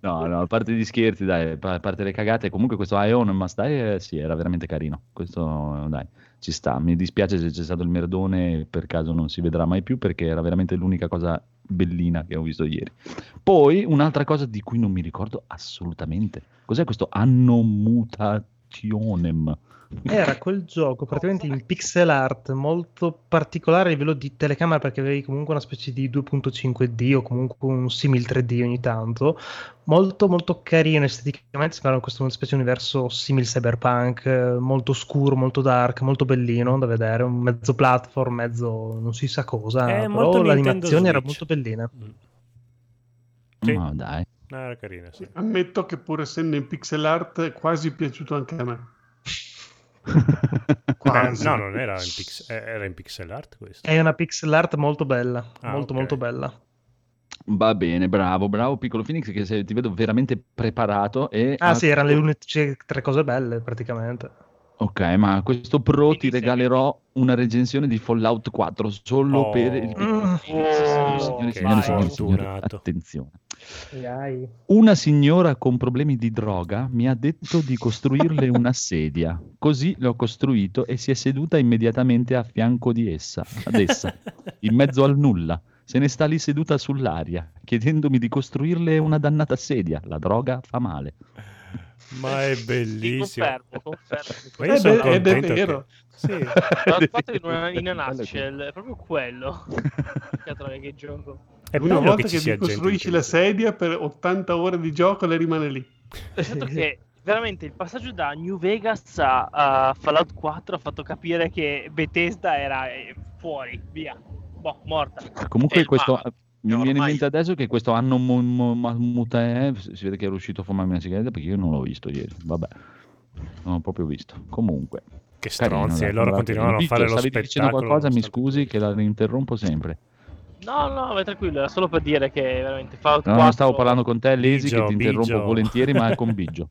No, no, a parte gli scherzi, dai, a parte le cagate, comunque questo Ion Must Die, eh, sì, era veramente carino. Questo, dai, ci sta. Mi dispiace se c'è stato il merdone, per caso non si vedrà mai più, perché era veramente l'unica cosa bellina che ho visto ieri. Poi, un'altra cosa di cui non mi ricordo assolutamente. Cos'è questo Anno Mutationem? Era quel gioco praticamente in pixel art molto particolare a livello di telecamera perché avevi comunque una specie di 2.5D o comunque un simil 3D ogni tanto. Molto molto carino esteticamente, sembrava questo una specie di universo simil cyberpunk, molto scuro, molto dark, molto bellino da vedere, un mezzo platform, mezzo non si sa cosa, È però l'animazione era molto bellina. Mm. Sì. Ma dai. No, era carina, sì. Ammetto che pur essendo in pixel art è quasi piaciuto anche a me. Quasi. no, non era in, pix- eh, era in pixel art questo. È una pixel art molto bella, Ah, molto ok. molto bella. Va bene, bravo, bravo piccolo Phoenix, che se- ti vedo veramente preparato. E Ah sì, erano le uniche tre cose belle praticamente. Ok, ma a questo Pro ti regalerò una recensione di Fallout 4 solo Oh. per il Mm. Oh, signori, signori, signori, fortunato. attenzione. Una signora con problemi di droga mi ha detto di costruirle una sedia. Così l'ho costruito e si è seduta immediatamente a fianco di essa, ad essa, in mezzo al nulla. Se ne sta lì seduta sull'aria, chiedendomi di costruirle una dannata sedia. La droga fa male. Ma è bellissimo. confermo, confermo. È- ed è contento che- vero. Sì. Fatto in una, in una nutshell, è proprio quello. Che gioco. È Una volta che che, costruisci la sedia per 80 ore di gioco le rimane lì. Esatto che veramente il passaggio da New Vegas a, a Fallout 4 ha fatto capire che Bethesda era eh, fuori, via. Boh, morta. Comunque Eh, questo ma- mi ormai- viene in mente adesso che questo anno mu- mu- mu- mute si vede che è riuscito a fumarmi una sigaretta perché io non l'ho visto ieri. Vabbè, non l'ho proprio visto. Comunque, Che stronzi, e loro guarda, continuavano a fare lo stavi spettacolo. dicendo qualcosa, mi scusi che la interrompo sempre. No, no, vai tranquillo, era solo per dire che veramente Fallout No, 4... non stavo parlando con te, Lesi, che ti interrompo Biggio. volentieri, ma con Biggio.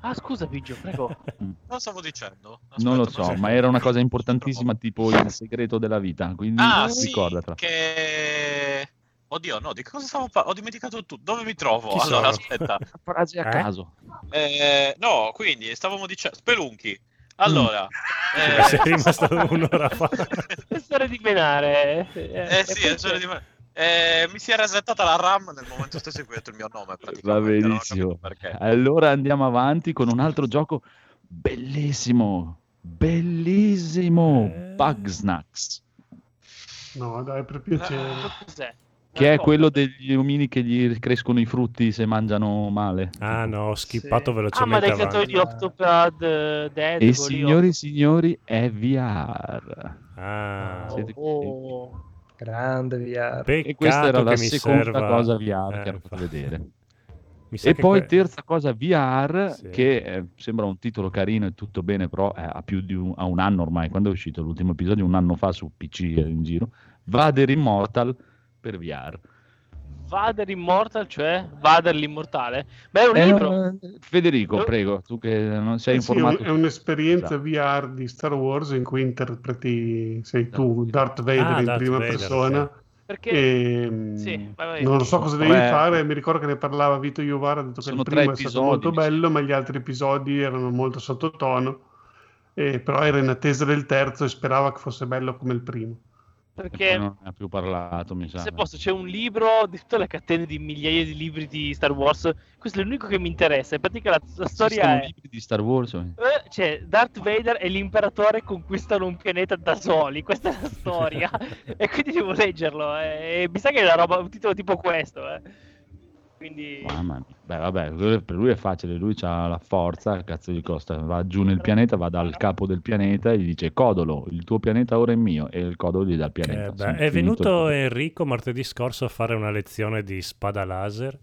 Ah, scusa, Biggio, prego. Cosa stavo dicendo? non lo Aspetta, so, ma- ma era una cosa importantissima, tipo il segreto della vita. Quindi Ah, sì, ricordatela. che... Oddio, no, di cosa stavo parlando? Ho dimenticato tutto. Dove mi trovo? Chi allora, sono? aspetta. Frasi a Eh? caso. Eh, no, quindi stavamo dicendo... Spelunchi. Allora... Eh, sei rimasto un'ora fa. È storia di menare. Eh sì, è storia di... Eh, mi si è resettata la RAM nel momento stesso in cui ho detto il mio nome. Va benissimo. Allora andiamo avanti con un altro gioco bellissimo. Bellissimo. Eh. Bugsnax. No, dai, per piacere. cos'è? Che è quello degli omini che gli crescono i frutti se mangiano male. Ah no, ho skippato Ah, ma velocemente dai creatori di Octopad eh, Dead. E signori e signori, è VR. Ah, Siete Oh. Grande VR. E questa era Peccato la seconda serva- cosa VR Eh, che hanno fatto vedere. Mi sa E che poi que- terza cosa VR, Sì. che eh, sembra un titolo carino e tutto bene, però è a più di un, a un anno ormai, quando è uscito l'ultimo episodio, un anno fa su PC eh, in giro, Vader Immortal per VR. Vader Immortal, cioè Vader l'immortale. Beh, è un Eh, libro. Federico, prego, tu che non sei Eh sì, informato. è un'esperienza Esatto. VR di Star Wars in cui interpreti, sei tu, Darth Vader Ah, in Darth prima Vader, persona. ok. Perché E, mm, Sì, vai, vai. non lo so cosa devi Beh, fare. Mi ricordo che ne parlava Vito Iovara. Ha detto che sono il primo è stato molto bello, ma gli altri episodi erano molto sottotono. E, però era in attesa del terzo e sperava che fosse bello come il primo. Perché non ne ha più parlato, mi sa. se posso c'è un libro di tutte le catene di migliaia di libri di Star Wars. Questo è l'unico che mi interessa. In pratica la, la storia è libri di Star Wars? Eh, Cioè, Darth Vader e l'imperatore conquistano un pianeta da soli. Questa è la storia. e quindi devo leggerlo. eh, E mi sa che è una roba, un titolo tipo questo. Eh. Quindi. Mamma mia. Beh, vabbè, per lui è facile, lui ha la forza, cazzo gli costa, va giù nel pianeta, va dal capo del pianeta e gli dice Codolo, il tuo pianeta ora è mio e il Codolo gli dà il pianeta. Eh, è venuto Enrico martedì scorso a fare una lezione di spada laser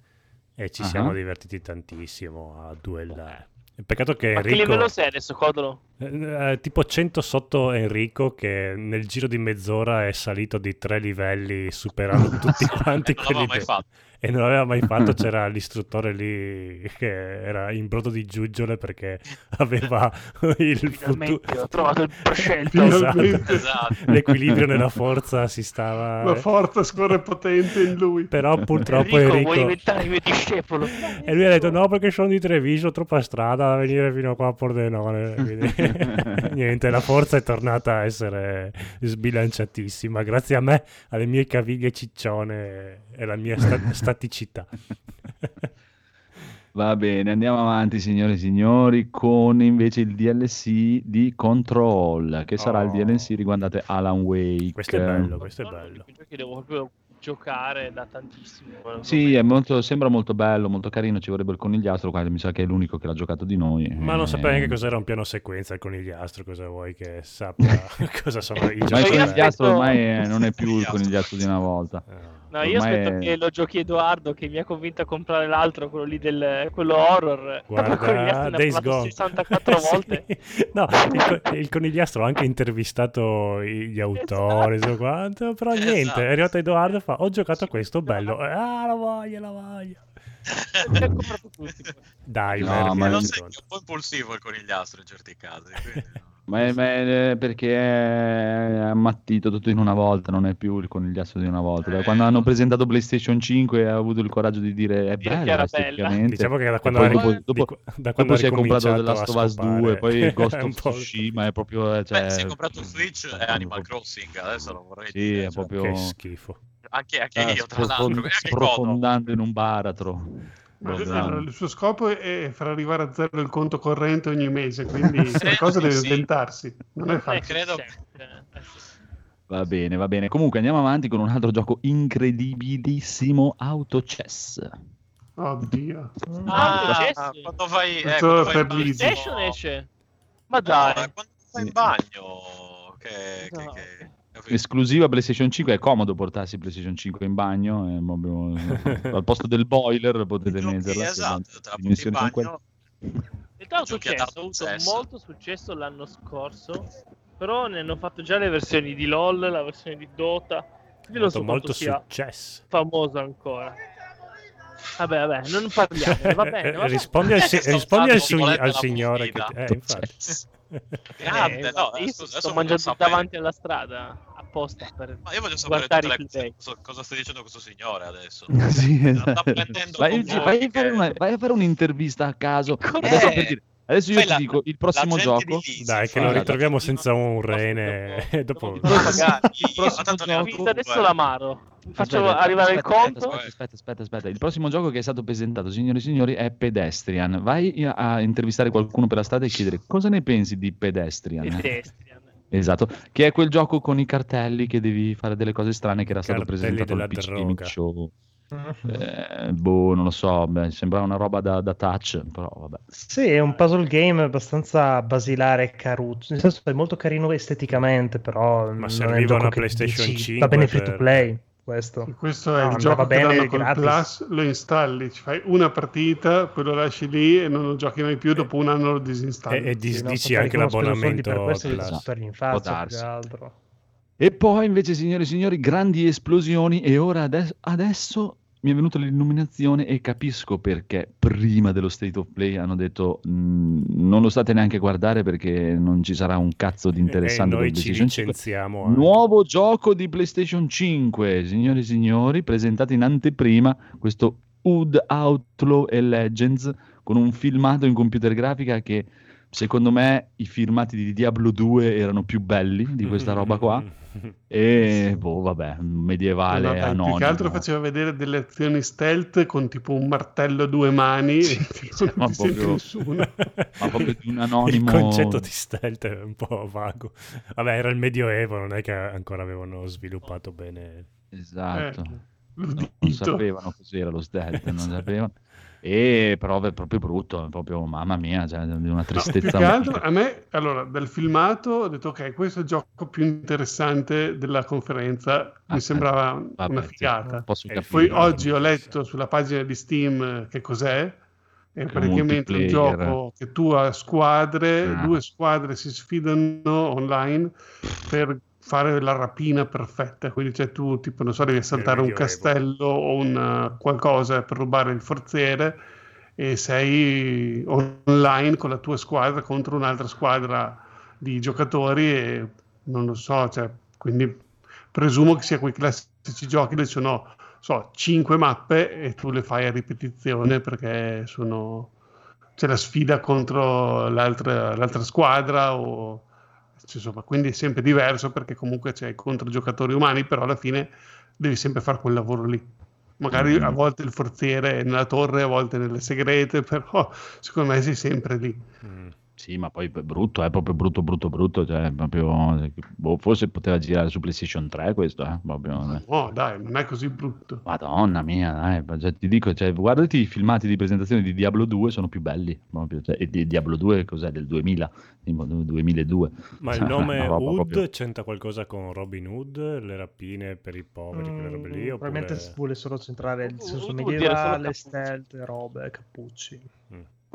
e ci Ah. siamo divertiti tantissimo a duellare. Peccato che Ma che Enrico... livello sei adesso, Codolo? Eh, eh, tipo 100 sotto Enrico che nel giro di mezz'ora è salito di tre livelli superando tutti quanti Non quelli mai de- fatto. e non l'aveva mai fatto c'era l'istruttore lì che era in brodo di giuggiole perché aveva il futuro ho trovato il prescelto. Finalmente. Esatto. l'equilibrio nella forza si stava La forza scorre potente in lui. però purtroppo Enrico, Enrico, vuoi diventare il mio discepolo? e lui ha detto no perché sono di Treviso troppa strada da venire fino a qua a Pordenone Quindi, niente la forza è tornata a essere sbilanciatissima grazie a me alle mie caviglie ciccione e alla mia sta- staticità Va bene, andiamo avanti signore e signori con invece il DLC di Control, che sarà il Oh. DLC riguardante Alan Wake. questo è bello questo è bello che devo proprio giocare da tantissimo. Sì, è molto- sembra molto bello, molto carino, ci vorrebbe il conigliastro, qua mi sa che è l'unico che l'ha giocato di noi. ma non Eh, sapevo neanche cos'era un piano sequenza il conigliastro cosa vuoi che sappia cosa sono i Ma il giochi conigliastro ormai non è più il conigliastro di una volta. No, io Ormai aspetto è- che lo giochi Edoardo che mi ha convinto a comprare l'altro, quello lì del quello horror. Il conigliastro Days Gone 64 Sì. volte. no il, il conigliastro ha anche intervistato gli autori tutto quanto però niente Esatto. è arrivato Edoardo e fa ho giocato a questo bello ah la voglio la voglio dai No, Mervi, ma- che è un po' impulsivo il conigliastro in certi casi. quindi no. Ma è, ma è perché è ammattito tutto in una volta, non è più il conigliastro di una volta. Da Eh, quando hanno no. presentato PlayStation 5 ha avuto il coraggio di dire è era esteticamente. diciamo che da quando, poi dopo, di- dopo- da quando dopo si è comprato The Last of Us scopare. 2, poi Ghost of Tsushima è proprio... Cioè, Beh, si è comprato Switch e Animal Crossing, adesso non vorrei Sì, dire, è cioè, proprio... che schifo anche, anche sta io, tra sprofond- l'altro, sprofondando in un baratro. Il suo scopo è far arrivare a zero il conto corrente ogni mese, quindi qualcosa deve sì. inventarsi. Non è Eh, facile. credo- eh, sì. Va bene, va bene. Comunque andiamo avanti con un altro gioco incredibilissimo, Auto Chess. Oddio. Ah, Ah, quando fai, eh, quando fai. PlayStation esce. Ma No, dai. eh, quando fai Sì. in bagno che, che, No. che- Esclusiva PlayStation 5, è comodo portarsi PlayStation 5 in bagno, è proprio- al posto del boiler potete Giochi, metterla. esatto, te la porti in bagno. In realtà ad successo, ha avuto molto successo l'anno scorso, però ne hanno fatto già le versioni di LOL, la versione di Dota, quindi non so molto sia successo famoso ancora. Vabbè, vabbè, non parliamo, va bene. va bene. rispondi al, si- rispondi al, volete al signore che ti- eh, infatti. Grande, Eh, no, io eh, sto scusa, voglio mangiando sapere- davanti alla strada apposta per Ma io voglio sapere tutte le cosa, sta dicendo questo signore adesso. Sì, esatto. vai, vai a fare una- vai a fare un'intervista a caso. Eh, Adesso, per dire- adesso io fai ti la- dico il prossimo gioco. Lisi, Dai, che lo ritroviamo senza un rene e dopo... Io, prossimo due. adesso l'amaro. Faccio Aspetta, arrivare aspetta, il conto. Aspetta, aspetta, aspetta, aspetta. Il prossimo gioco che è stato presentato, signori e signori, è Pedestrian. Vai a intervistare qualcuno per la strada e chiedere cosa ne pensi di Pedestrian. Pedestrian. Esatto, che è quel gioco con i cartelli che devi fare delle cose strane che era stato Cartelli presentato al PC Show. Eh, boh, non lo so, beh, sembrava una roba da, da touch, però vabbè. Sì, è un puzzle game abbastanza basilare e caruccio. Nel senso è molto carino esteticamente, però un serviva una PlayStation dici, 5 Va bene free to per- play. Questo, Questo è No, il gioco che bene danno col gratis. Plus, lo installi, ci fai una partita, poi lo lasci lì e non lo giochi mai più, dopo un anno lo disinstalli. E, e dis- Sì, no, dici anche l'abbonamento per questo gli Plus. devo sputargli in Può faccia più darsi. E poi invece, signore e signori, grandi esplosioni e ora adesso, adesso mi è venuta l'illuminazione e capisco perché prima dello State of Play hanno detto "Mm, non lo state neanche a guardare perché non ci sarà un cazzo di E interessante noi per ci PlayStation 5". licenziamo. Nuovo gioco di PlayStation 5, signori e signori, presentato in anteprima questo Ood Outlaw e Legends con un filmato in computer grafica che secondo me i filmati di Diablo 2 erano più belli di questa roba qua e boh vabbè, medievale No, dai, più anonimo. che altro faceva vedere delle azioni stealth con tipo un martello a due mani e tipo, ma proprio- nessuno. ma proprio di un Il anonimo concetto di stealth è un po' vago. Vabbè, era il Medioevo, non è che ancora avevano sviluppato bene. Esatto. Eh, non, non sapevano cos'era lo stealth, non sapevano. E però è proprio brutto, è proprio mamma mia, cioè, di una No, tristezza. che altro a me, allora, dal filmato ho detto ok, questo è il gioco più interessante della conferenza, Ah, mi sembrava vabbè, una sì, figata. E capire. Poi Sì, oggi ho sì. letto sulla pagina di Steam eh, che cos'è. È praticamente un gioco che tu a squadre, Ah. due squadre si sfidano online per fare la rapina perfetta. Quindi cioè, tu, tipo, non so, devi assaltare un castello o un uh, qualcosa per rubare il forziere e sei online con la tua squadra contro un'altra squadra di giocatori e non lo so, cioè, quindi presumo che sia quei classici giochi dove ci sono so, 5 mappe e tu le fai a ripetizione perché sono c'è la sfida contro l'altra, l'altra squadra o insomma, quindi è sempre diverso perché comunque c'è contro giocatori umani, però alla fine devi sempre fare quel lavoro lì. Magari Mhm. a volte il forziere è nella torre, a volte nelle segrete, però secondo me sei sempre lì. Mm. Sì, ma poi è brutto, è proprio brutto, brutto, brutto. Cioè, proprio, boh, forse poteva girare su PlayStation 3 questo, eh? proprio, eh. No, dai, non è così brutto. Madonna mia, dai, cioè, ti dico, cioè, guardati i filmati di presentazione di Diablo 2, sono più belli. proprio, cioè, e di Diablo 2 cos'è? Del 2000, tipo, 2002. Ma il nome Hood proprio- c'entra qualcosa con Robin Hood? Le rapine per i poveri, quelle robe lì? Mm, Oppure... Probabilmente vuole solo centrare il senso medievale, stealth, robe, cappucci.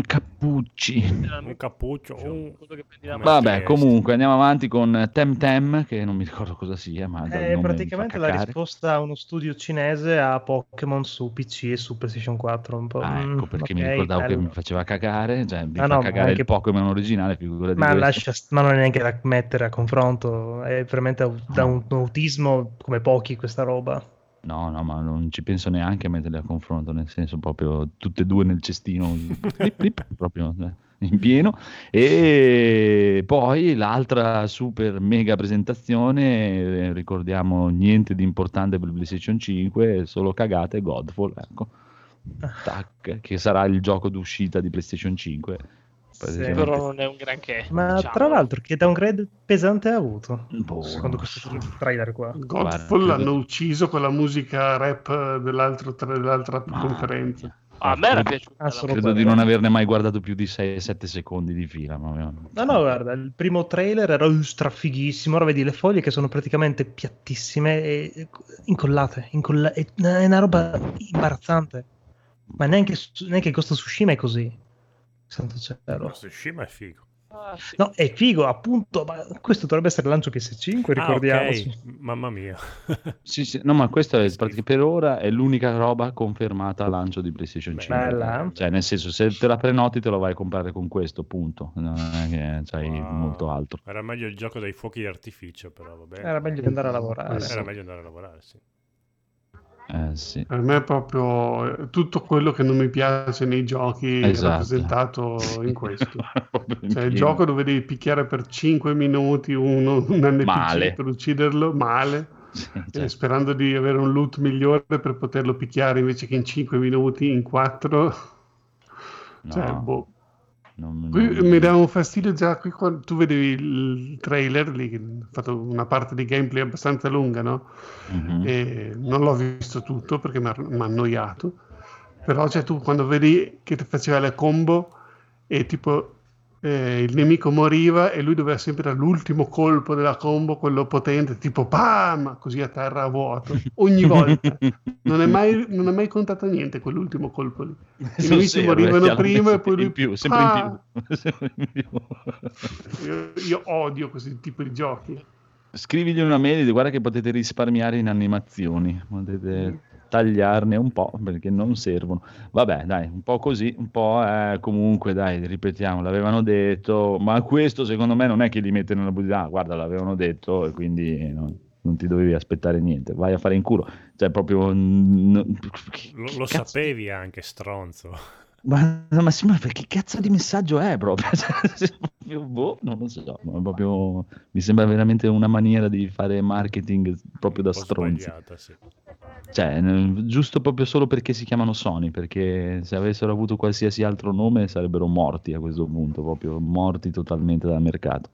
Cappucci. Un cappuccio, un... Che. Vabbè, comunque andiamo avanti con Temtem, che non mi ricordo cosa sia, ma È mi fa praticamente la risposta a uno studio cinese a Pokémon su PC e su PlayStation 4. Un po'. Ah, ecco mm, perché mi ok, ricordavo che bello. mi faceva cagare, cioè mi Ah, fa no, cagare anche- il Pokémon originale, Ma, lascia, ma non è neanche da mettere a confronto, è veramente da un autismo come pochi questa roba. No, no, ma non ci penso neanche a metterle a confronto, nel senso proprio tutte e due nel cestino, plip, plip, proprio eh, in pieno. E poi l'altra super mega presentazione, eh, ricordiamo niente di importante per PlayStation 5, solo cagate, Godfall, ecco. Tac, che sarà il gioco d'uscita di PlayStation 5. Praticamente. Però non è un granché. Ma diciamo. tra l'altro, che downgrade pesante ha avuto? Boh, Secondo questo trailer qua. Godfall l'hanno ucciso con la musica rap dell'altro, dell'altra Mamma conferenza. Ah, a me era Credo- piaciuta. Ah, Credo di non averne mai guardato più di 6-7 secondi di fila. Ma... No, no, guarda, il primo trailer era uh, strafighissimo. Ora vedi le foglie che sono praticamente piattissime e incollate. incolla- è una roba imbarazzante. Ma neanche, neanche Ghost Tsushima è così. Santo cielo. Tsushima è figo. Ah, sì. No, è figo, appunto. Ma questo dovrebbe essere il lancio PS5, Ah, ricordiamoci. ok. Mamma mia. Sì, sì, no, ma questo è per ora è l'unica roba confermata al lancio di PlayStation 5. Bella. Cioè, nel senso, se te la prenoti, te lo vai a comprare con questo, punto. Non è che c'hai Wow. molto altro. Era meglio il gioco dei fuochi d'artificio, però va bene. Era meglio andare a lavorare. Era meglio andare a lavorare, sì. Eh, sì. Per me è proprio eh, tutto quello che non mi piace nei giochi Esatto. rappresentato in questo. Cioè il gioco dove devi picchiare per 5 minuti uno, un NPC Male. per ucciderlo male, Sì, e cioè, sperando di avere un loot migliore per poterlo picchiare invece che in 5 minuti, in 4. Cioè, no. boh. Non- Qui non- mi dà un fastidio già qui quando tu vedevi il trailer lì, che ha fatto una parte di gameplay abbastanza lunga, no? Mhm. E non l'ho visto tutto perché mi ha mi ha annoiato. Però cioè, tu quando vedi che ti faceva le combo e tipo eh, il nemico moriva e lui doveva sempre all'ultimo colpo della combo, quello potente, tipo PAM, così a terra a vuoto, ogni volta. Non è mai, non è mai contato niente quell'ultimo colpo lì. I Sono nemici serio, morivano prima e poi lui in più, sempre "Ah!" in più. Io, io odio questi tipi di giochi. Scrivigli una mail e guarda che potete risparmiare in animazioni, potete tagliarne un po' perché non servono. Vabbè, dai, un po' così, un po' eh, comunque, dai, ripetiamo, l'avevano detto, ma questo secondo me non è che li mette nella bugia, ah, guarda, l'avevano detto e quindi non, non ti dovevi aspettare niente, vai a fare in culo. Cioè, proprio... n- che- Lo, lo sapevi anche, stronzo. Ma, ma sì, ma che cazzo di messaggio è proprio? Cioè, boh, non lo so, proprio, mi sembra veramente una maniera di fare marketing proprio da stronzi. sì. Cioè, giusto proprio solo perché si chiamano Sony, perché se avessero avuto qualsiasi altro nome sarebbero morti a questo punto, proprio morti totalmente dal mercato.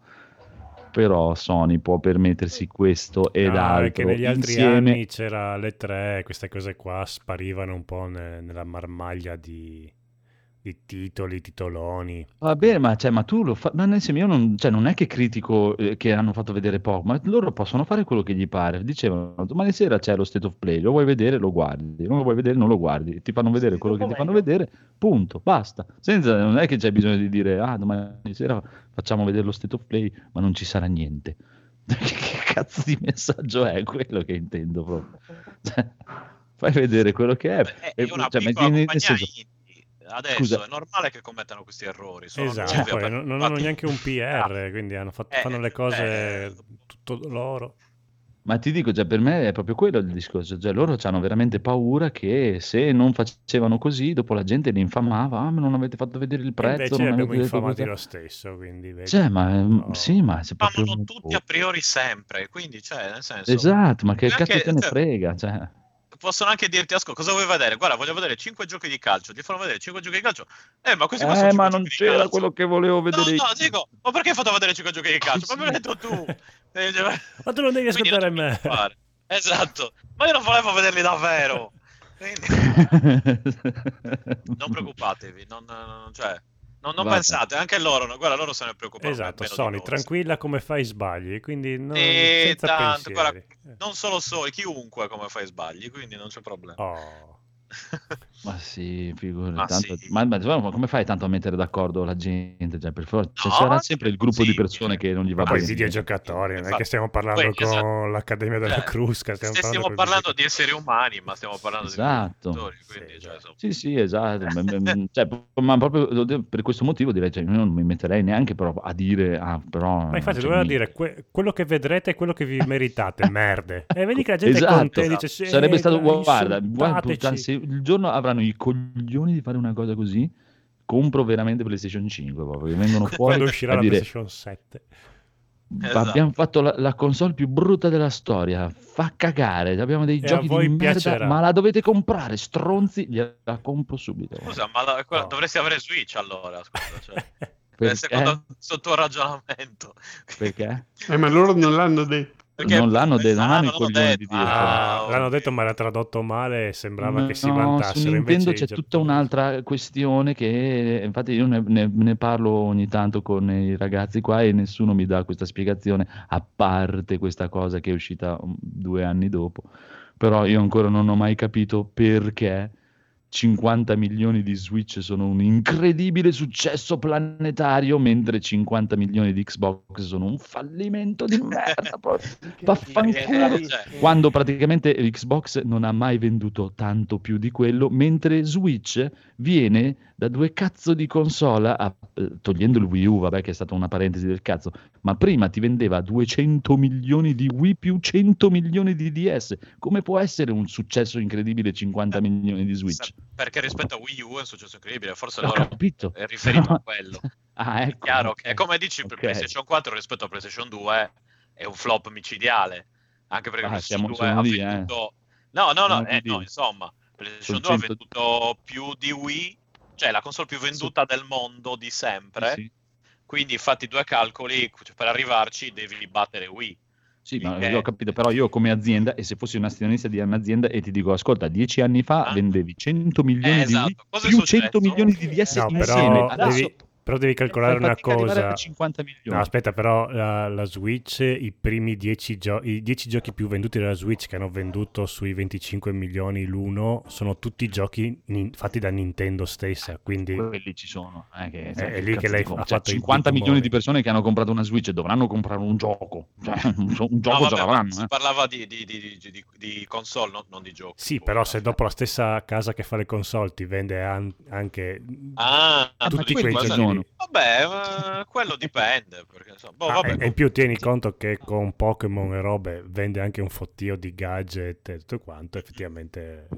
Però Sony può permettersi questo ed No, altro perché negli altri insieme. anni c'era le tre, queste cose qua sparivano un po' ne- nella marmaglia di, di titoli, titoloni. Va bene, ma, cioè, ma tu lo fai, ma nel senso, io non, cioè, non è che critico eh, che hanno fatto vedere poco, ma loro possono fare quello che gli pare. Dicevano, domani sera c'è lo state of play, lo vuoi vedere, lo guardi, non lo vuoi vedere, non lo guardi. Ti fanno vedere quello che ti fanno vedere, punto, basta. Senza, non è che c'è bisogno di dire, ah, domani sera facciamo vedere lo state of play, ma non ci sarà niente. che cazzo di messaggio è quello che intendo proprio? Cioè, fai vedere quello che è. È e- una cioè, piccola metti- nel compagnia senso- indie. Adesso Scusa. è normale che commettano questi errori. Sono Esatto, poi per- non, non hanno neanche un PR, quindi hanno fatto- Eh, fanno le cose eh. tutto loro. Ma ti dico, cioè, per me è proprio quello il discorso, cioè, loro hanno veramente paura che se non facevano così, dopo la gente li infamava, ah, ma non avete fatto vedere il E prezzo, invece non abbiamo infamati cosa-" lo stesso, quindi vedi. Cioè, ma No. sì, ma se proprio... Tutti a priori sempre, quindi cioè, nel senso... Esatto, ma che Neanche- cazzo te ne frega, cioè. Possono anche dirti, ascolta, cosa vuoi vedere? Guarda, voglio vedere 5 giochi di calcio. Ti fanno vedere 5 giochi di calcio. Eh, ma questi Eh, 5 ma non c'era calcio. quello che volevo No, vedere io. no, dico, ma perché hai fatto vedere 5 giochi di calcio? Ma me l'hai detto tu. Eh, cioè, Ma tu non devi ascoltare non me. Esatto. Ma io non volevo vederli davvero. Quindi, non preoccupatevi, non, non- cioè, non, non pensate, anche loro, no, guarda, loro se ne preoccupano. Esatto, Sony, tranquilla come fai sbagli, quindi non, E senza tanto, guarda, pensieri. non solo Sony, chiunque come fai sbagli, quindi non c'è problema. Oh. Ma sì, figurati, Ma tanto- sì. ma, ma- come fai tanto a mettere d'accordo la gente? Cioè, per forza, cioè, No, c'era sempre il è gruppo di possibile. persone che non gli va Ma poi bene. videogiocatori, non è che stiamo parlando poi, con esatto. l'Accademia della Cioè, Crusca, stiamo parlando, stiamo parlando di esseri umani, ma stiamo parlando Esatto. di videogiocatori, quindi, cioè, insomma, Sì, sì, esatto. cioè, ma proprio per questo motivo direi, cioè, io non mi metterei neanche però a dire, ah, però... Ma infatti cioè, doveva mi- dire que- quello che vedrete è quello che vi meritate, merde. E vedi che la gente è Esatto, con te e dice sì, sarebbe stato dai, guarda, guarda il giorno avranno i coglioni di fare una cosa così compro veramente PlayStation 5 proprio, che vengono fuori quando uscirà a la dire PlayStation 7. Esatto. abbiamo fatto la, la console più brutta della storia fa cagare abbiamo dei E giochi di merda piacerà. ma la dovete comprare stronzi gliela compro subito Scusa, ma la- No. dovresti avere Switch allora, scusa, cioè, perché? secondo il tuo ragionamento. perché? Eh, ma loro non l'hanno detto. Perché- non l'hanno detto non hanno i coglioni di dirlo Ah, Ah, l'hanno detto ma era tradotto male e sembrava che si No, vantassero. su Nintendo invece c'è i tutta giapponesi- un'altra questione che infatti io ne, ne- ne parlo ogni tanto con i ragazzi qua e nessuno mi dà questa spiegazione, a parte questa cosa che è uscita um, due anni dopo. Però io ancora non ho mai capito perché 50 milioni di Switch sono un incredibile successo planetario, mentre 50 milioni di Xbox sono un fallimento di merda. Vaffanculo. Cioè, Quando praticamente Xbox non ha mai venduto tanto più di quello, mentre Switch viene da due cazzo di console, a- eh, togliendo il Wii U, vabbè che è stata una parentesi del cazzo, ma prima ti vendeva 200 milioni di Wii più 100 milioni di DS. Come può essere un successo incredibile 50 milioni di Switch? perché rispetto a Wii U è un successo incredibile, forse Ho loro capito. è riferito Però- a quello. Ah, È ecco. chiaro ok. che è come dici per Ok. PlayStation 4 rispetto a PlayStation 2 è un flop micidiale, anche perché Ah, PlayStation siamo- 2 ha lì, eh. venduto No, no, no, eh, no, insomma, PlayStation Sul 2 ha 100 venduto più di Wii cioè la console più venduta del mondo di sempre. Sì. Quindi fatti due calcoli, cioè, per arrivarci devi battere Wii. Sì, ma Perché- io ho capito, però io come azienda, e se fossi un azionista di un'azienda e ti dico, ascolta, dieci anni fa Ah. vendevi 100 milioni Eh, di Wii esatto. Cosa è più successo? 100 milioni di DS No, insieme. però Adesso devi, però devi calcolare una cosa. a 50 milioni. No, aspetta, però la, la Switch, i primi 10, gio- i 10 giochi più venduti della Switch che hanno venduto sui 25 milioni l'uno sono tutti giochi nin- fatti da Nintendo stessa, quindi quelli ci sono. Eh, che, È- è lì che lei ha Cioè, fatto i 50 big milioni di persone che hanno comprato una Switch e dovranno comprare un gioco. Cioè, un, gio- un No, gioco vabbè, ce ma l'avranno. si eh. parlava di, di- di- di- console, non, non di giochi. sì, però se dopo la stessa casa che fa le console ti vende an- anche Ah, tu tutti quei giochi lì. Vabbè, ma quello dipende. Perché, insomma, boh, Ah, vabbè, e in più tieni conto che con Pokémon e robe vende anche un fottio di gadget e tutto quanto, effettivamente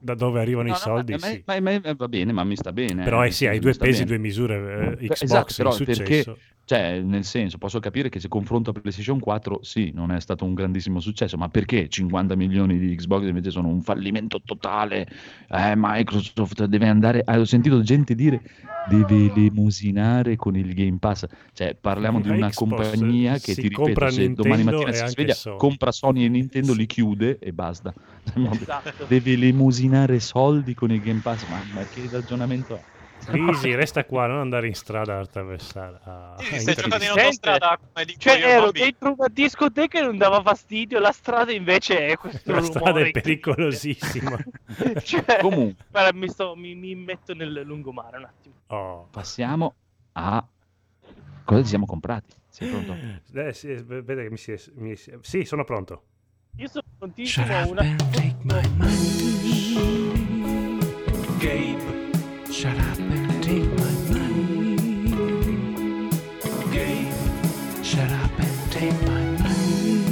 da dove arrivano No, i no, soldi ma, sì. ma- ma- ma- va bene, ma mi sta bene. Però eh, eh sì, hai due pesi, bene. due misure, eh, Xbox esatto, però successo. perché, cioè, nel senso, posso capire che se confronto a PlayStation 4, sì, non è stato un grandissimo successo, ma perché 50 milioni di Xbox invece sono un fallimento totale? Eh, Microsoft deve andare. ah, ho sentito gente dire deve lemosinare con il Game Pass. Cioè, parliamo di una Xbox compagnia che ti ripeto, compra se domani Nintendo mattina e si sveglia, Sony. compra Sony e Nintendo, li chiude e basta. Esatto. Deve lemosinare soldi con il Game Pass, ma, ma che ragionamento è? Easy, resta qua, non andare in strada ad attraversare. a- Sì, stai giocando in autostrada come dico Cioè, io ero dentro una discoteca e non dava fastidio, la strada invece è questo La strada è pericolosissima. Cioè, Comunque. guarda, mi, sto- mi- mi metto nel lungomare un attimo. Oh. Passiamo a cosa ci siamo comprati. Sei pronto? Eh, sì, vede che mi si, mi si- Sì, sono pronto. Io sono prontissimo a una... Gabe, shut up and take my money. Gabe, shut up and take my money.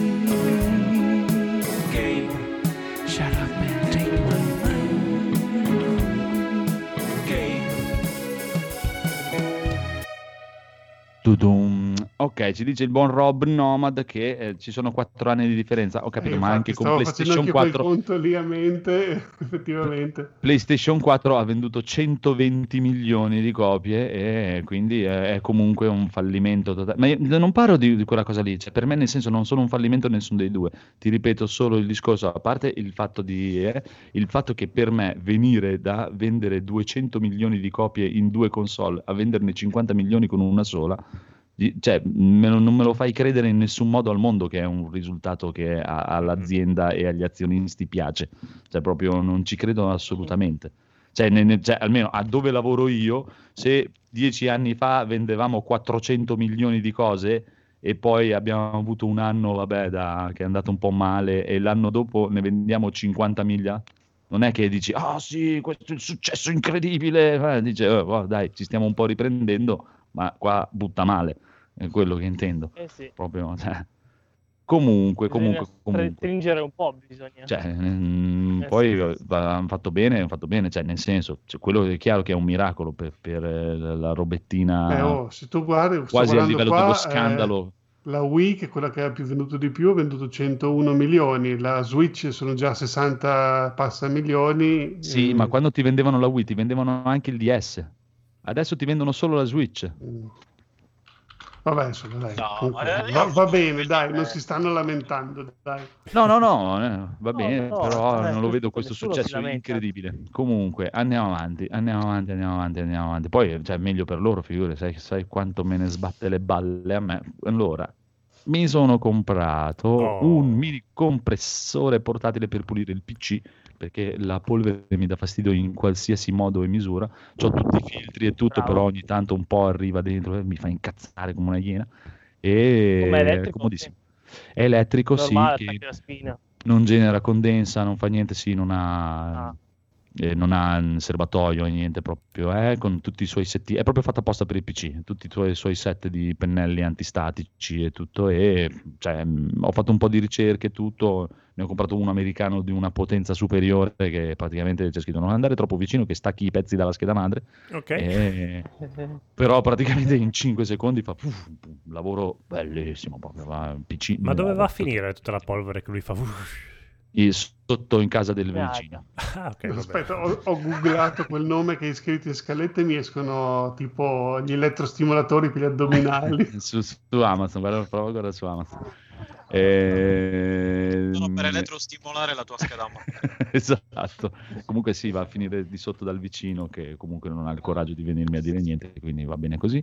Gabe, shut up and take my money. Gabe. Tudum. Ok, ci dice il buon Rob Nomad che eh, ci sono 4 anni di differenza. Ho capito, Eh, ma anche con PlayStation anche quel 4 conto lì a mente, effettivamente. PlayStation 4 ha venduto 120 milioni di copie e quindi è, è comunque un fallimento totale. Ma non parlo di, di quella cosa lì, cioè per me nel senso non sono un fallimento nessuno dei due. Ti ripeto solo il discorso, a parte il fatto, di, eh, il fatto che per me venire da vendere 200 milioni di copie in due console a venderne 50 milioni con una sola, cioè, me lo- non me lo fai credere in nessun modo al mondo che è un risultato che a- all'azienda e agli azionisti piace. Cioè, proprio non ci credo assolutamente. Cioè, ne- ne- cioè, almeno a dove lavoro io, se dieci anni fa vendevamo 400 milioni di cose e poi abbiamo avuto un anno, vabbè, da- che è andato un po' male e l'anno dopo ne vendiamo 50 miglia, non è che dici, ah sì, questo è il successo incredibile, eh, dice, "Oh, oh, dai, ci stiamo un po' riprendendo, ma qua butta male, è quello che intendo. Eh sì. Proprio, cioè. Comunque, comunque, comunque. Stringere un po', bisogna. Cioè, mm, Eh poi sì. eh, va- hanno fatto bene, hanno fatto bene, cioè, nel senso, cioè, quello è chiaro che è un miracolo per, per, eh, la robettina Eh, oh, se tu guardi, quasi a livello qua, dello eh, scandalo. la Wii, che è quella che ha più venduto di più, ha venduto 101 milioni. La Switch sono già 60 passa milioni. Sì, eh, ma quando ti vendevano la Wii ti vendevano anche il DS. Adesso ti vendono solo la Switch. Vabbè, insomma, dai. No, comunque, va, va bene, dai, non si stanno lamentando, dai. No, no, no, eh, va bene, no, però non lo vedo questo successo incredibile. Comunque, andiamo avanti, andiamo avanti, andiamo avanti, andiamo avanti. Poi, cioè, meglio per loro, figure, sai, sai quanto me ne sbatte le balle a me. Allora, mi sono comprato Oh. un mini compressore portatile per pulire il PC, perché la polvere mi dà fastidio in qualsiasi modo e misura. Ho tutti i filtri e tutto, Bravo. però ogni tanto un po' arriva dentro e mi fa incazzare come una iena. E Come elettrico? è comodissimo. È elettrico, Normale, sì, non genera condensa, non fa niente, sì, non ha, Ah. Eh, non ha un serbatoio e niente proprio, eh, con tutti i suoi setti, è proprio fatta apposta per il PC, tutti i tuoi- suoi set di pennelli antistatici e tutto, e cioè, mh, ho fatto un po' di ricerche e tutto, ne ho comprato uno americano di una potenza superiore che praticamente c'è scritto non andare troppo vicino che stacchi i pezzi dalla scheda madre, Ok. e- però praticamente in 5 secondi fa uff, lavoro bellissimo proprio, va, PC Ma dove va a tutto- finire tutta la polvere che lui fa? Uff. Sotto in casa del vicino. Ah, ok, vabbè. Aspetta, ho, ho googlato quel nome che hai scritto in scaletta e mi escono tipo gli elettrostimolatori per gli addominali. su, su Amazon, guarda, prova guarda su Amazon. Ehm, Sono per elettrostimolare la tua scheda. esatto. Comunque sì, va a finire di sotto dal vicino che comunque non ha il coraggio di venirmi a dire niente, quindi va bene così.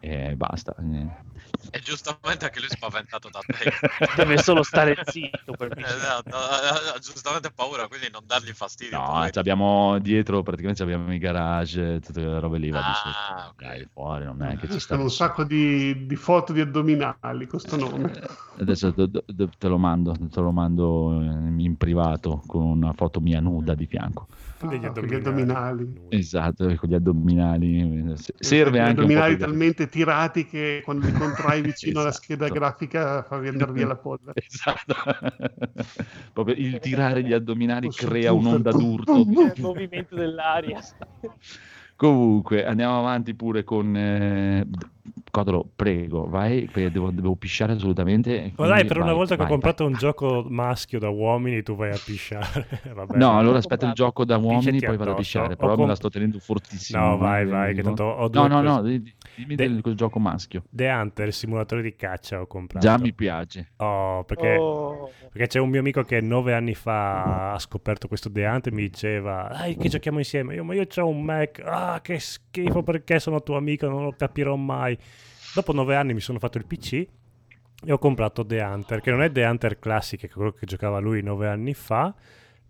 E basta. eh. E giustamente anche lui è spaventato da te. Deve solo stare zitto per me. Esatto, ha giustamente paura, quindi non dargli fastidio. No, abbiamo dietro praticamente abbiamo i garage, tutte quelle robe lì, va Ah, sotto. ok. Dai, fuori, non è che ci sta. Un sacco di, di foto di addominali, questo nome. Eh, Adesso te, te- te lo mando, te lo mando eh, in privato con una foto mia nuda di fianco. Degli Ah, con gli addominali. addominali. Esatto, con gli addominali. Se- Serve Gli anche addominali talmente tirati che quando li contrai vicino alla scheda Esatto. grafica fa andare via la polvere. Esatto. Proprio il tirare gli addominali Posso crea un'onda d'urto. Il movimento dell'aria. Comunque, andiamo avanti pure con... Eh... Codolo, prego, vai, perché devo, devo pisciare assolutamente. Ma dai, per una vai, volta che ho vai, comprato un gioco maschio da uomini, tu vai a pisciare. Vabbè. No, allora aspetta il gioco da uomini, poi vado a pisciare. Però me comp- la sto tenendo fortissimo. No, vai, eh, vai, che tanto ho No, due no, no, dimmi De- del quel gioco maschio. The Hunter, il simulatore di caccia ho comprato. Già mi piace. Oh, perché, Oh. perché c'è un mio amico che nove anni fa ha scoperto questo The Hunter e mi diceva dai che giochiamo insieme. Io, ma io ho un Mac, ah che schifo perché sono tuo amico, non lo capirò mai. Dopo nove anni mi sono fatto il PC e ho comprato The Hunter, che non è The Hunter Classic, che è quello che giocava lui nove anni fa,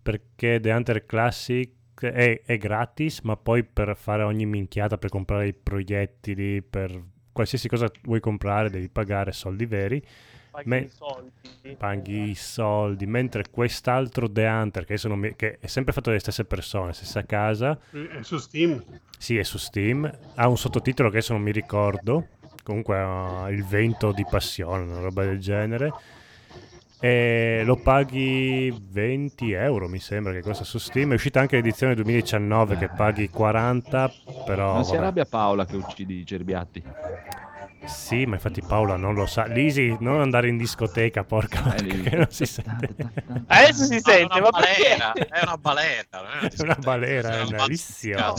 perché The Hunter Classic è, è gratis, ma poi per fare ogni minchiata, per comprare i proiettili, per qualsiasi cosa vuoi comprare devi pagare soldi veri. Paghi Me- i soldi. Paghi i soldi, mentre quest'altro The Hunter, che, mi- che è sempre fatto dalle stesse persone, stessa casa, È su Steam. sì, è su Steam, ha un sottotitolo che adesso non mi ricordo, comunque ha il vento di passione, una roba del genere, e lo paghi 20 euro mi sembra che costa su Steam, è uscita anche l'edizione 2019 che paghi 40, però... non si vabbè. arrabbia Paola che uccidi i cerbiatti. Sì, ma infatti Paola non lo sa. Lisi, non andare in discoteca, porca Eh, vacca, che non si sente. Adesso si sente, è ma balera, è una balera, non è una, balera, è una lissima. Non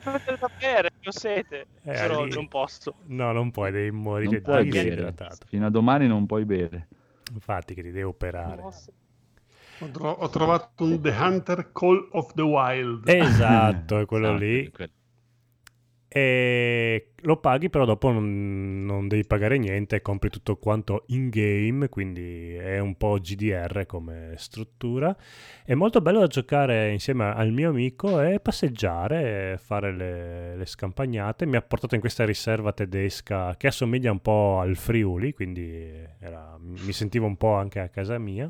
fare da bere, ho sete. Però non posso. No, non puoi, devi morire Non. Fino a domani non puoi bere. Infatti che ti devi operare. Ho, tro- ho trovato un The Hunter Call of the Wild. Esatto, è quello Esatto, lì. quello. E lo paghi, però dopo non, non devi pagare niente, compri tutto quanto in game, quindi è un po' GDR come struttura. È molto bello da giocare insieme al mio amico e passeggiare, fare le, le scampagnate. Mi ha portato in questa riserva tedesca che assomiglia un po' al Friuli, quindi era- mi sentivo un po' anche a casa mia.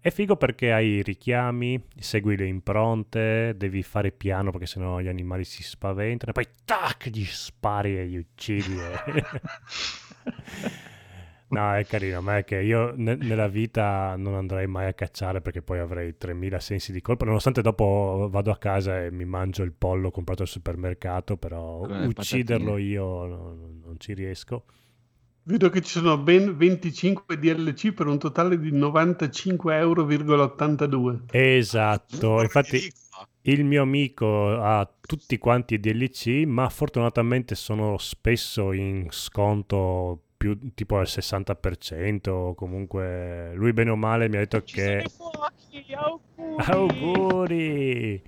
È figo perché hai i richiami, segui le impronte, devi fare piano perché sennò gli animali si spaventano, e poi tac, gli spari e gli uccidi. no, è carino, ma è che io ne- nella vita non andrei mai a cacciare perché poi avrei 3000 sensi di colpa, nonostante dopo vado a casa e mi mangio il pollo comprato al supermercato, però Con le ucciderlo io non- non ci riesco. Vedo che ci sono ben 25 DLC per un totale di 95,82 euro. Esatto, infatti il mio amico ha tutti quanti i DLC, ma fortunatamente sono spesso in sconto più tipo al 60%, o comunque lui bene o male mi ha detto Ci che fuochi, auguri. auguri.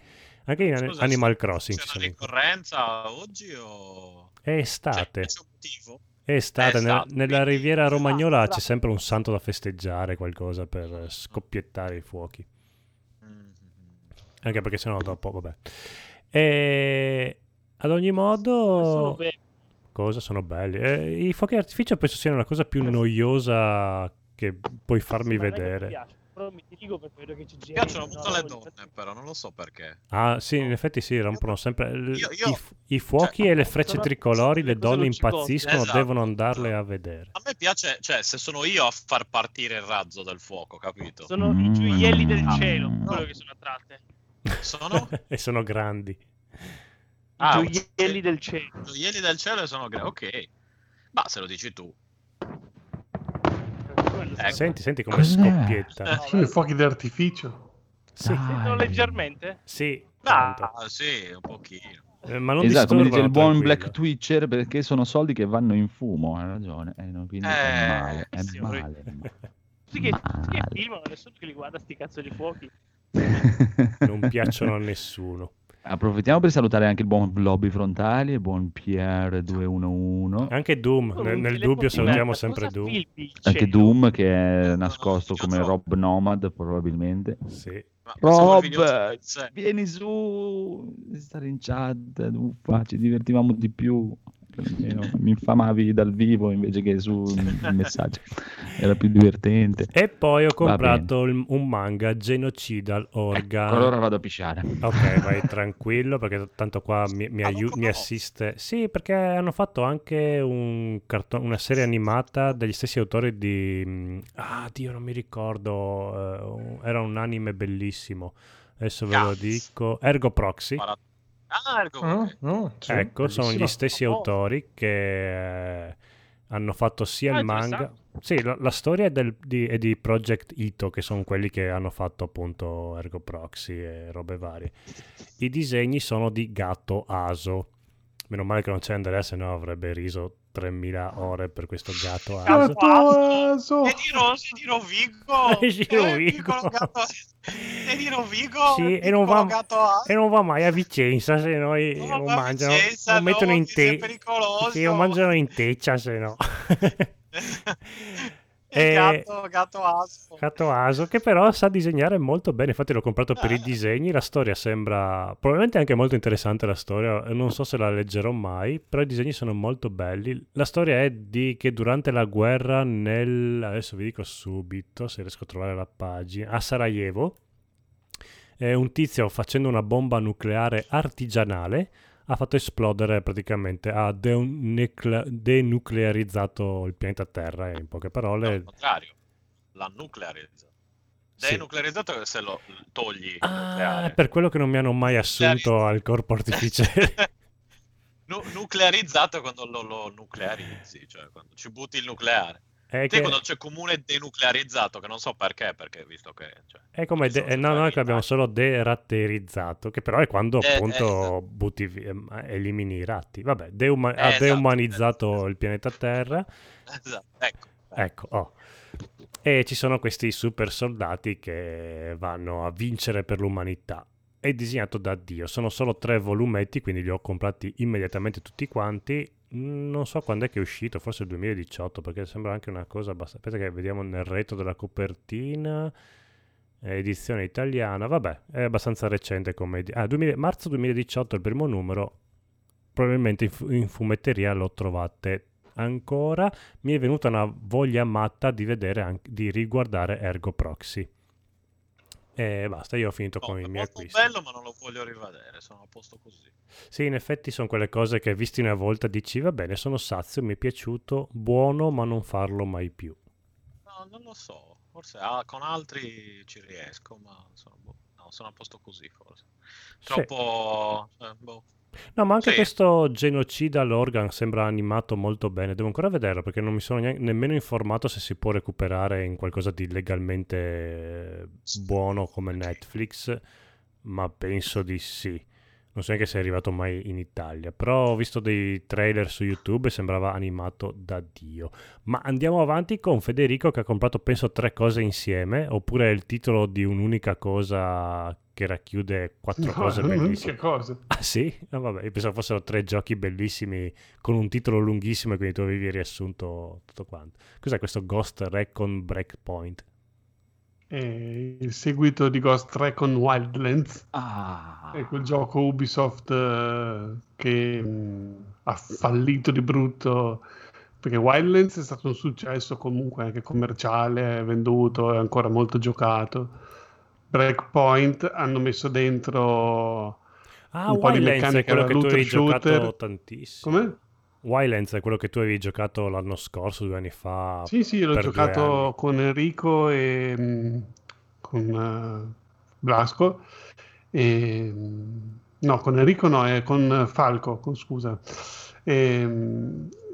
Anche in Scusa, Animal Crossing C'è una ricorrenza oggi o... è Cioè, estate. c'è un motivo? È estate, È nella, Riviera Romagnola Esatto. c'è sempre un santo da festeggiare, qualcosa per scoppiettare i fuochi. Mm. Anche perché sennò dopo, vabbè. E ad ogni modo... Sono. Cosa sono belli? Eh, I fuochi d'artificio penso siano la cosa più noiosa che puoi farmi vedere. Però mi dico per vedo che Mi gente. piacciono no, molto le donne, però non lo so perché. Ah, sì, in effetti sì, rompono sempre l- Io- io- i, fu- i fuochi cioè, e le frecce sono- tricolori, le donne impazziscono, Esatto. devono andarle a vedere. A me piace, cioè, se sono io a far partire il razzo del fuoco, capito? Sono Mm. i gioielli del cielo, No. quello che sono attratte. Sono e sono grandi. I Ah, gioielli ok. del cielo. gioielli del cielo e sono gra- Ok. Ma se lo dici tu. Ecco. Senti, senti come Cos'è? scoppietta. Sì, i fuochi d'artificio. Sì, Sentono leggermente? sì, tanto. Ah, sì, un pochino. Eh, ma non esatto, come dice il buon tranquillo. Black Twitcher, perché sono soldi che vanno in fumo, hai ragione. eh, no, quindi è Eh, male, è sì, male. è male. Tutti che, che filmano, nessuno che li guarda sti cazzo di fuochi. Non piacciono a nessuno. Approfittiamo per salutare anche il buon Blobby Frontali, il buon Pierre211, Anche Doom, Oh, nel, nel dubbio salutiamo sempre Doom. filmi anche? Doom che è nascosto come Rob Nomad probabilmente. Sì. Rob, vieni su, stare in chat, uffa, ci divertivamo di più. Almeno Mi infamavi dal vivo invece che su un messaggio, era più divertente. E poi ho comprato un manga Genocidal Organ. Ecco, allora vado a pisciare. Ok, vai tranquillo perché tanto qua mi, mi, aiu- mi assiste. Sì, perché hanno fatto anche un carto- una serie animata degli stessi autori di... mm, Ah, Dio, non mi ricordo. eh, era un anime bellissimo. Adesso ve lo dico. Ergo Proxy. Ah, ecco. Ah, no, sì, ecco, sono gli stessi Oh. autori che eh, hanno fatto sia Ah, il manga. Sì, la, la storia è, del- di, è di Project Ito, che sono quelli che hanno fatto appunto Ergo Proxy e robe varie. I disegni sono di Gatto Aso. Meno male che non c'è Andrea, se no avrebbe riso 3000 ore per questo gatto Aso. Gatto aso. E di, Ro- e di Rovigo. E di Eh, Rovigo. gatto- E di Rovigo. Sì, e non, va, e non va mai a Vicenza se no i- Non lo mangiano, Vicenza, lo mettono no, in te. Sì, lo mangiano in teccia se no. E- gatto, gatto aso. Gatto Aso, che però sa disegnare molto bene. Infatti, l'ho comprato per i Eh. disegni. La storia sembra probabilmente anche molto interessante. La storia, non so se la leggerò mai, però i disegni sono molto belli. La storia è di che durante la guerra, nel adesso vi dico subito se riesco a trovare la pagina a Sarajevo, eh, un tizio facendo una bomba nucleare artigianale ha fatto esplodere praticamente, ha denucle- denuclearizzato il pianeta Terra. In poche parole, Al contrario, l'ha nuclearizzato. Sì. Denuclearizzato è se lo togli Ah, è per quello che non mi hanno mai assunto al corpo artificiale. Nu- nuclearizzato quando lo, lo nuclearizzi, cioè quando ci butti il nucleare. È Sì, che- quando c'è comune denuclearizzato, che non so perché, perché visto che... Cioè, È come de- eh, no, noi che abbiamo solo deratterizzato, che però è quando Eh, appunto butti vi- ehm, elimini i ratti. Vabbè, deuma- Eh, ha esatto, deumanizzato il pianeta Terra. Esatto, ecco. Ecco, oh. E ci sono questi super soldati che vanno a vincere per l'umanità. È disegnato da Dio. Sono solo tre volumetti, quindi li ho comprati immediatamente tutti quanti. Non so quando è che è uscito, forse il 2018, perché sembra anche una cosa abbastanza... Aspetta che vediamo nel retro della copertina. Eh, Edizione italiana, vabbè, è abbastanza recente come... Ah, 2000 marzo 2018 è il primo numero. Probabilmente in, fu- in fumetteria lo trovate ancora mi è venuta una voglia matta di vedere anche, di riguardare Ergo Proxy. E basta, io ho finito con i miei acquisti. bello, ma non lo voglio rivedere, sono a posto così. Sì, in effetti sono quelle cose che visti una volta dici va bene, sono sazio, mi è piaciuto, buono, ma non farlo mai più. No, non lo so, forse ah, con altri ci riesco, ma sono, boh, no, sono a posto così forse. Troppo... eh, boh. No, ma anche Sì. questo genocida all'organ sembra animato molto bene. Devo ancora vederlo perché non mi sono neanche- nemmeno informato se si può recuperare in qualcosa di legalmente buono come Netflix, ma penso di sì. Non so neanche se è arrivato mai in Italia, però ho visto dei trailer su YouTube e sembrava animato da Dio. Ma andiamo avanti con Federico che ha comprato penso tre cose insieme, oppure è il titolo di un'unica cosa che racchiude quattro No, cose bellissime. cosa. Ah sì? Ah, vabbè, io pensavo fossero tre giochi bellissimi con un titolo lunghissimo e quindi tu avevi riassunto tutto quanto. Cos'è questo Ghost Recon Breakpoint? E il seguito di Ghost Recon Wildlands Ah, è quel gioco Ubisoft eh, che mh, ha fallito di brutto perché Wildlands è stato un successo comunque anche commerciale, è venduto, è ancora molto giocato. Breakpoint hanno messo dentro Ah, un po' di Wildlands è meccanica quello che tu avevi giocato tantissimo. Come? Wildlands è quello che tu avevi giocato l'anno scorso, due anni fa. Sì, sì, l'ho giocato con Enrico e mh, con eh, Blasco. E, mh, no, con Enrico no, è con Falco, con- scusa. E,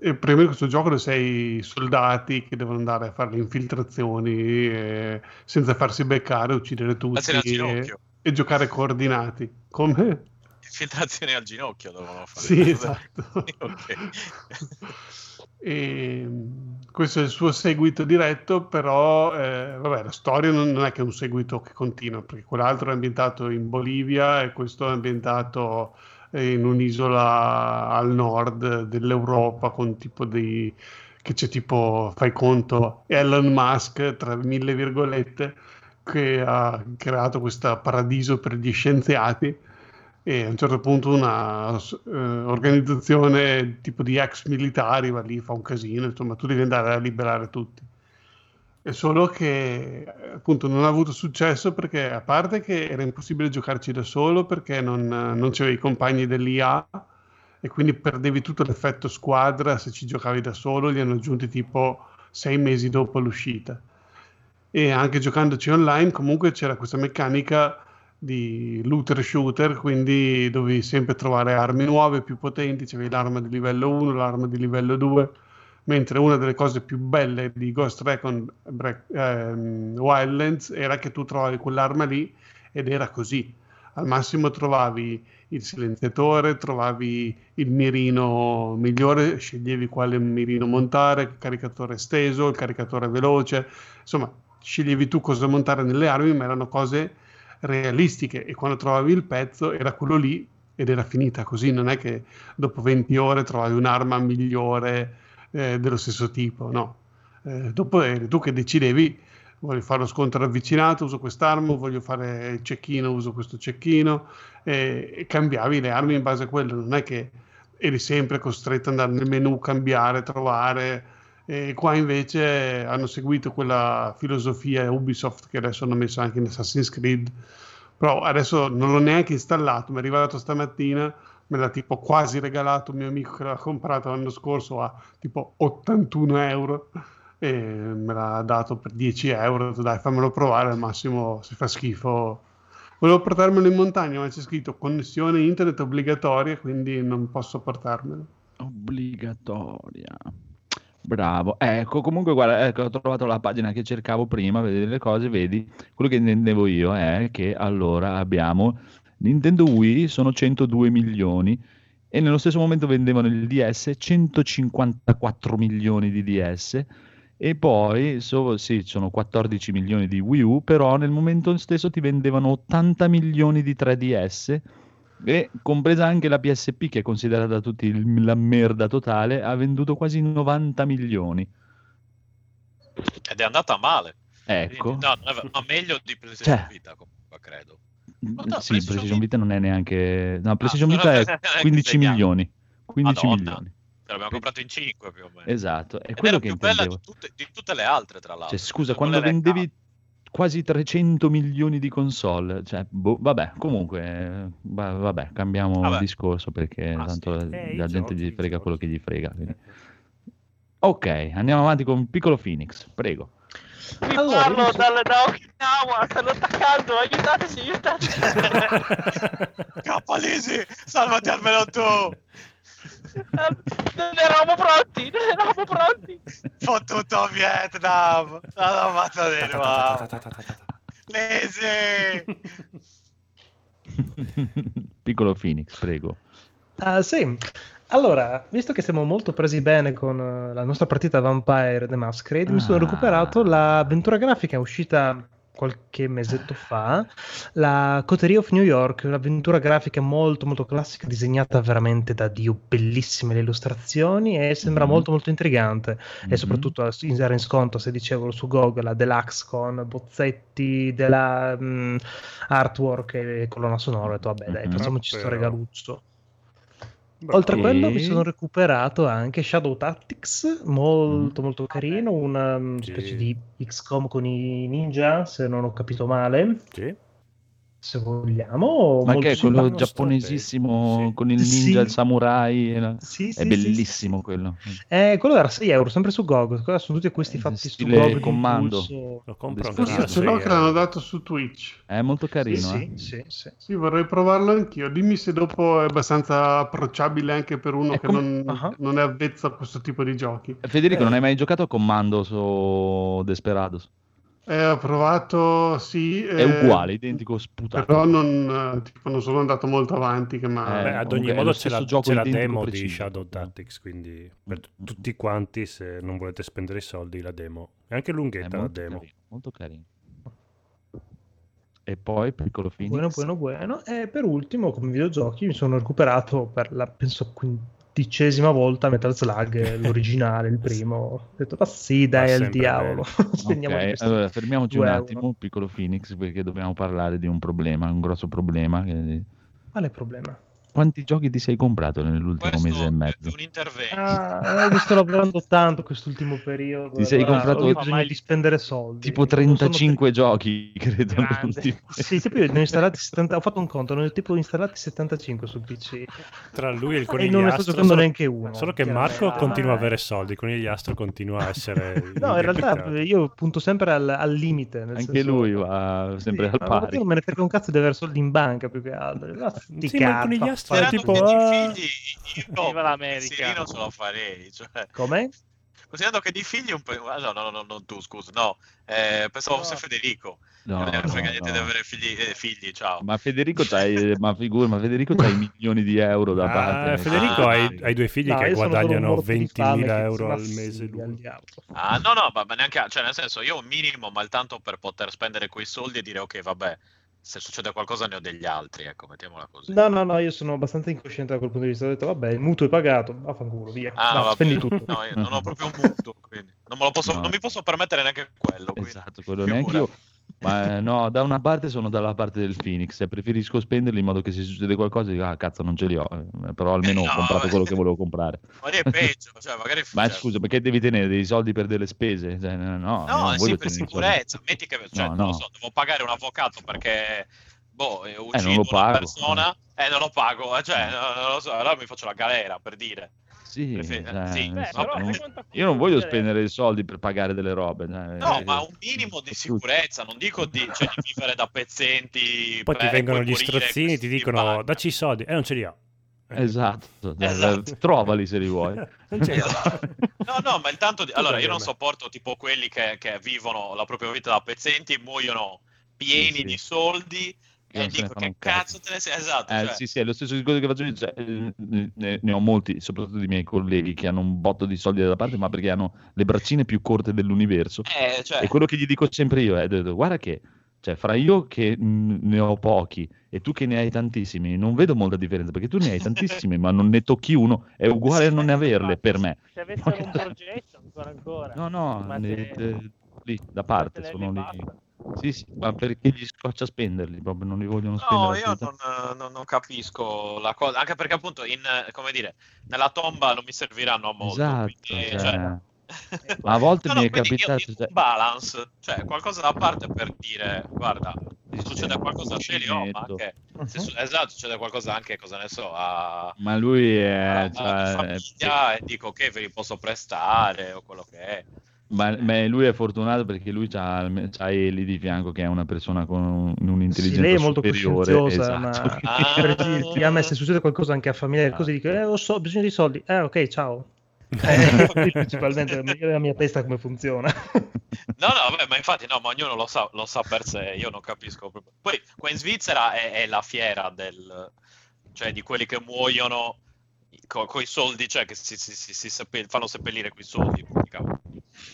problema di questo gioco sei soldati che devono andare a fare le infiltrazioni eh, senza farsi beccare, uccidere tutti e, e giocare coordinati. Come? Infiltrazioni al ginocchio devono fare. Sì, esatto. E questo è il suo seguito diretto, però eh, vabbè, la storia non, è che è un seguito che continua, perché quell'altro è ambientato in Bolivia e questo è ambientato in un'isola al nord dell'Europa con tipo dei che c'è tipo, fai conto, Elon Musk, tra mille virgolette, che ha creato questo paradiso per gli scienziati e a un certo punto una eh, organizzazione tipo di ex militari va lì, fa un casino, insomma tu devi andare a liberare tutti. È solo che appunto non ha avuto successo perché a parte che era impossibile giocarci da solo perché non, non c'avevi i compagni dell'IA e quindi perdevi tutto l'effetto squadra se ci giocavi da solo, li hanno aggiunti tipo sei mesi dopo l'uscita. E anche giocandoci online comunque c'era questa meccanica di looter shooter, quindi dovevi sempre trovare armi nuove, più potenti, c'avevi l'arma di livello 1, l'arma di livello 2, mentre una delle cose più belle di Ghost Recon ehm, Wildlands era che tu trovavi quell'arma lì ed era così. Al massimo trovavi il silenziatore, trovavi il mirino migliore, sceglievi quale mirino montare, il caricatore esteso, il caricatore veloce, insomma, sceglievi tu cosa montare nelle armi, ma erano cose realistiche e quando trovavi il pezzo era quello lì ed era finita così, non è che dopo 20 ore trovavi un'arma migliore eh, dello stesso tipo, no. Eh, dopo eri tu che decidevi, voglio fare lo scontro ravvicinato, uso quest'arma, voglio fare il cecchino, uso questo cecchino e, e cambiavi le armi in base a quello, non è che eri sempre costretto ad andare nel menu, cambiare, trovare. E qua invece hanno seguito quella filosofia Ubisoft che adesso hanno messo anche in Assassin's Creed. Però adesso non l'ho neanche installato, mi è arrivato stamattina, me l'ha tipo quasi regalato un mio amico che l'ha comprato l'anno scorso a tipo 81 euro e me l'ha dato per 10 euro. Dai, fammelo provare, al massimo se fa schifo. Volevo portarmelo in montagna, ma c'è scritto connessione internet obbligatoria, quindi non posso portarmelo. Obbligatoria. Bravo, ecco, comunque guarda, ecco, ho trovato la pagina che cercavo prima, vedere le cose, vedi, quello che intendevo io è che allora abbiamo Nintendo Wii sono 102 milioni e nello stesso momento vendevano il DS 154 milioni di DS e poi so- sì, sono 14 milioni di Wii U, però nel momento stesso ti vendevano 80 milioni di 3DS e compresa anche la PSP che è considerata da tutti il- la merda totale, ha venduto quasi 90 milioni. Ed è andata male. Ecco. Quindi, no, ma meglio di PlayStation Cioè. Vita, comunque, credo. No, sì, PlayStation Vita non è neanche... No, Ah, PlayStation non Vita è è neanche 15 segnato. milioni. 15 Madonna. milioni. Ce l'abbiamo comprato in 5 più o meno. Esatto, è Ed quello era che più bella intendevo. di tutte, di tutte le altre, tra l'altro. Cioè, scusa, Non quando vendevi quasi 300 milioni di console, cioè, boh, vabbè, comunque, va- vabbè, cambiamo Vabbè. discorso perché Ah, tanto sì. la Eh, la gente giochi, gli frega quello che gli frega. quindi. Ok, andiamo avanti con Piccolo Phoenix, prego. Vi Allora, parlo so- dal, da Okinawa, stanno attaccando, aiutateci, aiutateci. Cappalisi, salvati almeno tu! non eravamo pronti, non eravamo pronti. Fottuto Vietnam! La matta di nuovo! Lisi! Piccolo Phoenix, prego. Ah, sì. Allora, visto che siamo molto presi bene con eh, la nostra partita Vampire The Masquerade, mi sono Ah. recuperato l'avventura grafica uscita qualche mesetto fa, la Coterie of New York, un'avventura grafica molto molto classica, disegnata veramente da Dio, bellissime le illustrazioni e sembra Mhm. molto molto intrigante Mhm. e soprattutto in- era in sconto, se dicevo su GOG, la Deluxe con bozzetti della mh, artwork e colonna sonora, ho detto vabbè dai, Mhm. facciamoci sto Però- regaluccio. Bravo. Oltre a quello mi sono recuperato anche Shadow Tactics, molto molto carino, una mm, Sì. specie di XCOM con i ninja, se non ho capito male. Sì. Se vogliamo. Ma molto che è quello giapponesissimo con il Sì. ninja, il samurai? e la- Sì, sì, è sì, bellissimo quello. Eh, quello era 6 euro, sempre su GOG. Sono tutti questi fatti su GOG. di comando. impulso. Lo compro Desperado. anche Se no che l'hanno dato su Twitch. È molto carino. Sì, eh. sì, sì, Sì, vorrei provarlo anch'io. Dimmi se dopo è abbastanza approcciabile anche per uno È che com- non, Ah. non è avvezzo a questo tipo di giochi. Federico, Eh. non hai mai giocato a comando su Desperados? Eh, ho provato, sì. È eh, uguale, identico sputato. Però non, eh, tipo, non sono andato molto avanti. Che ma... Eh, Beh, ad ogni modo c'è la, c'è la demo di preciso. Shadow Tactics, quindi per tutti quanti, se non volete spendere i soldi, la demo. È anche È lunghetta la demo. carino, molto carino. E poi, piccolo Phoenix. Buono, buono, buono. E per ultimo, come videogiochi, mi sono recuperato per la, penso, quindicesima volta Metal Slug, l'originale, il primo. Ho detto, ma sì, dai, al diavolo. Spendiamo Ok, questi allora fermiamoci un euro. attimo, piccolo Phoenix, perché dobbiamo parlare di un problema, un grosso problema. che- Qual è il problema? Quanti giochi ti sei comprato nell'ultimo Questo mese e mezzo? un intervento. Ah, mi sto lavorando tanto quest'ultimo periodo. Ti sei comprato- ho bisogno di spendere soldi. Tipo Non sono 35 giochi, credo. Sì, tipo io ne ho installati 70, ho fatto un conto, ne ho tipo installati 75 sul PC. Tra lui e il E conigliastro. non ne sto giocando solo- neanche uno. Solo che. Marco continua a Ah, avere soldi, il conigliastro continua a essere. No, in realtà io punto sempre al, al limite. nel Anche senso- lui va sempre Sì, al pari. Non me ne frega un cazzo di avere soldi in banca più che altro. Sì, ma il conigliastro Sperando tipo, che di ah, figli io l'America. pensierino ce lo farei. Cioè, Come? considerando che di figli un po'... ah, No, no, no, no, non tu, scusa. No, eh, pensavo No. fosse Federico. No, non ne frega no, niente no. di avere figli, eh, figli ciao. Ma Federico c'hai, ma figura, ma Federico c'hai milioni di euro da ah, parte. Federico Ah, hai, hai due figli No, che guadagnano morto di fame 20.000 che euro al "Ma mese. lui. al diavolo." Ah, no, no, ma ma neanche... Cioè, nel senso, io un minimo, ma il tanto per poter spendere quei soldi e dire, ok, vabbè, se succede qualcosa ne ho degli altri, ecco, mettiamola così. No, no, no, io sono abbastanza incosciente da quel punto di vista. Ho detto, vabbè, il mutuo è pagato, vaffanculo, via. Ah, No, vabbè. spendi tutto. No, io non ho proprio un mutuo, quindi non, me lo posso, No. non mi posso permettere neanche quello. Esatto, quello neanche io. Ma eh, no, da una parte sono dalla parte del Phoenix, e preferisco spenderli in modo che se succede qualcosa dico, ah cazzo non ce li ho, eh, però almeno Eh, ho no, comprato eh. quello che volevo comprare. Magari è peggio, cioè, magari... Ma cioè, scusa, perché devi tenere dei soldi per delle spese? Cioè, no, no, No, sì, per sicurezza. Metti che, cioè, No, no. so, devo pagare un avvocato perché, boh, eh, uccido lo una persona e non lo pago, eh, cioè, no, non lo so, allora mi faccio la galera, per dire. Sì, Prefer- cioè, sì, nel Beh, però non- quanto io non voglio spendere i soldi per pagare delle robe. cioè, No, eh, ma un minimo di sicurezza, non dico di, cioè, di vivere da pezzenti. Poi ti vengono gli strozzini, ti dicono banca. dacci i soldi, e non ce li ho. Eh, Esatto, cioè, Esatto. trovali se li vuoi. No, no, ma il tanto di... Allora, io non sopporto tipo quelli che, che vivono la propria vita da pezzenti e muoiono pieni Sì, sì. di soldi E ne dico che cazzo. cazzo te ne sei... Esatto, Eh, cioè, sì, sì, è lo stesso discorso che faccio io. cioè, eh, ne, ne ho molti, soprattutto di miei colleghi, che hanno un botto di soldi da parte, ma perché hanno le braccine più corte dell'universo. eh, cioè, E quello che gli dico sempre io è: detto, guarda che cioè, fra io che mh, ne ho pochi e tu che ne hai tantissimi, non vedo molta differenza perché tu ne hai tantissimi, ma non ne tocchi uno, è uguale a non ne averle per me. Se avessero un progetto, ancora ancora. No, no, ne- eh, lì da parte sono lì. basta. Sì, sì, ma perché gli scoccia spenderli, proprio non li vogliono spendere. No, io non, non- non capisco la cosa, anche perché appunto, in, eh, come dire, nella tomba non mi serviranno a molto. Esatto, quindi, cioè, cioè, ma a volte No, mi no, è io capitato. dico cioè, balance, cioè qualcosa da parte per dire, guarda, succede qualcosa a te li ho, ma anche, se su- esatto, succede qualcosa anche, cosa ne so, a, Ma lui è. alla cioè, famiglia e dico che ve li posso prestare o quello che è. Ma, ma lui è fortunato perché lui ha Eli di fianco che è una persona con un- Sì, un'intelligenza lei è molto superiore. coscienziosa, esatto. ma Ah. per dirti, a me se succede qualcosa anche a familiare, così dico, eh, lo so, ho bisogno di soldi. Eh, ok, ciao. Eh, principalmente la mia testa come funziona. No, no, vabbè, ma infatti no, ma ognuno lo sa, lo sa per sé, io non capisco proprio. Poi qua in Svizzera è, è la fiera del, cioè di quelli che muoiono con i soldi, cioè che si, si- si- si fanno seppellire quei soldi.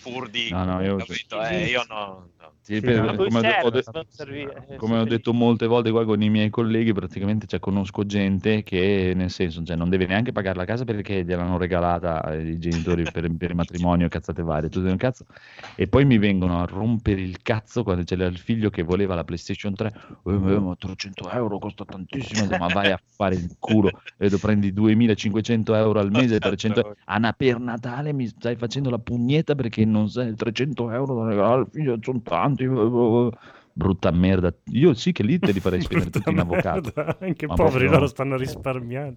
Pur di... No, no, io- capito? Eh, io no, no. Sì, per- come, ho, serve, ho de- non servire, eh, come ho detto molte volte qua con i miei colleghi, praticamente cioè, conosco gente che nel senso cioè, non deve neanche pagare la casa perché gliel'hanno regalata i genitori per, per il matrimonio, cazzate varie, tutto un cazzo, e poi mi vengono a rompere il cazzo quando c'è il figlio che voleva la PlayStation 3, eh, eh, ma 300 euro costa tantissimo, ma vai a fare il culo, vedo prendi 2500 euro al mese, 300 Anna per Natale mi stai facendo la pugnetta perché non sai 300 euro da regalare al figlio sono tanti brutta merda. Io sì che lì te li farei spendere tutti in avvocato. Anche poveri loro stanno risparmiando.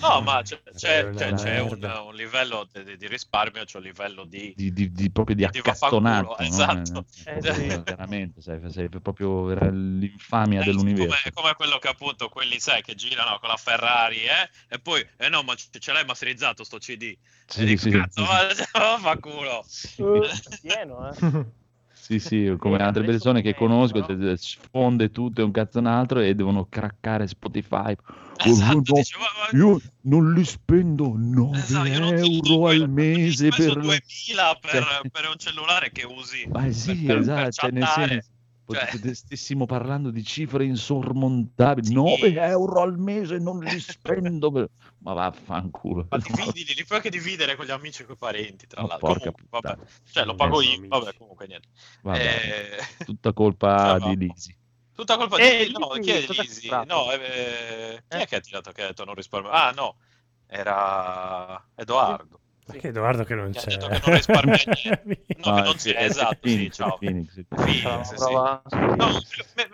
No, ma c'è, c'è- c'è- c'è un, un livello di, di risparmio, c'è un livello di... Di, di- di- proprio di Di accattonato, no? esatto. Eh, Eh, sì. veramente, sai, sei proprio l'infamia Eh, dell'universo. Come, come quello che appunto quelli sai che girano con la Ferrari eh? e poi eh no ma ce, l'hai masterizzato sto CD Sì, e dico, sì, cazzo sì. ma fa culo Uh, pieno, eh. Sì, sì, come altre persone che conosco, no? cioè, sfonde tutto e un cazzo un altro e devono craccare Spotify. Oh, esatto no, dice, ma- ma- io non li spendo 9 esatto, euro al mese per... la- 2000 per, Cioè- per un cellulare che usi Ma sì, per- per esatto, cioè, nel senso, Cioè- stessimo parlando di cifre insormontabili, 9 euro al mese non li spendo, per- ma vaffanculo. ma dividili, li puoi anche dividere con gli amici e con i parenti tra Ma l'altro porca Comunque, vabbè. puttana. cioè lo pago Eh, io vabbè comunque niente Vabbè, Eh, tutta colpa cioè, di no. Lisi. Tutta colpa Eh, di... No, Lisi, chi è Lisi? No, eh, chi è che ha tirato che ha detto non risparmio? Ah, no, era Edoardo. Perché Edoardo che non Che c'è? che non risparmia niente. No, che non sì, c'è, è esatto, sì, Phoenix, ciao. Phoenix, sì. Phoenix, sì. Prova- No,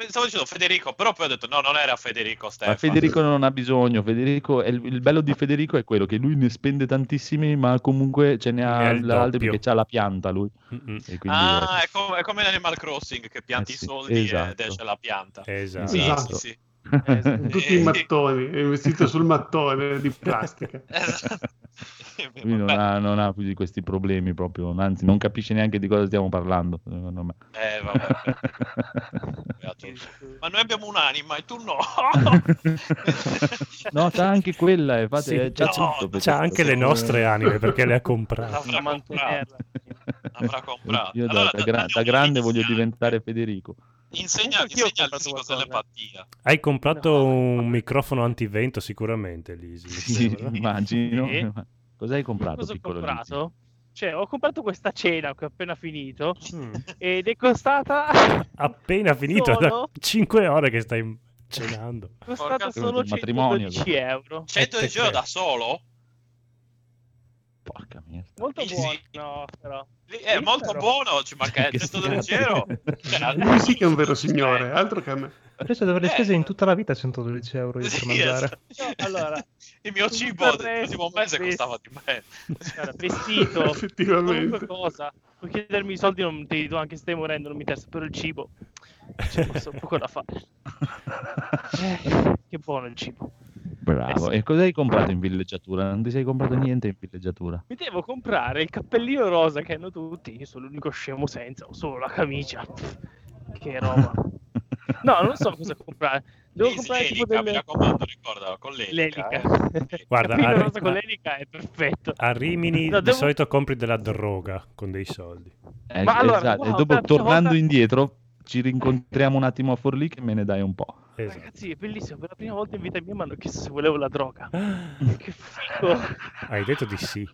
stavo dicendo Federico, però poi ho detto no, non era Federico Stefano. Ma Federico non ha bisogno, Federico, è il, il bello di Federico è quello che lui ne spende tantissimi, ma comunque ce ne ha doppio. perché ha la pianta lui. E Ah, è come, è come in Animal Crossing che pianti Eh sì, i soldi ed esatto. esce la pianta. Esatto. Sì, Esatto. sì, Con tutti i Eh, mattoni, è vestito sul mattone di plastica. Esatto. lui non ha, non ha più di questi problemi proprio, anzi non capisce neanche di cosa stiamo parlando, secondo me. eh. Ma noi abbiamo un'anima e tu no. no, c'ha anche quella, infatti, Sì, eh, c'ha no, C'ha anche le nostre anime perché le ha comprate. L'avrà comprato. L'avrà comprato. Io da, Allora, da Daniel, da grande voglio diventare Federico. Insegna, insegna qualcosa. dell'empatia. Hai comprato No. un microfono antivento sicuramente, Lisi. Sì, immagino. Sì. Cosa hai comprato, Cosa ho piccolo comprato? Cioè, ho comprato questa cena che ho appena finito Mm. ed è costata, Appena finito, da Solo? 5 ore che stai cenando. costata Porca solo il matrimonio. 112 euro. 110 euro da solo? Porca merda. Molto buono, sì. però. È Sì, molto però. buono, ci manca Che 112 schiaffo. euro. Cioè, Lui sì che è un vero signore, altro che a me. Invece dovrei Eh. spese in tutta la vita 112 euro io per Sì, mangiare. esatto. No, allora, il mio cibo il l'ultimo mese sì. costava di me. guarda, vestito, Effettivamente. qualunque cosa. Puoi chiedermi i soldi, non te li do anche se stai morendo, non mi interessa, però il cibo. C'è posso poco da fare. Eh, che buono il cibo. Bravo. Eh sì. E cosa hai comprato in villeggiatura? Non ti sei comprato niente in villeggiatura? Mi devo comprare il cappellino rosa che hanno tutti. Io sono l'unico scemo senza, ho solo la camicia. Che roba. No, non so cosa comprare. Devo comprare tipo l'elica, mi delle... raccomando, ricordalo, con l'elica. l'elica. eh. Guarda, il cappellino arri- rosa con l'elica è perfetto. A Rimini No, di devo- solito compri della droga con dei soldi. Eh, Ma allora, esatto. wow, e dopo tornando volta- indietro ci rincontriamo un attimo a Forlì che me ne dai un po'. Esatto. Ragazzi, è bellissimo. Per la prima volta in vita mia mi hanno chiesto se volevo la droga. Che figo. Hai detto di sì.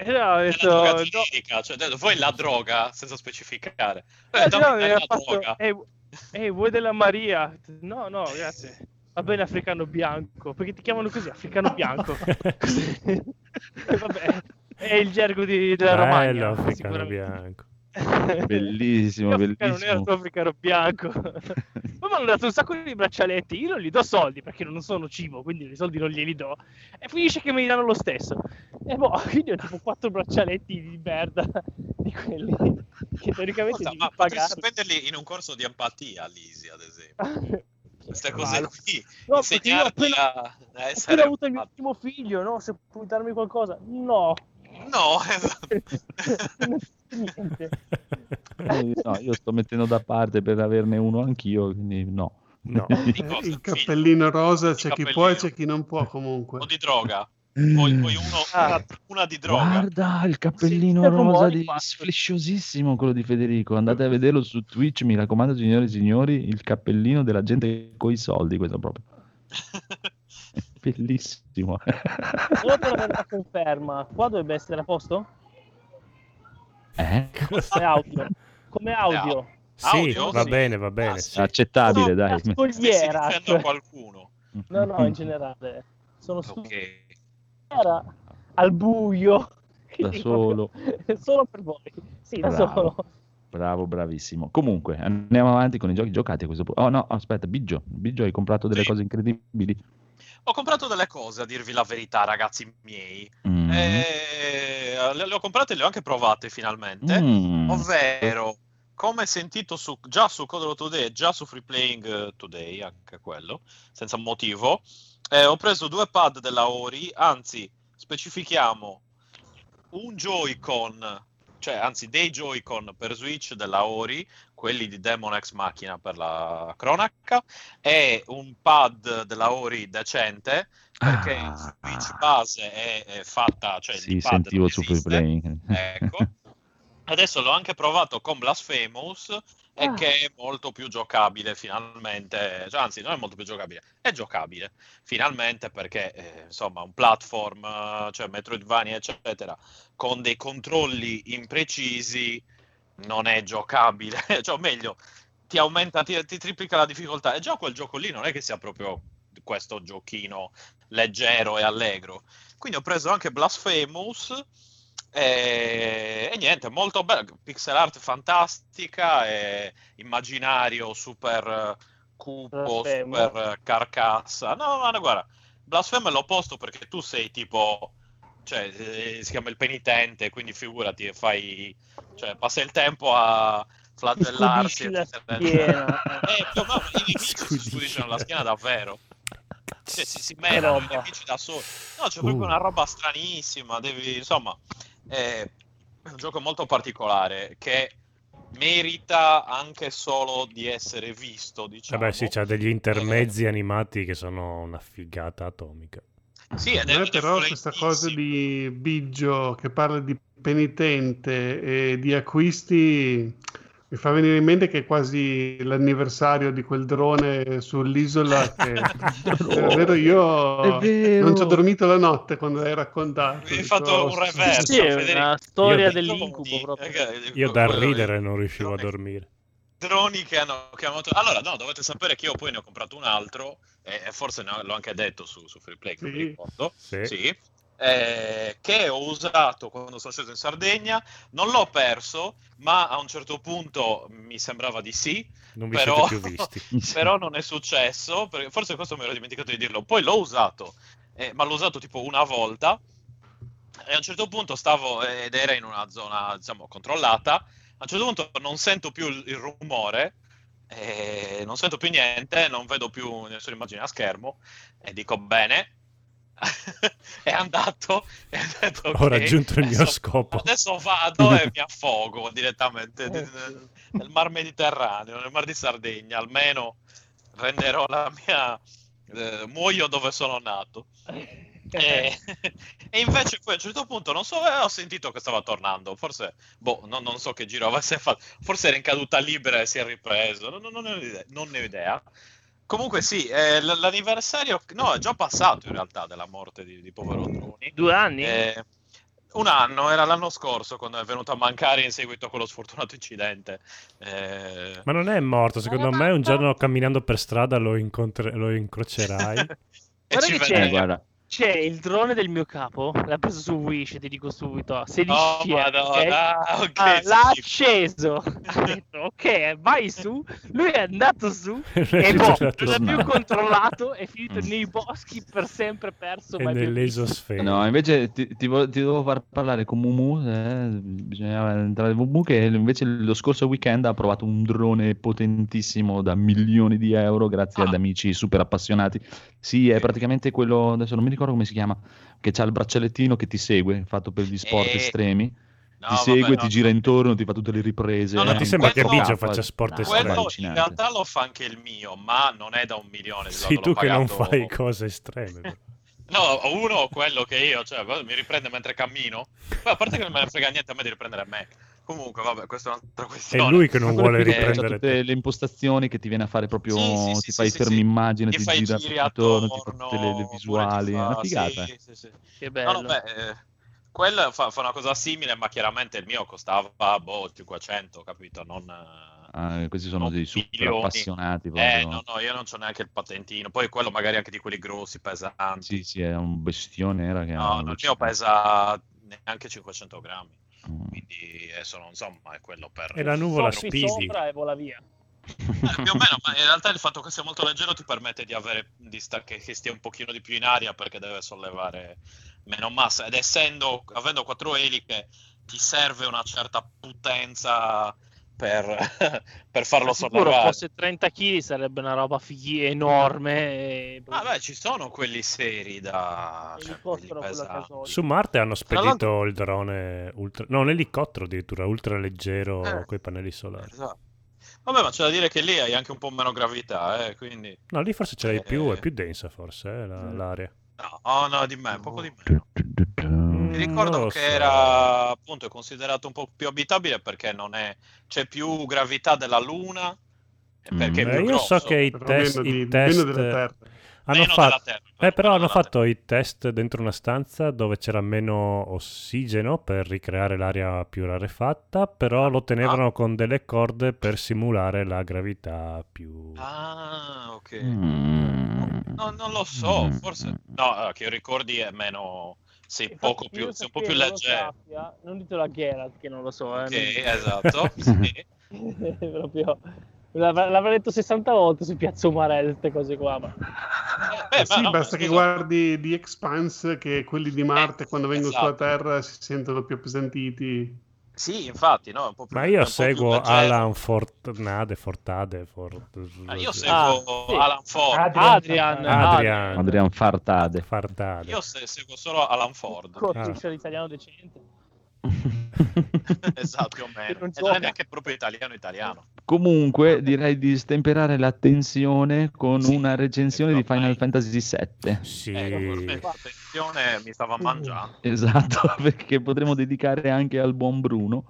E no, ho detto... la droga no. cioè detto, vuoi la droga senza specificare. Eh, Eh, no, la fatto, droga. "Ehi, ehi, vuoi della Maria? No, no, grazie. Va bene, africano bianco. Perché ti chiamano così, africano bianco. Così. E Vabbè, è il gergo di, della Bello Romagna. africano sicuramente. bianco. Bellissimo, bellissimo. tu africano bianco. Poi mi hanno dato un sacco di braccialetti. Io non gli do soldi perché non sono cibo, quindi i soldi non glieli do. E finisce che me li danno lo stesso. E boh, quindi ho tipo quattro braccialetti di merda di quelli che teoricamente devi ma potresti pagare. spenderli in un corso di empatia, Lisi, ad esempio. Queste cose qui. No, perché io appena, a, a appena avuto il mio primo figlio, no? Se puoi darmi qualcosa. No. No, esatto. No, io sto mettendo da parte per averne uno anch'io, quindi no. No. Il figlio? cappellino rosa c'è chi cappellino. può e c'è chi non può comunque. O di droga. Poi, poi uno, Ah. una, di droga. Guarda il cappellino Sì, rosa di qua. sflisciosissimo quello di Federico. Andate a vederlo su Twitch, mi raccomando, signori e signori, il cappellino della gente coi soldi, questo proprio. Bellissimo. Solo per la conferma. Qua dovrebbe essere a posto? Eh? Come audio. Come audio. Sì, Audio? va Sì. bene, va bene. Ah, sì. Accettabile, No, dai. scogliera. dicendo cioè- qualcuno. No, no, in generale. Sono Ok. scogliera al buio. Da solo. Solo per voi. Sì, da Bravo. solo. Bravo, bravissimo. Comunque, andiamo avanti con i giochi giocati a questo punto. Oh no, aspetta, Biggio. Biggio hai comprato delle Sì. cose incredibili. Ho comprato delle cose, a dirvi la verità, ragazzi miei. Mm. Eh, le, le ho comprate e le ho anche provate finalmente. Mm. Ovvero, come sentito su- già su Codolo Today e già su Free Playing eh, Today, anche quello, senza motivo, eh, ho preso due pad della Ori, anzi, specifichiamo un Joy-Con, cioè anzi dei Joy-Con per Switch della Ori, quelli di Demon X Machina per la cronaca, e un pad della Ori decente, perché Ah. il Switch base è, è fatta, cioè Sì, il pad sentivo su. Ecco. Adesso l'ho anche provato con Blasphemous e Ah. che è molto più giocabile finalmente, cioè, anzi non è molto più giocabile, è giocabile finalmente perché eh, insomma un platform, cioè Metroidvania eccetera, con dei controlli imprecisi non è giocabile, cioè meglio ti aumenta, ti, ti triplica la difficoltà e già quel gioco lì non è che sia proprio questo giochino leggero e allegro. Quindi ho preso anche Blasphemous e, e niente, molto bello, pixel art fantastica, e immaginario super eh, cupo, Blasfemo. super eh, carcassa. No, ma no, guarda, Blasfemo è l'opposto perché tu sei tipo, cioè eh, si chiama il penitente, quindi figurati, fai, cioè passi il tempo a flagellarsi. Scudisci la eccetera. schiena. Eh, più o meno, i nemici si scudiscono la schiena davvero. Cioè, si, si menano i roba. nemici da soli. No, c'è proprio Uh. una roba stranissima. Devi, insomma, è un gioco molto particolare che merita anche solo di essere visto, diciamo. Vabbè, sì, c'ha degli intermezzi animati che sono una figata atomica. Sì, ed è, però questa cosa di Biggio che parla di penitente e di acquisti mi fa venire in mente che è quasi l'anniversario di quel drone sull'isola che davvero io È vero. non ci ho dormito la notte quando l'hai raccontato. Mi hai fatto un "Oh, reverso, Sì, è una storia Io- dell'incubo proprio. Eh, Io da ridere non riuscivo a dormire. droni che hanno chiamato. Allora, no, dovete sapere che io poi ne ho comprato un altro, e, forse l'ho anche detto su, su Freeplay, che Sì. ricordo. Sì. Sì. Eh, che ho usato quando sono sceso in Sardegna. Non l'ho perso, ma a un certo punto mi sembrava di sì. Non vi Però- siete più visti. Però non è successo, perché forse questo mi ero dimenticato di dirlo. Poi l'ho usato, eh, ma l'ho usato tipo una volta. E a un certo punto stavo, ed era in una zona, diciamo, controllata. A un certo punto non sento più il, il rumore, eh, non sento più niente, non vedo più nessuna immagine a schermo. E dico bene. è andato e ha detto Ho "Ok, raggiunto il mio adesso- scopo." Adesso vado e mi affogo direttamente nel, nel mar Mediterraneo, nel mar di Sardegna. Almeno renderò la mia. eh, muoio dove sono nato. E, e invece poi a un certo punto non so, eh, ho sentito che stava tornando. Forse, boh, no- non so che giro avesse fatto. Forse era in caduta libera e si è ripreso. Non, non- non ne ho idea. non ne ho idea. Comunque, sì, eh, l- l'anniversario, no, è già passato in realtà della morte di, di povero Droni. Due anni? Eh, un anno, era l'anno scorso quando è venuto a mancare in seguito a quello sfortunato incidente. Eh, Ma non è morto, secondo me un giorno camminando per strada lo, incontre- lo incrocerai. e Guarda ci che c'è- vedremo. guarda, C'è il drone del mio capo, l'ha preso su Wish, ti dico subito, 16 Oh, euro, ok? madonna, ah, ok, Ah, l'ha sì. acceso, ha detto ok, vai su, lui è andato su e È boh, non l'ha su. più controllato, è finito Mm. nei boschi per sempre perso. e nell'esosfera. No, invece ti, ti vo- ti devo far parlare con Mumu, eh, bisognava entrare Mumu che invece lo scorso weekend ha provato un drone potentissimo da milioni di euro grazie Ah. ad amici super appassionati. Sì, è praticamente quello, adesso non mi ricordo come si chiama, che c'ha il braccialettino che ti segue, fatto per gli sport Eh, estremi. No, ti vabbè, segue, no, ti gira intorno, ti fa tutte le riprese. No, no, è ti sembra che 4K, Biggio faccia sport no, estremi? Quello in realtà lo fa anche il mio, ma non è da un milione. Sei l'ho tu che non pagato- fai cose estreme. No, uno quello che io, cioè, mi riprende mentre cammino. Poi, a parte che non me ne frega niente a me di riprendere me. Comunque, vabbè, questa è un'altra È questione. lui che non vuole è riprendere tutte te. le impostazioni che ti viene a fare proprio Sì, sì, ti sì, fai sì, fermi sì. immagine Ti gira giri attorno, ti fa attorno, tutte le, le visuali è fa- una figata sì, sì, sì. Che No, bello. no, beh, eh, quella fa, fa una cosa simile, ma chiaramente il mio costava boh, 500, capito? Non, eh, Ah, questi sono dei super milioni. appassionati Eh, proprio. no, no, io non ho neanche il patentino. Poi quello magari anche di quelli grossi, pesanti. Sì, sì, è un bestione era che No, no, il mio pesa neanche 500 grammi. Quindi adesso non so, ma è quello per... E la nuvola Speedy. sopra e vola via. Eh, più o meno, ma in realtà il fatto che sia molto leggero ti permette di avere di sta- che, che stia un pochino di più in aria perché deve sollevare meno massa ed essendo avendo quattro eliche ti serve una certa potenza per, per farlo sollevare. fosse 30 kg sarebbe una roba fighi enorme. E... Ah, beh, ci sono quelli seri da cioè, quelli. Su Marte hanno spedito il drone ultra... No, un elicottero addirittura, ultra leggero Eh. con i pannelli solari. Esatto. Vabbè, ma c'è da dire che lì hai anche un po' meno gravità, eh, quindi... No, lì forse ce l'hai più, Eh. è più densa forse eh, la- l'aria. No, oh, no, di me, poco di me. Mi Mm, ricordo che so. era appunto è considerato un po' più abitabile perché non è c'è più gravità della Luna e perché è Eh, più io grosso. so che i test, meno di- i test meno della Terra. hanno Meno fatto, della Terra, eh, però hanno fatto i test dentro una stanza dove c'era meno ossigeno per ricreare l'aria più rarefatta, però lo tenevano con delle corde per simulare la gravità più... Ah, ok. Mm. No, non lo so, Mm. forse no, eh, che io ricordi è meno sei poco più sei un po' più leggero. sappia, non ditelo a Geralt che non lo so. Eh, Ok, non- esatto. sì. proprio l'av- l'avrei detto 60 volte su Piazza Umarell queste cose qua ma Eh, Eh sì, no, basta che scusa. guardi The Expanse che quelli di Marte quando vengono esatto. sulla Terra si sentono più appesantiti. Sì, infatti, no, è un po' più Ma io seguo. Alan Fortnade, Fortade, Fort... Ah, io Ah, seguo sì. Alan Ford. Adrian Adrian. Adrian Fartade. Fartade. Io se- seguo solo Alan Ford. Cornice l'italiano decente esatto, più o meno. non non è neanche proprio italiano italiano. Comunque direi di stemperare la tensione con Sì, una recensione di Final vai. Fantasy VII. Sì. Ecco, per me attenzione mi stava mangiando. Esatto, perché potremo dedicare anche al buon Bruno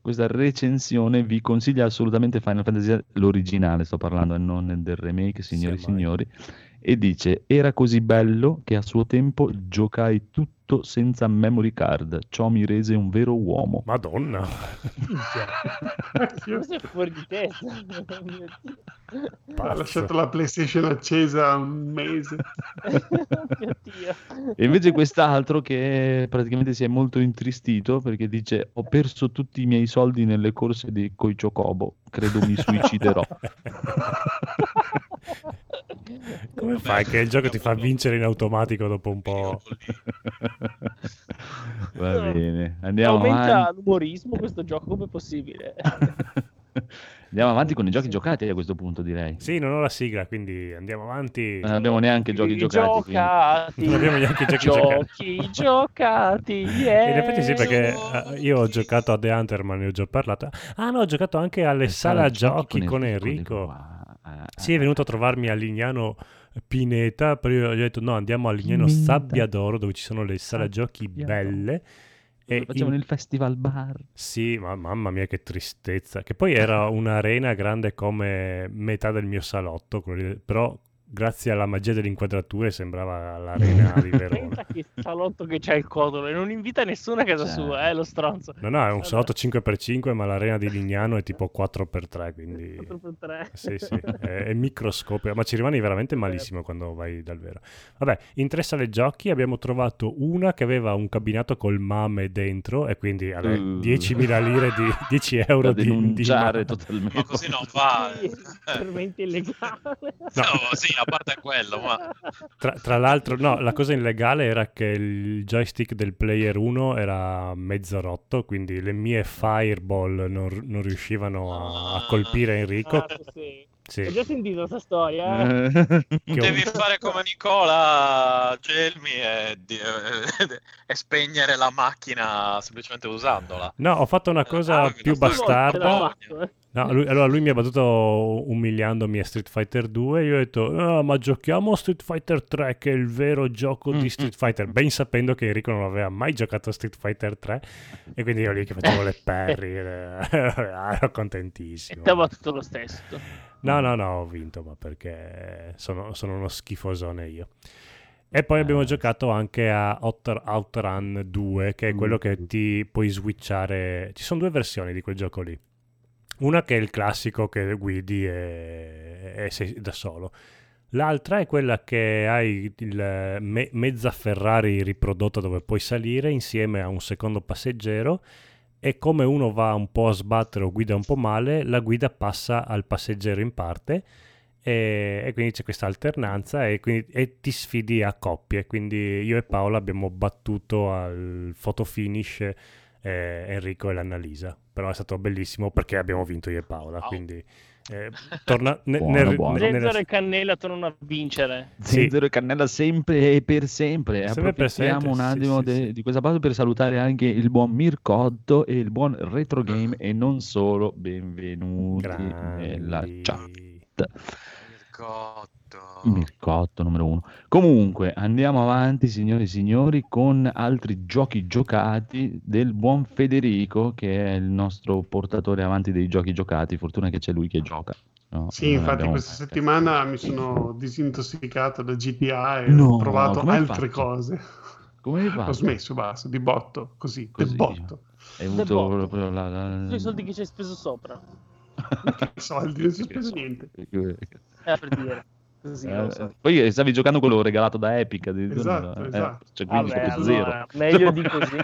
questa recensione. Vi consiglia assolutamente Final Fantasy l'originale, sto parlando e non del remake, signori e Sì, mai. E dice: Era così bello che a suo tempo giocai tutto senza memory card. Ciò mi rese un vero uomo. Madonna. questo è fuori di testa. Ha lasciato la PlayStation accesa un mese. E invece quest'altro che praticamente si è molto intristito perché dice: Ho perso tutti i miei soldi nelle corse di coi Chocobo. Credo mi suiciderò. Come fai che il gioco ti fa vincere in automatico dopo un po'? Va bene, andiamo aumenta avanti. l'umorismo questo gioco come è possibile Andiamo avanti con i giochi giocati a questo punto, direi. Sì, non ho la sigla, quindi andiamo avanti. Non abbiamo neanche giochi I giocati. quindi. giocati Non abbiamo neanche i giochi giocati. giochi giocati yeah. In effetti sì, perché eh, io ho giocato a The Hunter, ma ne ho già parlato. Ah no, ho giocato anche alle sala giochi con Enrico. Ah, Sì, è venuto a trovarmi a Lignano Pineta, però io gli ho detto no, andiamo a Lignano Pineta. Sabbiadoro dove ci sono le sale giochi belle. E Facevano in- il festival bar. Sì, ma mamma mia che tristezza. Che poi era un'arena grande come metà del mio salotto, però grazie alla magia delle inquadrature sembrava l'arena di Verona. Che salotto che c'ha il codolo e non invita nessuno a casa Cioè. sua, eh, lo stronzo. No, no, è un salotto 5x5, ma l'arena di Lignano è tipo 4x3, quindi... 4x3. Sì, sì, è, è microscopio, ma ci rimani veramente malissimo quando vai dal vero. Vabbè, in tre sale giochi abbiamo trovato una che aveva un cabinato col mame dentro e quindi vabbè, Uh. 10.000 lire di 10 euro Da di, mame. totalmente. Ma così non va. Sì, veramente illegale. No, sì, a parte quello, ma Tra, tra l'altro, no, la cosa illegale era che il joystick del player 1 era mezzo rotto, quindi le mie fireball non, non riuscivano a, a colpire Enrico. Ah, sì. Sì. Ho già sentito questa storia. eh. Devi fare come Nicola Gelmi e, di- e spegnere la macchina semplicemente usandola. No, ho fatto una cosa Ah, più bastarda. No, lui- allora lui mi ha battuto umiliandomi a Street Fighter 2 io ho detto "Ah, ma giochiamo a Street Fighter 3 che è il vero gioco Mm, di Street Fighter. ben sapendo che Enrico non aveva mai giocato a Street Fighter 3 e quindi io lì che facevo le perri eh, ero E contentissimo. Ti ha battuto lo stesso. no no no ho vinto ma perché sono, sono uno schifosone io. E poi abbiamo giocato anche a Outer, Outrun 2 che è quello che ti puoi switchare. Ci sono due versioni di quel gioco lì una che è il classico che guidi e, e sei da solo. L'altra è quella che hai il me- mezza Ferrari riprodotta dove puoi salire insieme a un secondo passeggero e come uno va un po' a sbattere o guida un po' male, la guida passa al passeggero in parte e, e quindi c'è questa alternanza e, quindi, e ti sfidi a coppie. Quindi io e Paola abbiamo battuto al photo finish eh, Enrico e l'Annalisa, però è stato bellissimo perché abbiamo vinto io e Paola, quindi eh, torna ne- Buono, nel- buono. nella- Zenzero e Cannella tornano a vincere. Sì. Zenzero e Cannella sempre e per sempre. Sempre Approfittiamo sempre, un attimo sì, de- sì. di questa pausa per salutare anche il buon Mircotto e il buon Retro Game e non solo. Benvenuti nella Grandi. chat. Mircotto. Mircotto numero uno. Comunque andiamo avanti, signori e signori, con altri giochi giocati del buon Federico, che è il nostro portatore avanti dei giochi giocati. Fortuna che c'è lui che gioca. no? Sì, infatti abbiamo- questa settimana mi sono disintossicato da GTA e No, ho provato hai altre fatto? cose. Come hai Ho fatto? smesso, basta, di botto, così, Così. di botto. Hai Del avuto botto. proprio la, la- i soldi che ci hai speso sopra. Soldi, non si è speso niente. Eh, per dire. Così, Eh, so. poi stavi giocando quello regalato da Epic Esatto, eh, esatto. cioè, quindi Vabbè, allora, meglio di così.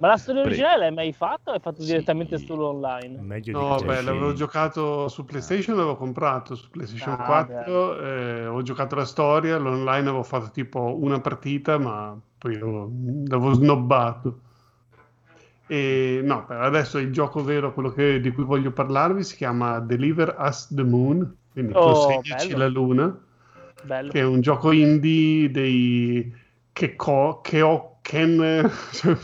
Ma la storia originale l'hai mai fatta o hai fatto Sì. direttamente solo online? Meglio No, di beh, l'avevo giocato su PlayStation, l'avevo comprato su PlayStation Ah, 4, eh, ho giocato la storia, l'online avevo fatto tipo una partita, ma poi l'avevo, l'avevo snobbato. E no, per adesso il gioco vero, quello che- di cui voglio parlarvi, si chiama Deliver Us the Moon, quindi Oh, consegnaci bello. la luna, Bello. che è un gioco indie dei che co, che ho Ken, cioè,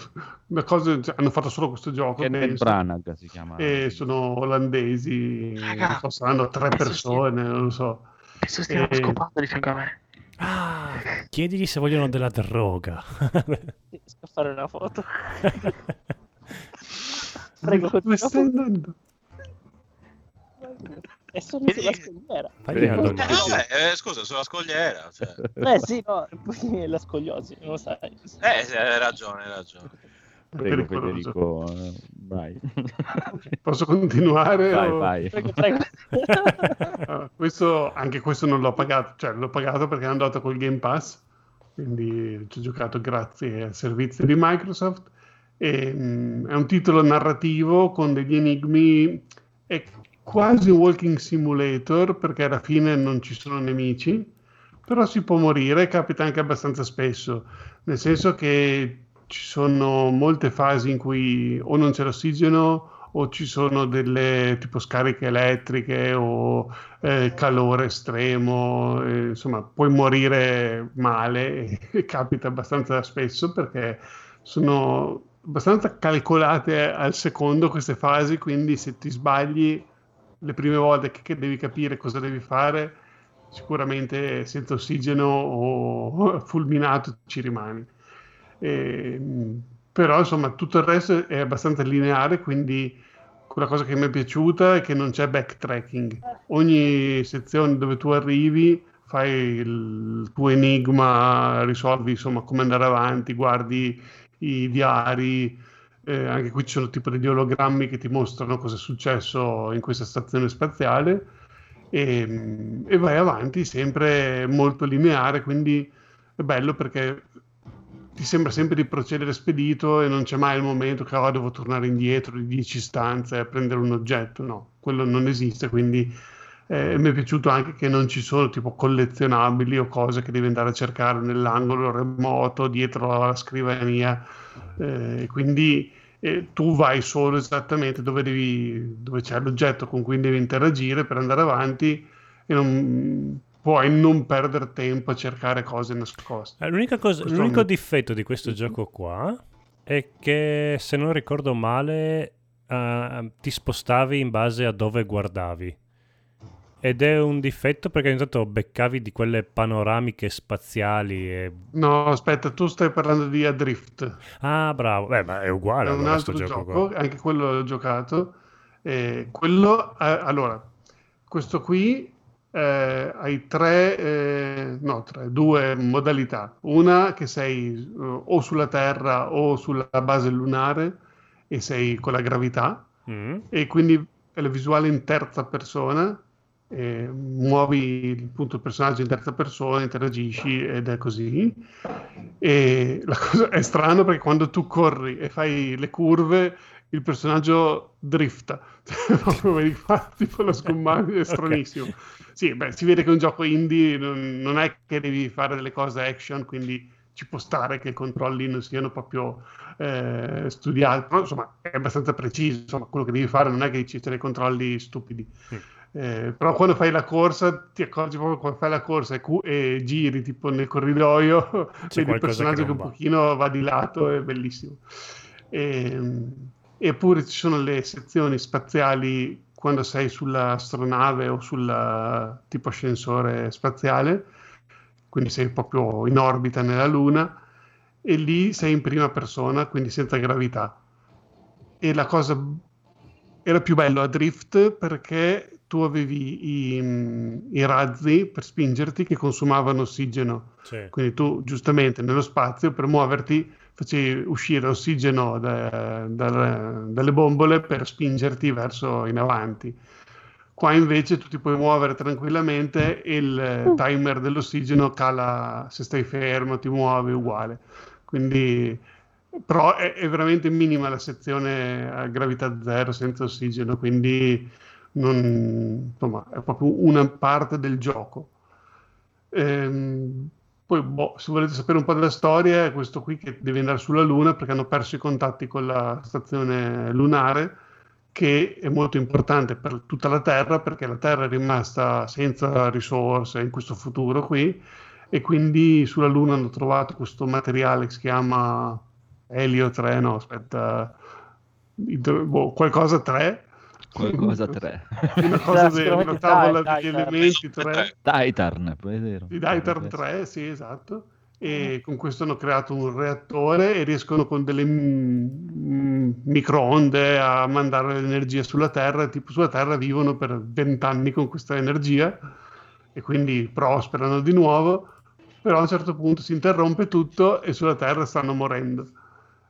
una cosa, cioè, hanno fatto solo questo gioco. Kenneth penso. Branagh si chiama. E sono olandesi, Raga, non so, saranno tre adesso persone, non lo so. Adesso stiamo Eh, scopando di fianco a me. Ah, chiedigli se vogliono della droga. Riesco a fare una foto. Prego, Dove stai andando? E sono sulla scogliera. Eh, donna. vabbè, eh, scusa, sulla scogliera. Cioè. Eh sì, no, poi la scogliosi, non lo sai. Eh, sì, hai ragione, hai ragione. Prego. Federico, eh, vai. Posso continuare? vai, o- vai. Prego, prego. Ah, questo, anche questo non l'ho pagato, cioè l'ho pagato perché è andato col Game Pass, quindi ci ho giocato grazie al servizio di Microsoft. E, mm, è un titolo narrativo con degli enigmi, è quasi walking simulator perché alla fine non ci sono nemici, però si può morire, capita anche abbastanza spesso, nel senso che ci sono molte fasi in cui o non c'è l'ossigeno o ci sono delle tipo scariche elettriche o eh, calore estremo, eh, insomma puoi morire male e capita abbastanza spesso perché sono abbastanza calcolate al secondo queste fasi, quindi se ti sbagli le prime volte che, devi capire cosa devi fare, sicuramente senza ossigeno o fulminato ci rimani. E, però insomma tutto il resto è abbastanza lineare, quindi quella cosa che mi è piaciuta è che non c'è backtracking. Ogni sezione dove tu arrivi fai il tuo enigma, risolvi insomma come andare avanti, guardi i diari, eh, anche qui ci sono tipo degli ologrammi che ti mostrano cosa è successo in questa stazione spaziale. E, e vai avanti sempre molto lineare, quindi è bello perché ti sembra sempre di procedere spedito e non c'è mai il momento che oh, devo tornare indietro di 10 stanze a prendere un oggetto, no, quello non esiste, quindi eh, mi è piaciuto anche che non ci sono tipo collezionabili o cose che devi andare a cercare nell'angolo remoto, dietro alla scrivania, eh, quindi eh, tu vai solo esattamente dove, devi, dove c'è l'oggetto con cui devi interagire per andare avanti e non puoi non perdere tempo a cercare cose nascoste. Eh, L'unica cosa- l'unico è- difetto di questo gioco qua è che se non ricordo male eh, ti spostavi in base a dove guardavi. Ed è un difetto perché ogni tanto beccavi di quelle panoramiche spaziali e... No, aspetta, tu stai parlando di Adrift. Ah, bravo. Beh, ma è uguale è un allora altro gioco, gioco anche quello l'ho giocato. Eh, quello, eh, allora, questo qui eh, hai tre, eh, no, tre, due modalità. Una che sei eh, o sulla Terra o sulla base lunare e sei con la gravità Mm. e quindi è la visuale in terza persona. Eh, muovi appunto il personaggio in terza persona, interagisci ed è così. E la cosa è strano perché quando tu corri e fai le curve, il personaggio drifta, proprio vedi qua, tipo lo sgommare è stranissimo. Sì, beh, si vede che è un gioco indie, non, non è che devi fare delle cose action, quindi ci può stare che i controlli non siano proprio eh, studiati, però insomma è abbastanza preciso, insomma quello che devi fare non è che ci siano dei controlli stupidi. Eh, però quando fai la corsa ti accorgi proprio quando fai la corsa e, cu- e giri tipo nel corridoio C'è vedi il personaggio che che, un va. pochino va di lato è bellissimo e, eppure ci sono le sezioni spaziali quando sei sull'astronave o sul tipo ascensore spaziale quindi sei proprio in orbita nella Luna e lì sei in prima persona quindi senza gravità e la cosa era più bello a Drift perché tu avevi i, i razzi per spingerti che consumavano ossigeno. Sì. Quindi tu giustamente nello spazio per muoverti facevi uscire ossigeno da- dal- dalle bombole per spingerti verso in avanti. Qua invece tu ti puoi muovere tranquillamente e il timer dell'ossigeno cala se stai fermo, ti muovi uguale. Quindi però è, è veramente minima la sezione a gravità zero senza ossigeno, quindi non- insomma, è proprio una parte del gioco. Ehm, poi, boh, se volete sapere un po' della storia, è questo qui che deve andare sulla Luna perché hanno perso i contatti con la stazione lunare, che è molto importante per tutta la Terra perché la Terra è rimasta senza risorse in questo futuro qui e quindi sulla Luna hanno trovato questo materiale che si chiama Elio 3, no, aspetta, boh, qualcosa 3. Qualcosa 3. Una cosa de- Sicuramente una tavola dai, degli dai, elementi 3. Titan, è vero. Di Daitar 3, sì, esatto. E con questo hanno creato un reattore e riescono con delle mm, microonde a mandare l'energia sulla Terra. Tipo sulla Terra vivono per vent'anni con questa energia e quindi prosperano di nuovo. Però a un certo punto si interrompe tutto e sulla Terra stanno morendo.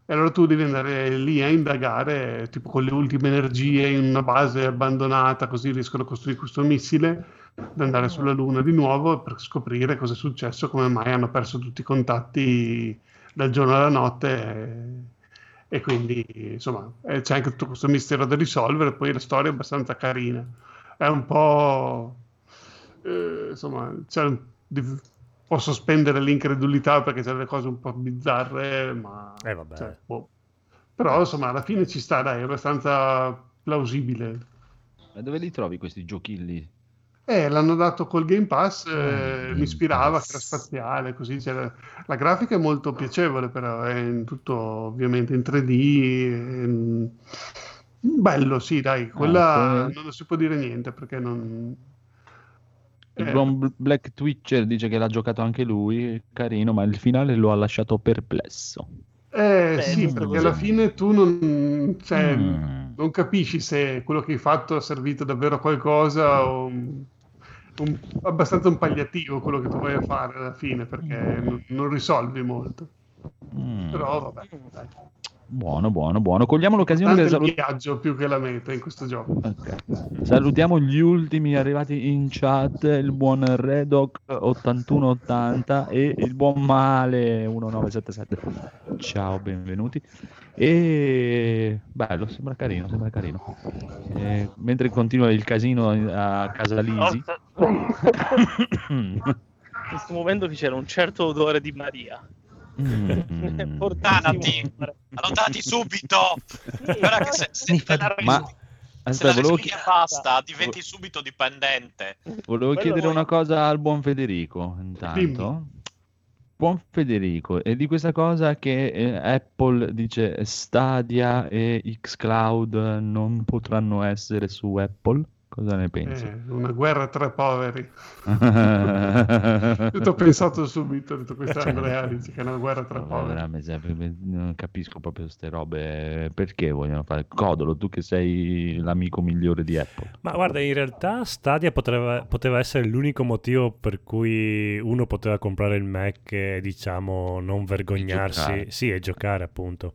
E allora tu devi andare lì a indagare, tipo con le ultime energie in una base abbandonata, così riescono a costruire questo missile, ad andare sulla Luna di nuovo per scoprire cosa è successo, come mai hanno perso tutti i contatti dal giorno alla notte. E, e quindi, insomma, c'è anche tutto questo mistero da risolvere. Poi la storia è abbastanza carina. È un po'. eh, insomma, c'è un- di- posso spendere l'incredulità perché c'è delle cose un po' bizzarre, ma Eh, vabbè. cioè, boh. però insomma alla fine ci sta, dai, è abbastanza plausibile. Ma dove li trovi questi giochi lì? Eh, l'hanno dato col Game Pass, eh, Game mi ispirava Pass. era spaziale, così c'era- la grafica è molto piacevole, però è in tutto ovviamente in 3D. ehm, Bello, sì, dai, quella Ah, poi- non si può dire niente perché non... Il Eh, buon Bl- Black Twitcher dice che l'ha giocato anche lui, carino, ma il finale lo ha lasciato perplesso. Eh Beh, sì, perché così. alla fine tu non, cioè, Mm. non capisci se quello che hai fatto ha servito davvero a qualcosa o un- abbastanza un pagliativo quello che tu vai a fare alla fine, perché non, non risolvi molto. Mm. Però vabbè, dai. Buono, buono, buono. Cogliamo l'occasione per Tanto il salutare. viaggio più che la meta in questo gioco. Salutiamo gli ultimi arrivati in chat, il buon Redoc 8180 e il buon Male 1977. Ciao, benvenuti. E bello, sembra carino, sembra carino. Eh, mentre continua il casino a casa Lisi. In questo momento che c'era un certo odore di Maria. Mm. Portatati. Allontanati subito! Guarda che se, se, se la, Ma se aspetta, la volevo, basta, diventi subito dipendente. volevo Quello chiedere voi- una cosa al buon Federico. Intanto, buon Federico, e di questa cosa che eh, Apple dice Stadia e Xcloud non potranno essere su Apple, cosa ne pensi? Eh, una guerra tra poveri. Tutto ho pensato subito, ho detto questa è Andrea dice che è una guerra tra No, poveri. non capisco proprio queste robe. Perché vogliono fare Codolo? Tu che sei l'amico migliore di Apple. Ma guarda, in realtà Stadia poteva, poteva essere l'unico motivo per cui uno poteva comprare il Mac e diciamo non vergognarsi, giocare. sì, e giocare appunto.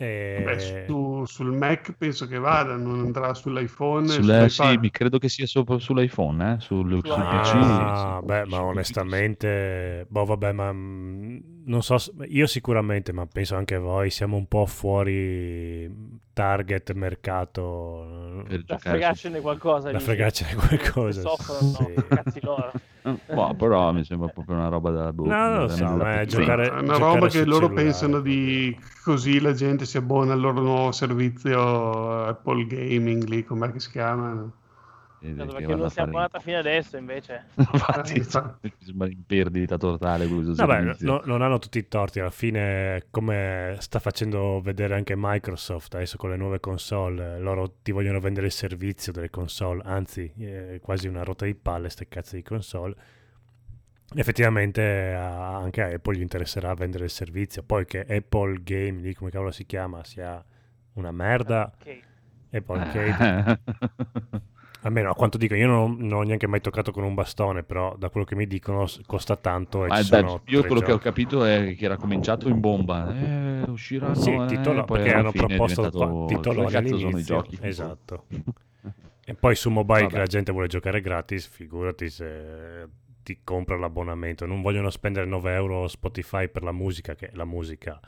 E... Beh, su- sul Mac penso che vada, non andrà sull'iPhone. sull'iPad. sì, mi credo che sia sopra sull'iPhone, eh? sul, sul PC. Ah, sì, beh, ma PC. onestamente, boh, vabbè, ma mm, non so, io sicuramente, ma penso anche voi, siamo un po' fuori target mercato. Per Da fregarcene qualcosa. Da fregarcene qualcosa, soffrono, sì. no, cazzi loro. Eh, boh, però mi sembra proprio una roba da boh, No, non lo so, ma è giocare- È una roba che loro cellulare. pensano di così la gente si abbona al loro nuovo servizio Apple Gaming lì, com'è che si chiama? Eh, perché non a si è fare- abbonata fino adesso, invece. Infatti, Eh, sembra in perdita totale Vabbè, no- non hanno tutti i torti, alla fine come sta facendo vedere anche Microsoft adesso con le nuove console, loro ti vogliono vendere il servizio delle console, anzi è quasi una rota di palle ste cazzo di console. Effettivamente anche a Apple gli interesserà vendere il servizio, poi che Apple Game, lì come cavolo si chiama, sia una merda, Ok. Apple Arcade, Eh. almeno a quanto dico, io non, non ho neanche mai toccato con un bastone, però da quello che mi dicono costa tanto e io quello che ho giochi. capito è che era cominciato in bomba. Eh, usciranno. Sì, eh, titolo, perché hanno proposto diventato, qua- titoloni "Dove cazzo sono i all'inizio. giochi?" Esatto. E poi su mobile Vabbè. che la gente vuole giocare gratis, figurati se ti compra l'abbonamento. Non vogliono spendere 9 euro Spotify per la musica, che la musica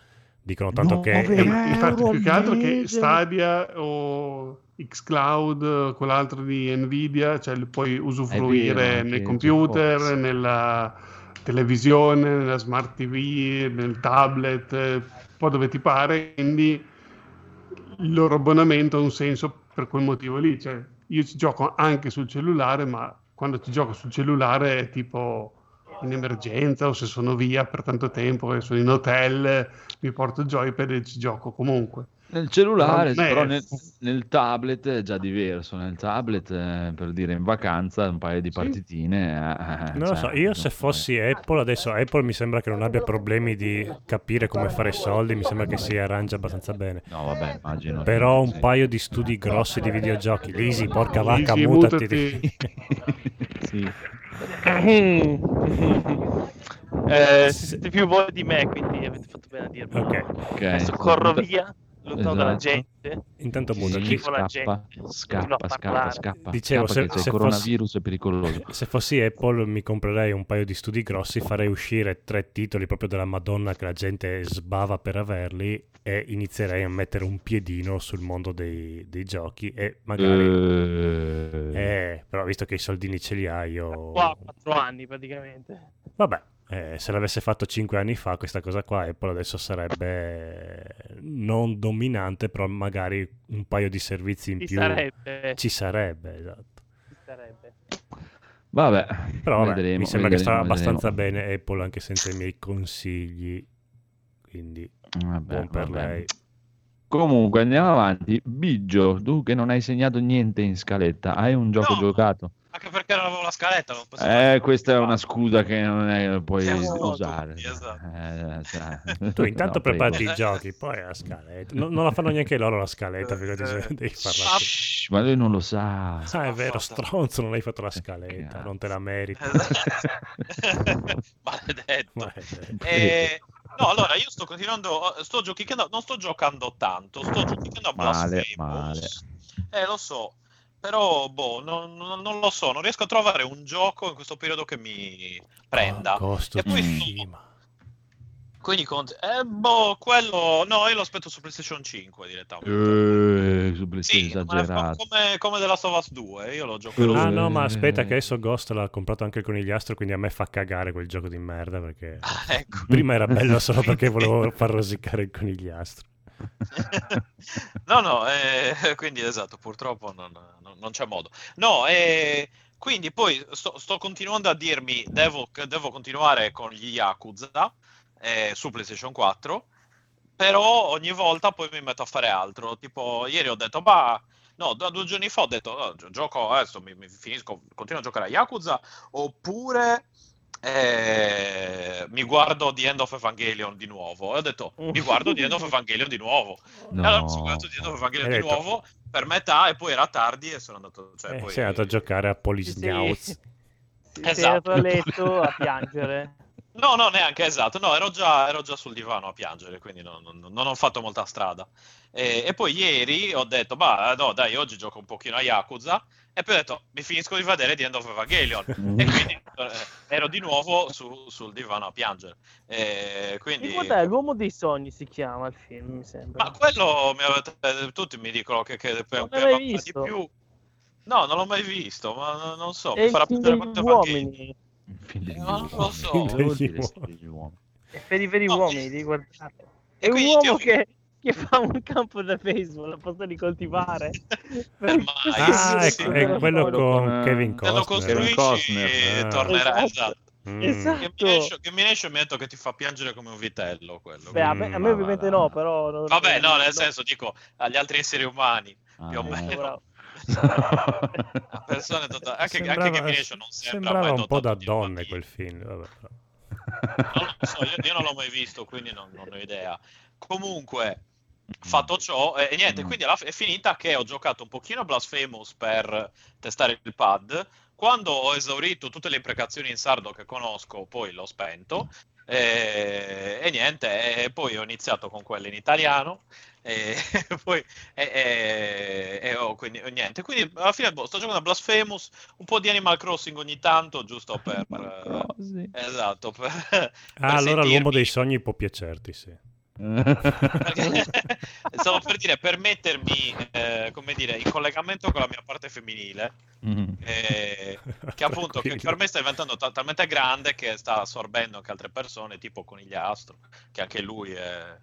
dicono tanto che... E, infatti, più che altro che. Stadia o Xcloud, quell'altro di Nvidia, cioè puoi usufruire vero, nel computer, nella televisione, nella smart TV, nel tablet, eh, un po' dove ti pare, quindi il loro abbonamento ha un senso per quel motivo lì. Cioè, io ci gioco anche sul cellulare, ma quando ci gioco sul cellulare è tipo in emergenza o se sono via per tanto tempo e sono in hotel, mi porto il joypad e ci gioco comunque. Nel cellulare, Non è- però nel, nel tablet è già diverso. Nel tablet, eh, per dire in vacanza, un paio di partitine. eh, Non lo cioè, so, io non se fossi Apple, adesso Apple mi sembra che non abbia problemi di capire come fare soldi, mi sembra che si arrangia abbastanza bene. No, vabbè, immagino. Però un paio di studi grossi di videogiochi, Lisi, porca vacca, Lisi, mutati. mutati. sì. Eh, siete più voi di me, quindi avete fatto bene a dirmi. Ok, Ok. Adesso corro via, lontano dalla Esatto. gente. intanto schifo la scappa, gente. scappa, scappa, scappa. Dicevo, scappa se- che se il coronavirus è pericoloso. Se fossi Apple mi comprerei un paio di studi grossi, farei uscire tre titoli proprio della Madonna che la gente sbava per averli e inizierei a mettere un piedino sul mondo dei, dei giochi e magari... Eh, Eh, però visto che i soldini ce li hai io... Qua, quattro anni praticamente. Vabbè, eh, se l'avesse fatto 5 anni fa questa cosa qua, Apple adesso sarebbe non dominante, però magari un paio di servizi in Ci più sarebbe. ci sarebbe, esatto. Ci sarebbe. Vabbè, Però vabbè, vedremo, mi sembra che sta vedremo, abbastanza vedremo. bene Apple anche senza i miei consigli, quindi Vabbè, buon per vabbè. lei. Comunque andiamo avanti. Biggio, tu che non hai segnato niente in scaletta, hai un gioco No. giocato? Anche perché non avevo la scaletta. Non posso Eh, questa è una scusa che non è, puoi Siamo usare. tutti, esatto. Eh, cioè, Tu intanto no, prego. preparati i giochi, poi la scaletta. Non, non la fanno neanche loro la scaletta, se devi farla tu. Shh, ma lui non lo sa. Ah, è vero, stronzo, non hai fatto la scaletta, cazzo. non te la meriti. Maledetto. Maledetto. Eh, no, allora io sto continuando, sto giocando, non sto giocando tanto, sto giocando a Male, Blasphemous. male. Eh, lo so, però boh, non, non- lo so, non riesco a trovare un gioco in questo periodo che mi prenda. Ah, Ghost E poi Tsushima. Quindi, cont- eh, boh, quello, no, io lo aspetto su PlayStation 5 direttamente. Eh, su PlayStation Sì, ma esagerato. come, come The Last of Us 2, io lo giocherò. Ah Eh. no, ma aspetta che adesso Ghost l'ha comprato anche il conigliastro, quindi a me fa cagare quel gioco di merda perché Ah, ecco. prima era bello solo perché volevo far rosicare il conigliastro. no, no, eh, quindi esatto, purtroppo non, non- non c'è modo. No, eh, quindi poi sto, sto continuando a dirmi, devo, devo continuare con gli Yakuza eh, su PlayStation 4, però ogni volta poi mi metto a fare altro. Tipo, ieri ho detto, ma... No, due giorni fa ho detto, "Oh, gio- gioco adesso, mi, mi finisco, continuo a giocare a Yakuza, oppure eh, mi guardo The End of Evangelion di nuovo. E ho detto, mi guardo The End of Evangelion di nuovo. No. E allora mi sono guardato The End of Evangelion di detto- nuovo per metà e poi era tardi e sono andato... Cioè, Eh, poi... sei andato a giocare a Police Sì, sì. Sei Esatto. a letto a piangere. No, no, neanche esatto. No, ero già, ero già sul divano a piangere, quindi non, non- non ho fatto molta strada. E, e poi ieri ho detto, bah, no, dai, oggi gioco un pochino a Yakuza. E poi ho detto, mi finisco di vedere The End of Evangelion. e quindi eh, ero di nuovo su- sul divano a piangere. E quindi... E l'uomo dei sogni si chiama il film, mi sembra. Ma quello mi avete, eh, tutti mi dicono che, che per l'hai qualcosa di più. No, non l'ho mai visto, ma non- non so, È mi farà degli quanto uomini. Eh, non lo so. È per i veri No, uomini, devi guardare. È un uomo che, che fa un campo da baseball, a posto di coltivare. Per mai. Ah, sì, sì, è, sì. è quello con con, Kevin Se lo Costner. Kevin costruisci Costner. e Ah. tornerà Esatto. Mm. Esatto. Che Mination mi ha detto che ti fa piangere come un vitello quello. Beh, a me, a me Mm, ovviamente va, va, no, però... non- Vabbè, no, nel no. senso, dico, agli altri esseri umani, Ah, più o eh. meno. Bravo. A persone tota- anche, sembrava, anche che Mination non sembra sembrava un po' da donne quel film. Vabbè, però. Non lo so, io, io non l'ho mai visto, quindi non, non ho idea. Comunque, fatto ciò, eh, e niente, Mm. quindi alla è finita che ho giocato un pochino Blasphemous per testare il pad. Quando ho esaurito tutte le imprecazioni in sardo che conosco, poi l'ho spento. E, e niente, e poi ho iniziato con quelle in italiano. E poi e, e- e ho quindi niente. Quindi alla fine boh, sto giocando a Blasphemous, un po' di Animal Crossing ogni tanto, giusto per. Eh, esatto, per, Ah, per allora sentirmi- l'uomo dei sogni può piacerti, sì. Perché- stavo per dire per mettermi eh, come dire in collegamento con la mia parte femminile Mm. eh, che appunto che, per me sta diventando ta- talmente grande che sta assorbendo anche altre persone tipo Conigliastro che anche lui è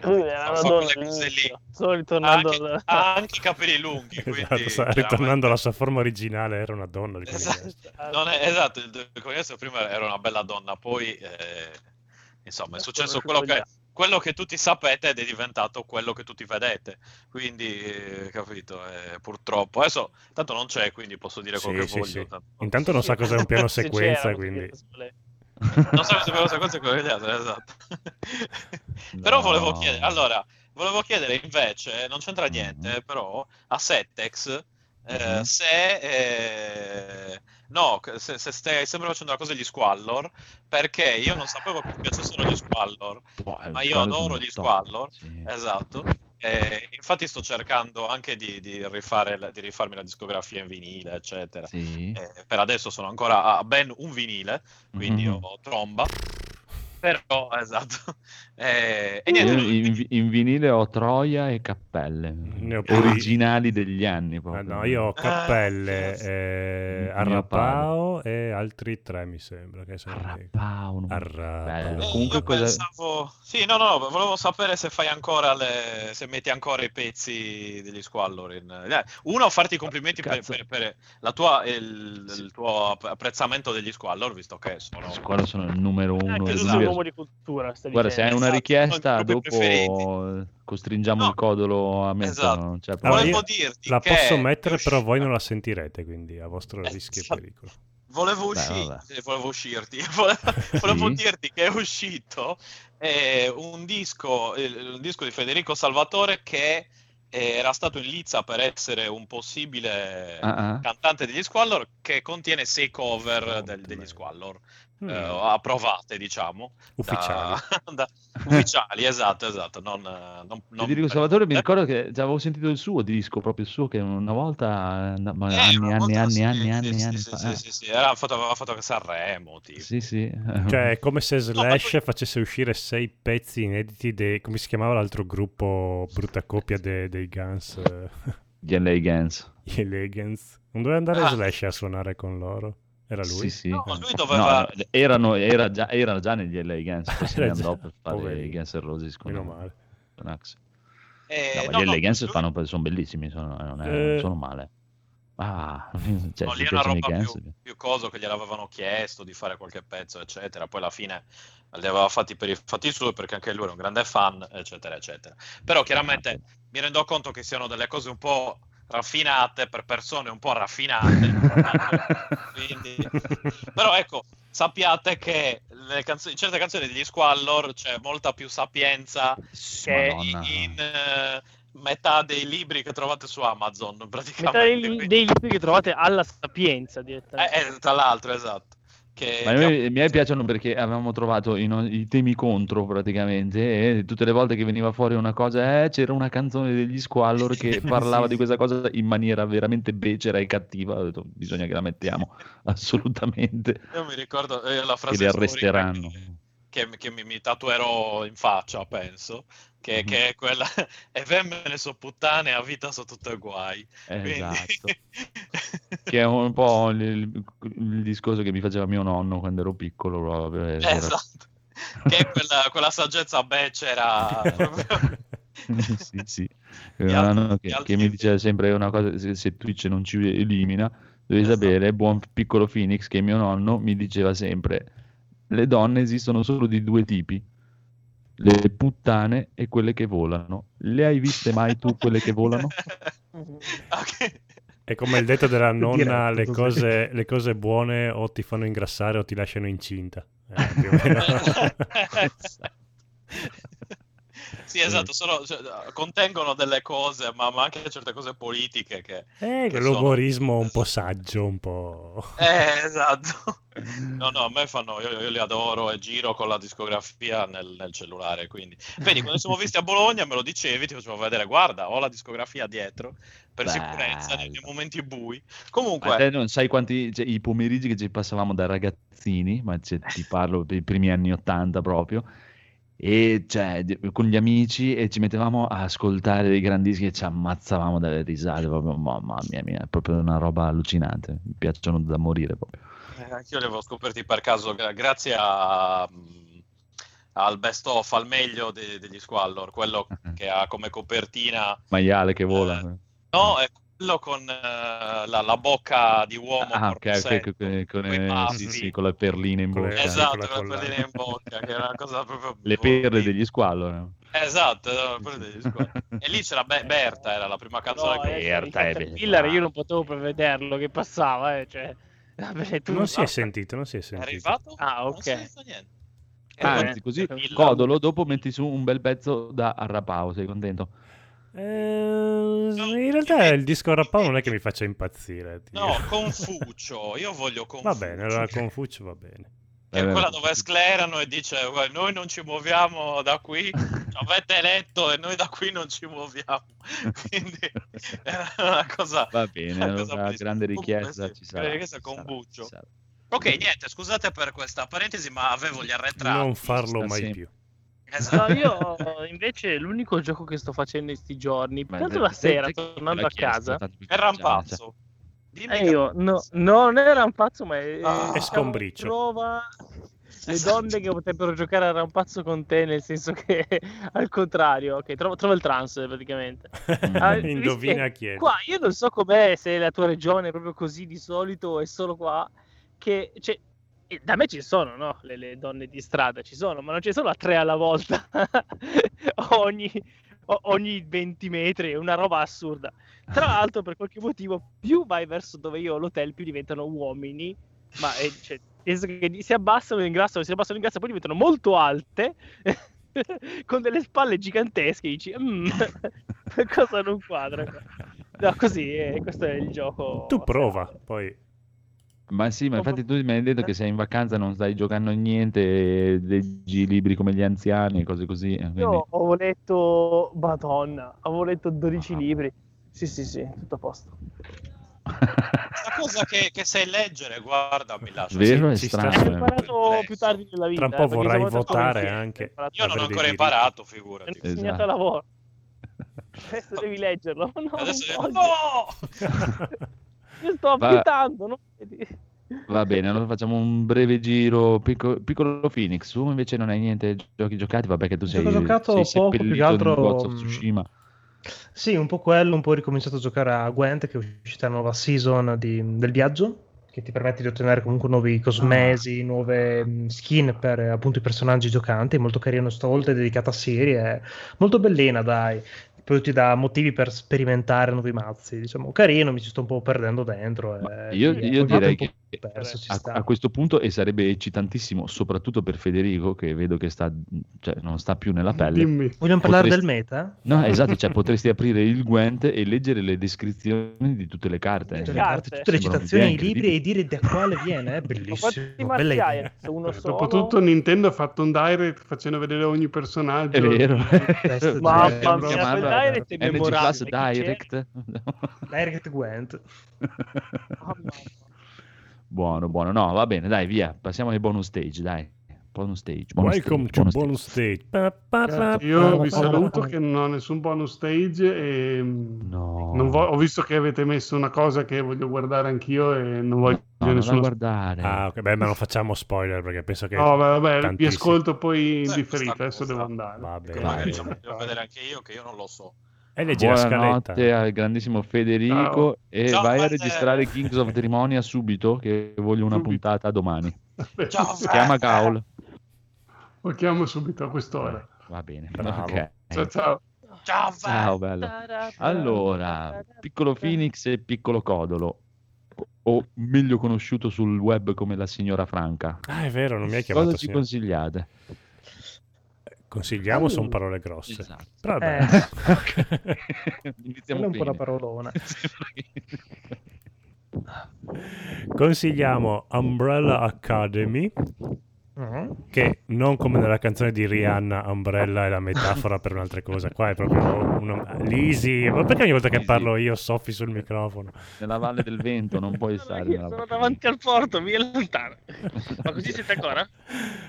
Lui era fa- una donna ritornando anche, ha anche i capelli lunghi quindi Esatto, sta veramente- ritornando alla sua forma originale, era una donna. conigliastro. Esatto, non è- esatto, il il Conigliastro prima era una bella donna poi eh, insomma è successo quello che, quello che tutti sapete ed è diventato quello che tutti vedete. Quindi, eh, capito, eh, purtroppo. Adesso, tanto non c'è, quindi posso dire quello Sì, che sì, voglio. sì. tanto- Intanto non sa cos'è un piano Se sequenza, quindi... Non so se avevo sequenza quello che esatto. Però volevo No. chiedere, allora, volevo chiedere invece, non c'entra niente, Mhm. però a Settex eh, Mhm. se eh, no, se, se stai sempre facendo la cosa degli squallor, perché io non sapevo che mi piacessero gli squallor, Boh, ma io adoro gli squallor. Sì. Esatto. E infatti sto cercando anche di, di rifare di rifarmi la discografia in vinile, eccetera. Sì. Eh, per adesso sono ancora a ben un vinile, quindi Mhm. ho tromba. Però, esatto. Eh, e niente, in, in vinile ho Troia e Cappelle, Ne ho più- originali degli anni Ah, no, io ho Cappelle, Ah, sì, sì. eh, Arrapao e altri tre, mi sembra. Che sono Arrapao, non- Arrapao. Eh, comunque io cosa- pensavo... Sì, no, no, volevo sapere se fai ancora le... se metti ancora i pezzi degli Squallor. In... eh, Uno, farti i complimenti per, per- per la tua, il, Sì. il tuo app- apprezzamento degli Squallor, visto che sono... Squallor sono il numero uno. Anche e tu esatto. sei un uomo di cultura. stai Guarda, se hai dicendo. Una Esatto, richiesta, dopo costringiamo No. il codolo a metterlo. Esatto. problema. Volevo dirti La che posso mettere, però voi non la sentirete, quindi a vostro Eh, rischio e esatto. pericolo. Volevo, usci- eh, volevo uscirti, volevo, volevo Sì? dirti che è uscito eh, un, disco, il, un disco di Federico Salvatore che eh, era stato in lizza per essere un possibile ah. cantante degli Squallor che contiene sei cover Oh, del- degli. Squallor Mm. eh, approvate diciamo da- Ufficiali. da- ufficiali esatto esatto non, non, non Federico Salvatore mi eh, ricordo che già avevo sentito il suo disco, proprio il suo, che una volta, ma eh, anni, una anni, volta anni, sì, anni, sì, anni, sì, anni sì, fa. sì, eh. sì, sì, era fatto, aveva fatto Sanremo tipo. Sì, sì. Cioè, è come se Slash poi- facesse uscire sei pezzi inediti dei... come si chiamava l'altro gruppo brutta coppia de- dei Guns? eh, Gli LA Gans. Gli Elegance. Non doveva andare Ah. Slash a suonare con loro? Era lui? Sì, sì. No, Ah. lui doveva No, erano, era già, erano già negli LA ne Era già- andò per fare poverino. i Guns Roses con, Meno male. con Axe. eh, No, ma no, gli no, LA Gans lui- fanno, sono bellissimi, sono, non, è- Eh. non sono male. Ah, cioè, No, lì ti una roba Guns... più, più coso che gliel'avevano chiesto di fare qualche pezzo, eccetera. Poi alla fine li aveva fatti per i fatti suoi perché anche lui era un grande fan, eccetera, eccetera. Però chiaramente mi rendo conto che siano delle cose un po' raffinate per persone un po' raffinate. Quindi... Però ecco, sappiate che nelle canzoni, certe canzoni degli Squallor c'è molta più sapienza che Madonna. in eh, metà dei libri che trovate su Amazon, praticamente. Metà dei, Quindi- dei libri che trovate alla sapienza direttamente. eh, eh, tra l'altro, esatto. Che, Ma a che- me- miei piacciono perché avevamo trovato i, no- i temi contro praticamente e tutte le volte che veniva fuori una cosa, eh, c'era una canzone degli Squallor che parlava Sì, di questa cosa in maniera veramente becera e cattiva. Ho detto, bisogna che la mettiamo assolutamente, io mi ricordo eh, la che frase li storica arresteranno. che, che mi, mi tatuerò in faccia, penso, che, Mhm. che è quella e femmine so puttane, a vita so tutte guai. Quindi- Esatto. Che è un po' il, il- discorso che mi faceva mio nonno quando ero piccolo. proprio, esatto. che è quella, quella saggezza becera. sì, sì. Un altri- che, che mi diceva sempre una cosa, se, se Twitch non ci elimina, devi Esatto. sapere, buon piccolo Phoenix, che mio nonno mi diceva sempre, le donne esistono solo di due tipi, le puttane e quelle che volano. Le hai viste mai tu quelle che volano? Ok. È come il detto della nonna, Diretto le cose, le cose buone o ti fanno ingrassare o ti lasciano incinta. Eh, più o meno. Sì, esatto, sono- cioè, contengono delle cose, ma, ma anche certe cose politiche che... Eh, che sono- l'umorismo un po' saggio, un po'... Eh, esatto. No, no, a me fanno, io, io li adoro e giro con la discografia nel, nel cellulare, quindi... Vedi, quando siamo visti a Bologna me lo dicevi, ti facevo vedere, guarda, ho la discografia dietro, per sicurezza, nei, nei momenti bui. Comunque... Ma te non sai quanti cioè, i pomeriggi che ci passavamo da ragazzini, ma cioè, ti parlo dei primi anni 80 proprio, e cioè, con gli amici e ci mettevamo a ascoltare dei grandi dischi e ci ammazzavamo dalle risate, proprio, mamma mia, mia, è proprio una roba allucinante, mi piacciono da morire proprio. Eh, anch'io li avevo scoperti per caso, gra- grazie a, mm, al best of, al meglio de- degli Squallor, quello che ha come copertina... Maiale che vola. No, è quello con eh, la, la bocca di uomo. Ah, ok, corpo ok, secco, con, con- eh, baffi. sì, sì, con le perline in bocca. Esatto, con la con la in bocca, che è una cosa proprio... Le perle degli. Esatto, no, degli Squallor. E lì c'era Be- Berta, era la prima canzone No, che... eh, Berta è il bella. Io non potevo prevederlo che passava, eh, cioè... Vabbè, tu Non si è sentito, non si è È sentito. arrivato? Ah, Non ok. si è niente. Ah, Eh, Anzi, così il- codolo, dopo metti su un bel pezzo da Arrapao, sei contento? Eh, in realtà il disco rappato non è che mi faccia impazzire. ti No. Confucio, io voglio Confucio. Va bene, allora Confucio va bene. Che è Eh, quella dove sclerano e dice "Guarda, noi non ci muoviamo da qui, avete eletto e noi da qui non ci muoviamo. Quindi è una cosa... Va bene, una cosa bellissima. grande richiesta ci sarà. richiesta ci con sarà, Buccio. ci sarà. Ok, niente, scusate per questa parentesi, ma avevo gli arretrati. Non farlo mai sempre. più. Esatto. No, io invece l'unico gioco che sto facendo in questi giorni, te- la sera, tornando a casa, È rampazzo. Dimmi eh, io, no, no, non è rampazzo, ma è, Ah. È scombriccio. Trova le Esatto. donne che potrebbero giocare a rampazzo con te, nel senso che al contrario, ok, trova, trova il trans praticamente. Ah, Indovina chi è. Qua io non so com'è, se la tua regione è proprio così di solito o è solo qua, che cioè, da me ci sono, no? Le, le donne di strada ci sono, ma non ci sono a tre alla volta ogni, ogni 20 metri, è una roba assurda. Tra l'altro, per qualche motivo, più vai verso dove io ho l'hotel, più diventano uomini, ma è, cioè, penso che si abbassano in grasso, si abbassano in grasso, poi diventano molto alte. con delle spalle gigantesche dici "Mm, cosa non quadra qua?" no così eh, questo è il gioco Tu prova, poi Ma sì, ma infatti tu mi hai detto che sei in vacanza, non stai giocando a niente, leggi libri come gli anziani e cose così. eh, quindi- io ho letto madonna avevo letto 12 Ah. libri sì sì sì tutto a posto Questa cosa che, che sai leggere, guarda, mi lascia. Vero? È ci sta. ho strano. eh. imparato più tardi nella vita tra un po' vorrai votare anche. ho Io non ho ancora imparato, mi figurati. hanno insegnato Esatto. a lavoro adesso devi leggerlo no, Adesso. No! Io sto Va- affittando non vedi? Va bene, allora facciamo un breve giro. Picco- piccolo Phoenix, tu invece non hai niente giochi giocati, vabbè che tu sei, giocato sei poco, più che altro, Tsushima. Sì, un po' quello, un po' ho ricominciato a giocare a Gwent, che è uscita la nuova season di- del viaggio, che ti permette di ottenere comunque nuovi cosmesi, nuove mh, skin per eh, appunto i personaggi giocanti, molto carino stavolta, è dedicata a serie, è molto bellina, dai. Poi ti dà motivi per sperimentare nuovi mazzi, diciamo, carino, mi ci sto un po' perdendo dentro. Eh, io, io direi che perso, ci a, sta. a questo punto e sarebbe eccitantissimo, soprattutto per Federico, che vedo che sta, cioè, non sta più nella pelle. Dimmi. Vogliamo parlare Potresti- del meta? No, esatto, cioè potresti aprire il Gwent e leggere le descrizioni di tutte le carte. Tutte le, Carte. tutte le citazioni idee libri e dire da quale viene, è Ma bellissimo. Bella uno solo? Dopotutto Nintendo ha fatto un direct facendo vedere ogni personaggio. È vero. Mamma direct. mia, quel direct è memorabile. Direct. Direct Gwent. Mamma mia. Buono, buono. No, va bene, dai, via. Passiamo ai bonus stage, dai. Bonus stage. Bonus Welcome stage, to bonus stage. Pa, Io vi saluto che non ho nessun bonus stage e No. non vo- ho visto che avete messo una cosa che voglio guardare anch'io e non voglio No, nessuno guardare. Ah, ok, beh, ma non facciamo spoiler perché penso che... No, vabbè, vi tantissimi- ascolto poi in differita, adesso devo andare. Va Che bene. magari ci devo vedere anche io, che io non lo so. E leggi la Buonanotte scaletta. al grandissimo Federico Ciao. e Ciao, vai a registrare Kings of Demonia subito che voglio una Subito. puntata domani. Ciao, Si chiama Gaul. Lo chiamo subito a quest'ora. Va bene. Bravo. ok. Ciao ciao. Ciao, Ciao, bello. Allora, piccolo Phoenix e piccolo Codolo, o meglio conosciuto sul web come la signora Franca. Ah, è vero, non mi hai chiamato Cosa ci signor. consigliate? Consigliamo, sono parole grosse. Esatto. Però. Eh. Iniziamo Quella è un po' una parolona. Consigliamo Umbrella Academy, Mm. che non come nella canzone di Rihanna, Umbrella è la metafora per un'altra cosa. Qua è proprio una... Lisi. Ma perché ogni volta che parlo io soffi sul microfono? Nella valle del vento non puoi stare nella Sono davanti al porto, via lontano. Ma così siete ancora?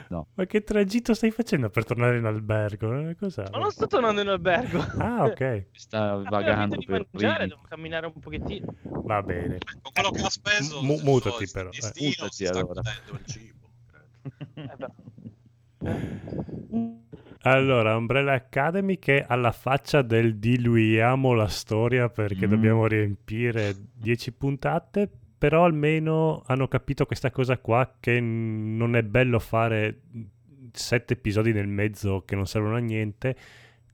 Ma che tragitto stai facendo per tornare in albergo? Eh, Cos'è? Ma non sto tornando in albergo. Ah, ok. Sta vagando per mangiare, Rimini. devo camminare un pochettino. Va bene. Con quello che ha speso, il mutati però, eh. destino Mutati si sta allora. il cibo. Eh. Allora, Umbrella Academy che alla faccia del diluiamo la storia perché Mm. dobbiamo riempire 10 puntate, però almeno hanno capito questa cosa qua che non è bello fare 7 episodi nel mezzo che non servono a niente.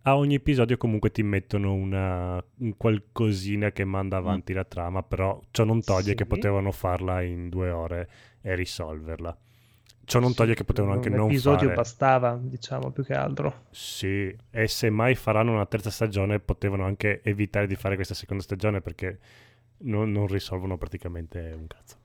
A ogni episodio comunque ti mettono una, un qualcosina che manda avanti la trama, però ciò non toglie Sì. che potevano farla in due ore e risolverla. Ciò non toglie che potevano anche non episodio fare... bastava, diciamo, più che altro. Sì, e se mai faranno una terza stagione potevano anche evitare di fare questa seconda stagione perché non, non risolvono praticamente un cazzo.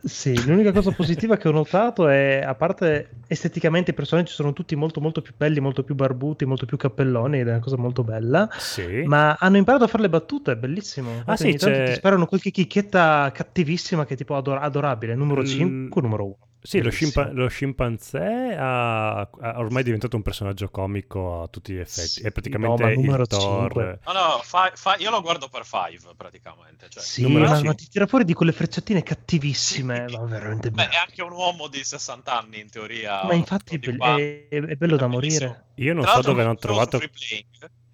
Sì, l'unica cosa positiva che ho notato è, a parte esteticamente i personaggi sono tutti molto molto più belli, molto più barbuti, molto più cappelloni ed è una cosa molto bella, Sì, ma hanno imparato a fare le battute, è bellissimo. Ah, Infatti sì, ogni c'è- ti sparano qualche chicchetta cattivissima che è tipo ador- adorabile, numero Mm, 5, numero 1. Sì lo, scimpa- lo scimpanzé ha, ha ormai diventato un personaggio comico a tutti gli effetti. Sì, è praticamente no, ma numero il Thor. cinque. No, no, fa- fa- io lo guardo per Five praticamente. Cioè, Sì, ma, ti tira fuori di quelle frecciatine cattivissime, ma veramente Beh, è anche un uomo di 60 anni in teoria. Ma infatti è, be- è- è bello da Bellissimo. morire. Io non Tra so dove hanno trovato...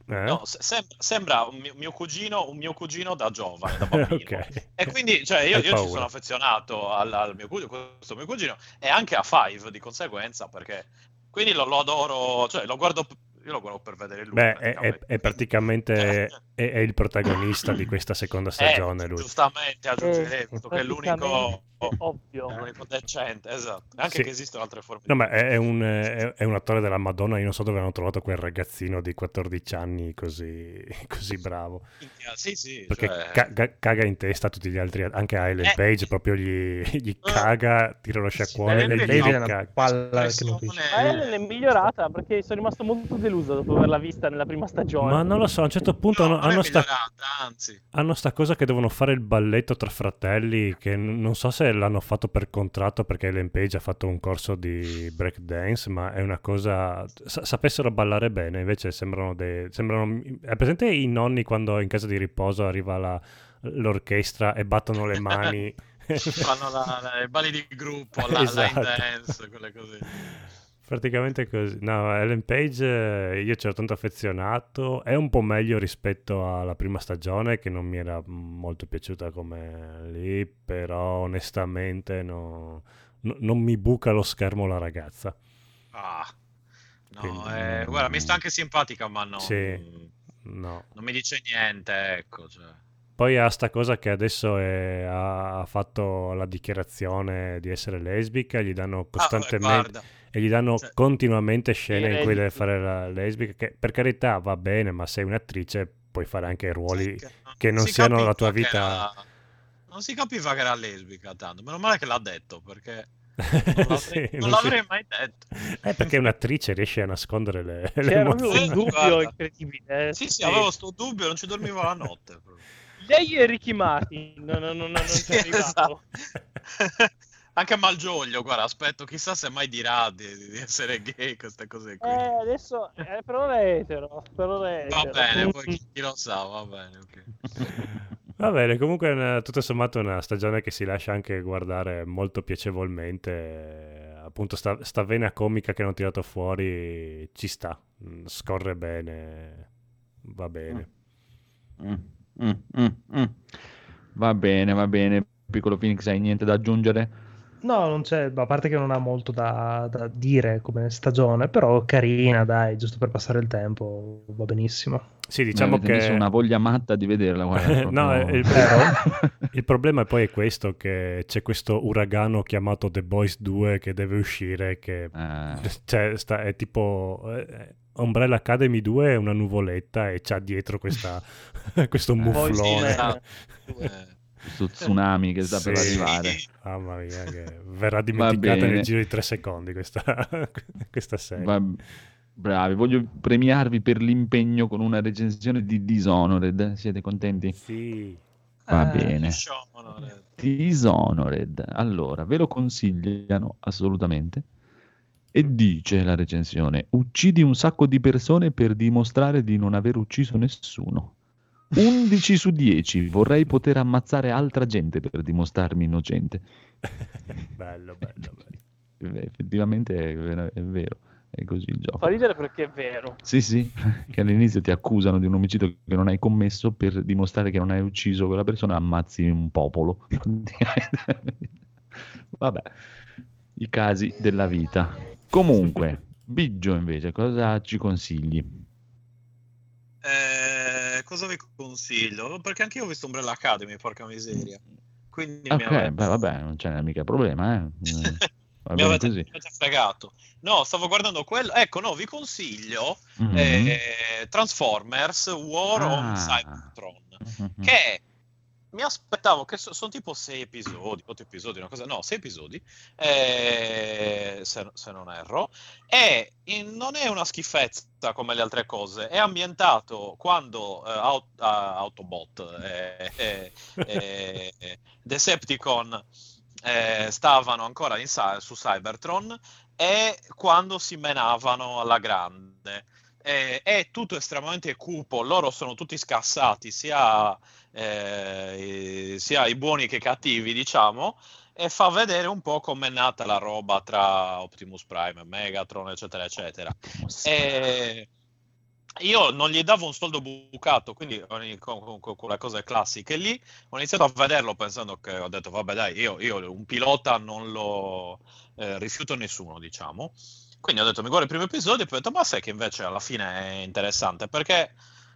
Eh? No, se- sem- sembra un mio, cugino, un mio cugino da giovane, da bambino. ok. E quindi, cioè, io, io ci sono affezionato al, al mio cugino, questo mio cugino, e anche a Five di conseguenza, perché quindi lo, lo adoro, cioè, lo guardo, io lo guardo per vedere lui. Beh, è, è- è praticamente è, è il protagonista di questa seconda stagione Eh, lui. Giustamente aggiungerei Eh, che è l'unico, ovvio. l'unico decente, esatto. Anche Sì. che esistono altre forme No, di ma è, è un, è- è un attore della Madonna. Io non so dove hanno trovato quel ragazzino di 14 anni così, così bravo. Sì, sì, Perché cioè- caga, caga in testa a tutti gli altri. Anche a Ellen Eh. Page proprio gli, gli caga, tira lo sciacquone Sì, lei è una palla che non capisce. Ma Ellen è migliorata perché sono rimasto molto deluso dopo averla vista nella prima stagione. Ma non lo so, a un certo punto No, hanno, è hanno sta, anzi. hanno sta cosa che devono fare il balletto tra fratelli. Che n- non so se l'hanno fatto per contratto perché Ellen Page ha fatto un corso di breakdance, ma è una cosa. sa- sapessero ballare bene, invece sembrano dei. Sembrano, è presente i nonni quando in casa di riposo arriva la- l'orchestra e battono le mani. Fanno la, la- i balli di gruppo, la, Esatto. line dance, quelle così. Praticamente così. No, Ellen Page eh, io ci ero tanto affezionato. È un po' meglio rispetto alla prima stagione, che non mi era molto piaciuta come lì, però onestamente no- no- non mi buca lo schermo la ragazza. Ah. No, Quindi, eh, guarda, mi sta anche simpatica, ma no. Sì. No. Non mi dice niente, ecco. Cioè. Poi ha sta cosa che adesso è- ha, fatto la dichiarazione di essere lesbica, gli danno costantemente guarda. E gli danno Cioè- continuamente scene in cui deve fare la lesbica, che per carità va bene, ma sei un'attrice puoi fare anche ruoli Sì, che non si siano la tua vita. era- Non si capiva che era lesbica tanto, meno male che l'ha detto, perché non l'avrei, Sì, non non l'avrei si- mai detto. Eh, perché un'attrice riesce a nascondere le, le C'era emozioni. un dubbio incredibile. eh. Sì, sì, avevo sto dubbio, non ci dormivo la notte. proprio. Lei e Ricky Martin. No, no, no, no, non Sì, c'è arrivato. esatto. Anche Malgioglio, guarda, aspetto, chissà se mai dirà di, di essere gay, queste cose qui. Eh, adesso eh, per ora è etero. Per ora è Va bene, poi chi, chi lo sa, va bene, ok. Va bene, comunque una- tutto sommato è una stagione che si lascia anche guardare molto piacevolmente. eh, Appunto, sta, sta vena comica che hanno tirato fuori ci sta, mm, scorre bene, va bene. Mm, mm, mm, mm. Va bene, va bene. Piccolo Phoenix, hai niente da aggiungere? No, non c'è, a parte che non ha molto da, da dire come stagione, però carina, dai, giusto per passare il tempo, va benissimo. Sì, diciamo messo che... una voglia matta di vederla, guarda. No, proprio- il, Vero? il problema poi è questo, che c'è questo uragano chiamato The Boys 2 che deve uscire, che Eh, cioè, sta- è tipo... eh, Umbrella Academy 2 è una nuvoletta e c'ha dietro questa, questo Eh, Poi sì, mufflone. Questo tsunami che sta per Sì. arrivare. Mamma mia, che verrà dimenticata nel giro di tre secondi questa, questa serie. Va- Bravi, voglio premiarvi per l'impegno con una recensione di Dishonored. Siete contenti? Sì. Va Eh, bene. Dishonored. Dishonored. Allora, ve lo consigliano assolutamente. E dice la recensione: Uccidi un sacco di persone per dimostrare di non aver ucciso nessuno. 11 su 10. Vorrei poter ammazzare altra gente per dimostrarmi innocente. bello, bello, bello. Eh, Effettivamente è, è vero, è così il gioco. Fa ridere perché è vero. Sì, sì, che all'inizio ti accusano di un omicidio che non hai commesso per dimostrare che non hai ucciso quella persona, ammazzi un popolo. Vabbè, i casi della vita. Comunque, Biggio invece, cosa ci consigli? Eh, cosa vi consiglio? Perché anche io ho visto Umbrella Academy, porca miseria. Quindi mi Ok, avete, beh, vabbè, non c'è mica problema, eh. Mi avete- così. mi fregato. No, stavo guardando quello. Ecco, no, vi consiglio Mhm. eh, Transformers War on Ah. Cybertron. Mhm. Che mi aspettavo che sono tipo sei episodi, otto episodi, una cosa, no, sei episodi, eh, se, se non erro, e in- non è una schifezza come le altre cose, è ambientato quando eh, Aut- ah, Autobot e eh, eh, eh, Decepticon stavano ancora in su Cybertron e quando si menavano alla grande. Eh, è tutto estremamente cupo, loro sono tutti scassati, sia, eh, sia i buoni che i cattivi, diciamo, e fa vedere un po' com'è nata la roba tra Optimus Prime Megatron, eccetera, eccetera. E io non gli davo un soldo bucato, quindi con, quelle cose classiche lì, ho iniziato a vederlo pensando che ho detto, vabbè dai, io, io un pilota non lo eh, rifiuto nessuno, diciamo. Quindi ho detto, mi guardo il primo episodio e poi ho detto, ma sai che invece alla fine è interessante, perché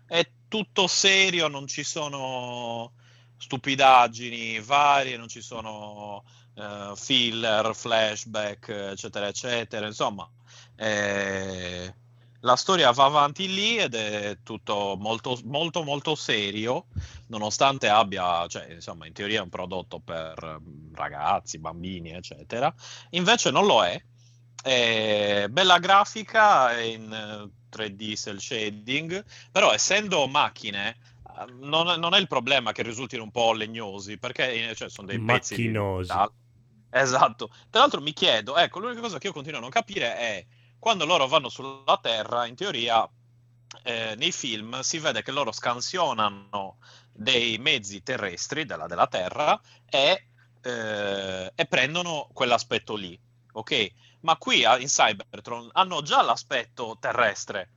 è tutto serio, non ci sono stupidaggini varie, non ci sono eh, filler, flashback, eccetera, eccetera. Insomma, eh, la storia va avanti lì ed è tutto molto, molto, molto serio, nonostante abbia, cioè, insomma, in teoria è un prodotto per mm, ragazzi, bambini, eccetera. Invece non lo è. È bella grafica in eh, 3D cell shading, però essendo macchine eh, non, non è il problema che risultino un po' legnosi, perché eh, cioè, sono dei pezzi Macchinosi. Esatto. Tra l'altro mi chiedo, ecco, l'unica cosa che io continuo a non capire è quando loro vanno sulla Terra, in teoria eh, nei film si vede che loro scansionano dei mezzi terrestri della, della Terra e, eh, e prendono quell'aspetto lì, ok? Ma qui in Cybertron hanno già l'aspetto terrestre.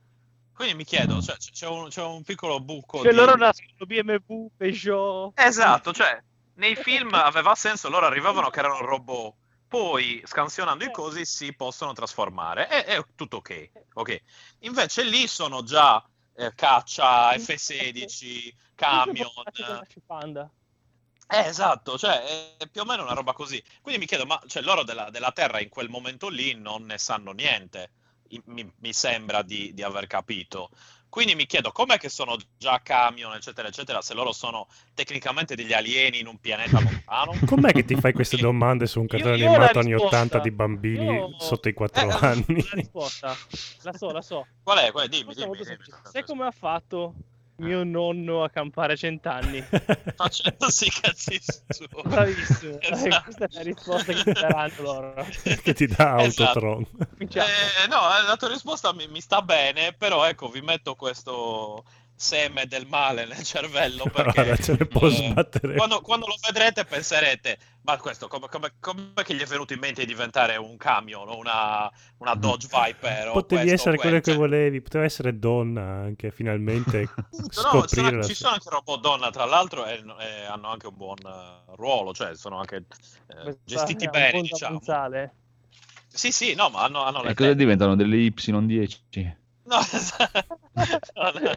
Quindi mi chiedo, cioè, c'è, un, c'è un piccolo buco Cioè di... loro nascono BMW, Peugeot. Esatto, cioè nei film aveva senso, loro arrivavano che erano robot, poi scansionando i cosi si possono trasformare, e è tutto ok, ok. Invece lì sono già eh, caccia F-16 camion. Panda. Eh, esatto, cioè è più o meno una roba così. Quindi mi chiedo, ma cioè, loro della, della Terra in quel momento lì non ne sanno niente, I- mi, mi sembra di, di aver capito. Quindi mi chiedo, com'è che sono già camion, eccetera, eccetera, se loro sono tecnicamente degli alieni in un pianeta lontano? Com'è che ti fai queste domande su un cartone animato anni risposta. 80 di bambini Io- sotto i 4 Eh, anni? La risposta, la so, la so. Qual è? Qual è? Dimmi, dimmi, dimmi. semplice. Sai come ha fatto mio nonno a campare cent'anni? Facendosi i cazzi su. Bravissimo. Eh, Esatto. Questa è la risposta che ti daranno loro. che ti dà Esatto. Autotron. Cominciamo. Eh, no, la tua risposta mi, mi sta bene, però ecco, vi metto questo seme del male nel cervello perché può eh, quando, quando lo vedrete penserete ma questo come, come, come che gli è venuto in mente di diventare un camion o una, una Dodge Viper o Potevi questo essere quello quel- che volevi, poteva essere donna anche, finalmente No, ci scoprire sono, la ci sono anche robot donna, tra l'altro, e, e hanno anche un buon eh, ruolo, cioè sono anche eh, gestiti è un bene, ponte diciamo. avanzale. Sì, sì, no, ma hanno, hanno le E cosa diventano delle Y10? No, esatto. no, no.